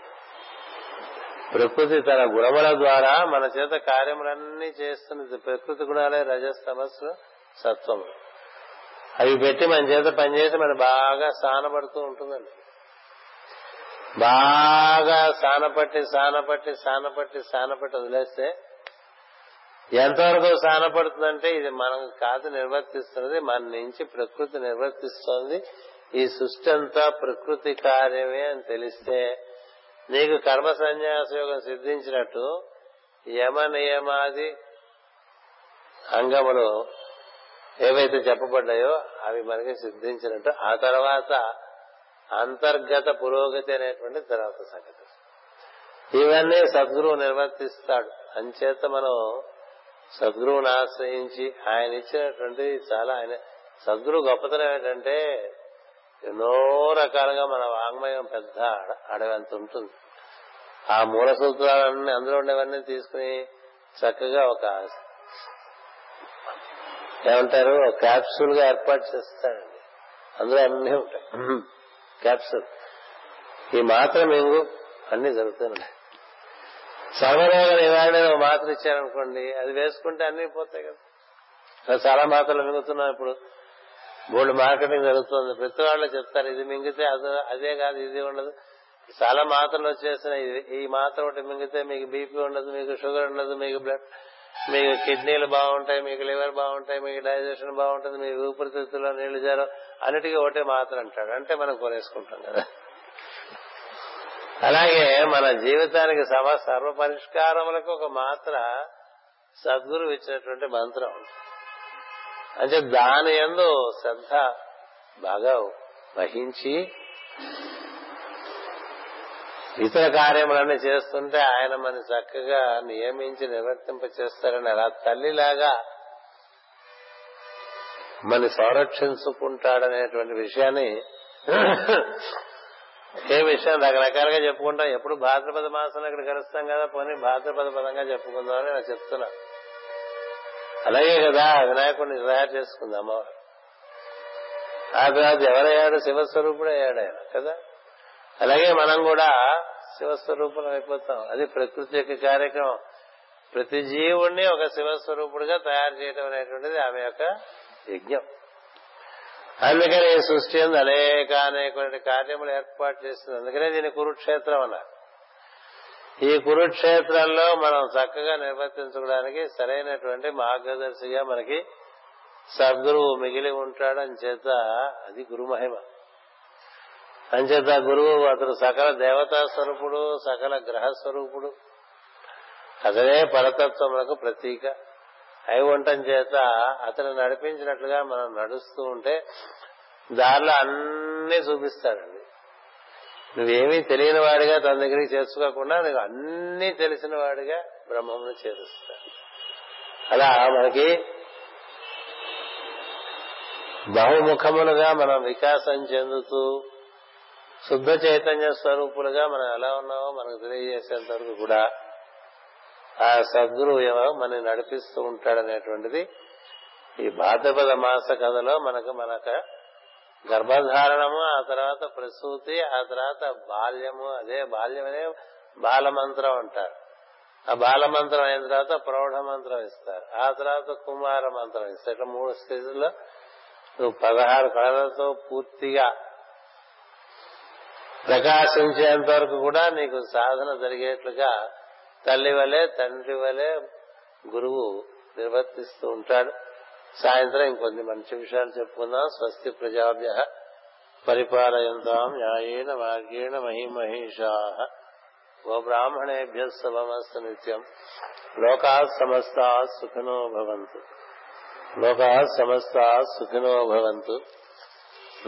S1: ప్రకృతి తన గుణముల ద్వారా మన చేత కార్యములన్నీ చేస్తున్నది. ప్రకృతి గుణాలే రజస్తమస్సు. సత్వము అవి పెట్టి మన చేత పనిచేసి మనం బాగా సానపడుతూ ఉంటుందండి. బాగా సానపట్టి సానపట్టి సానపట్టి సానపట్టి వదిలేస్తే ఎంతవరకు సానపడుతుందంటే ఇది మనం కాదు నిర్వర్తిస్తున్నది మన నుంచి ప్రకృతి నిర్వర్తిస్తోంది. ఈ సృష్టి అంతా ప్రకృతి కార్యమే అని తెలిస్తే నీకు కర్మ సన్యాస యోగం సిద్ధించినట్టు యమ నియమాది అంగములు ఏవైతే చెప్పబడ్డాయో అవి మనకి సిద్ధించినట్టు. ఆ తర్వాత అంతర్గత పురోగతి అనేటువంటి తర్వాత సంగతి. ఇవన్నీ సద్గురువు నిర్వర్తిస్తాడు. అంచేత మనం సద్గురువుని ఆశ్రయించి ఆయన ఇచ్చినటువంటి చాలా ఆయన సద్గురు గొప్పతనం ఏంటంటే ఎన్నో రకాలుగా మన వాంగ్మయం పెద్ద అడవి అంత ఉంటుంది. ఆ మూల సూత్రాలన్నీ అందులో ఉండేవన్నీ తీసుకుని చక్కగా ఒక ఏమంటారు? క్యాప్సూల్గా ఏర్పాటు చేస్తాడండి అందులో అన్నీ ఉంటాయి. క్యాప్సూల్. ఈ మాత్రం మింగు అన్ని జరుగుతున్నాయి సర్వరోగ నివారణ ఒక మాత్ర ఇచ్చారనుకోండి అది వేసుకుంటే అన్ని పోతాయి కదా. చాలా మాత్రలు మింగుతున్నాం ఇప్పుడు. బోల్డ్ మార్కెటింగ్ జరుగుతుంది. ప్రతి వాళ్ళు చెప్తారు ఇది మింగితే అది అదే కాదు ఇది ఉండదు. చాలా మాత్రలు వచ్చేసినాయి ఈ మాత్ర ఒకటి మింగితే మీకు బీపీ ఉండదు మీకు షుగర్ ఉండదు మీకు బ్లడ్ మీకు కిడ్నీలు బాగుంటాయి మీకు లివర్ బాగుంటాయి మీకు డైజెషన్ బాగుంటుంది మీకు ఊపిరితిత్తుల్లో నీళ్ళు జారం అన్నిటికీ ఒకటే మాత్ర అంటాడు. అంటే మనం కొనేసుకుంటాం కదా. అలాగే మన జీవితానికి సమ సర్వ పరిష్కారములకు ఒక మాత్ర సద్గురు ఇచ్చినటువంటి మంత్రం అంటే దాని ఎందు శ్రద్ధ బాగా వహించి ఇతర కార్యములన్నీ చేస్తుంటే ఆయన మన చక్కగా నియమించి నివర్తింప చేస్తారని అలా తల్లిలాగా మన సంరక్షించుకుంటాడనేటువంటి విషయాన్ని ఏ విషయం రకరకాలుగా చెప్పుకుంటాం. ఎప్పుడు భాద్రపద మాసంలో ఇక్కడ కలుస్తాం కదా పోనీ భాద్రపద పదంగా చెప్పుకుందాం అని నేను చెప్తున్నా. అలాగే కదా వినాయకుడిని తయారు చేసుకుందాం. అమ్మవారు ఆ తర్వాత ఎవరయ్యాడు? శివస్వరూపుడు అయ్యాడు ఆయన కదా? అలాగే మనం కూడా శివస్వరూపులు అయిపోతాం. అది ప్రకృతి యొక్క కార్యక్రమం. ప్రతి జీవుణ్ణి ఒక శివస్వరూపుడుగా తయారు చేయడం అనేటువంటిది ఆమె యొక్క యజ్ఞం. అందుకని ఈ సృష్టి అందు అనేక అనేక కార్యములు ఏర్పాటు చేస్తుంది. అందుకనే దీని కురుక్షేత్రం అన్నారు. ఈ కురుక్షేత్రంలో మనం చక్కగా నిర్వర్తించుకోవడానికి సరైనటువంటి మార్గదర్శిగా మనకి సద్గురువు మిగిలి ఉంటాడని చేత అది గురుమహిమ. అంచేత గురువు అతను సకల దేవతా స్వరూపుడు సకల గ్రహ స్వరూపుడు. అతనే పరతత్వములకు ప్రతీక. అయి ఉండటం చేత అతను నడిపించినట్లుగా మనం నడుస్తూ ఉంటే దారిలో అన్ని చూపిస్తాడండి. నువ్వేమీ తెలియని వాడిగా తన దగ్గరికి చేర్చుకోకుండా నీకు అన్ని తెలిసిన వాడిగా బ్రహ్మమును చేరుస్తాడు. అలా మనకి బహుముఖములుగా మనం వికాసం చెందుతూ శుద్ధ చైతన్య స్వరూపులుగా మనం ఎలా ఉన్నామో మనకు తెలియజేసేంత వరకు కూడా ఆ సద్గురువు ఎవరో మనం నడిపిస్తూ ఉంటాడనేటువంటిది ఈ భాద్రపద మాస కథలో మనకు మనక గర్భధారణము ఆ తర్వాత ప్రసూతి ఆ తర్వాత బాల్యము అదే బాల్యమనే బాలమంత్రం అంటారు. ఆ బాలమంత్రం అయిన తర్వాత ప్రౌఢ మంత్రం ఇస్తారు. ఆ తర్వాత కుమార మంత్రం ఇస్తారు. ఇట్లా మూడు స్టేజ్లో నువ్వు పదహారు కళలతో పూర్తిగా ప్రకాశించేంత వరకు కూడా నీకు సాధన జరిగేట్లుగా తల్లి వలె తండ్రి వలె గురువు నిర్వర్తిస్తూ ఉంటాడు. సాయంత్రం ఇంకొన్ని మంచి విషయాలు చెప్పుకుందాం. స్వస్తి ప్రజాభ్య పరిపాలయంతాం న్యాయేన మార్గేణ మహిమహేషా. గోబ్రాహ్మణేభ్య శుభమస్తు నిత్యం. లోకా సమస్తా సుఖినో భవంతు. లోకా సమస్తా సుఖినో భవంతు.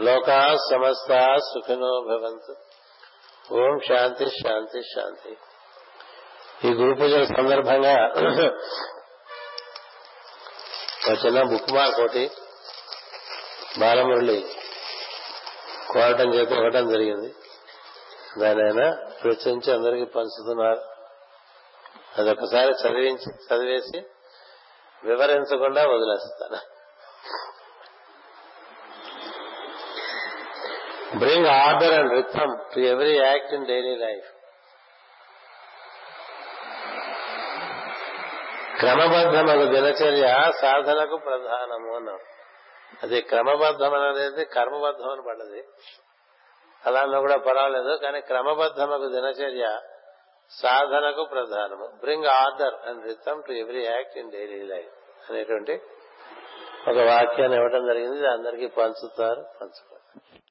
S1: లోకా సమస్తా సుఖినో భవంతు. ఓం శాంతి శాంతి శాంతి. ఈ గురు పూజల సందర్భంగా ఒక చిన్న బుక్ మార్క్ ఒకటి బాలమురళి కోరటం చేత ఇవ్వటం జరిగింది. దాని ఆయన ప్రచురించి అందరికీ పంచుతున్నారు. అదొకసారి చదివించి చదివేసి వివరించకుండా వదిలేస్తాను. Bring order and rhythm to every act in daily life క్రమబద్ధమైన దినచర్య సాధనకు ప్రధానము అన్నాం. అది క్రమబద్ధం అనేది కర్మబద్ధం అని పడ్డది. అలా కూడా పర్వాలేదు కానీ క్రమబద్ధమకు దినచర్య సాధనకు ప్రధానము. Bring order and rhythm to every act in daily life అనేటువంటి ఒక వాక్యాన్ని ఇవ్వడం జరిగింది. అందరికీ పంచుతారు పంచుకోరు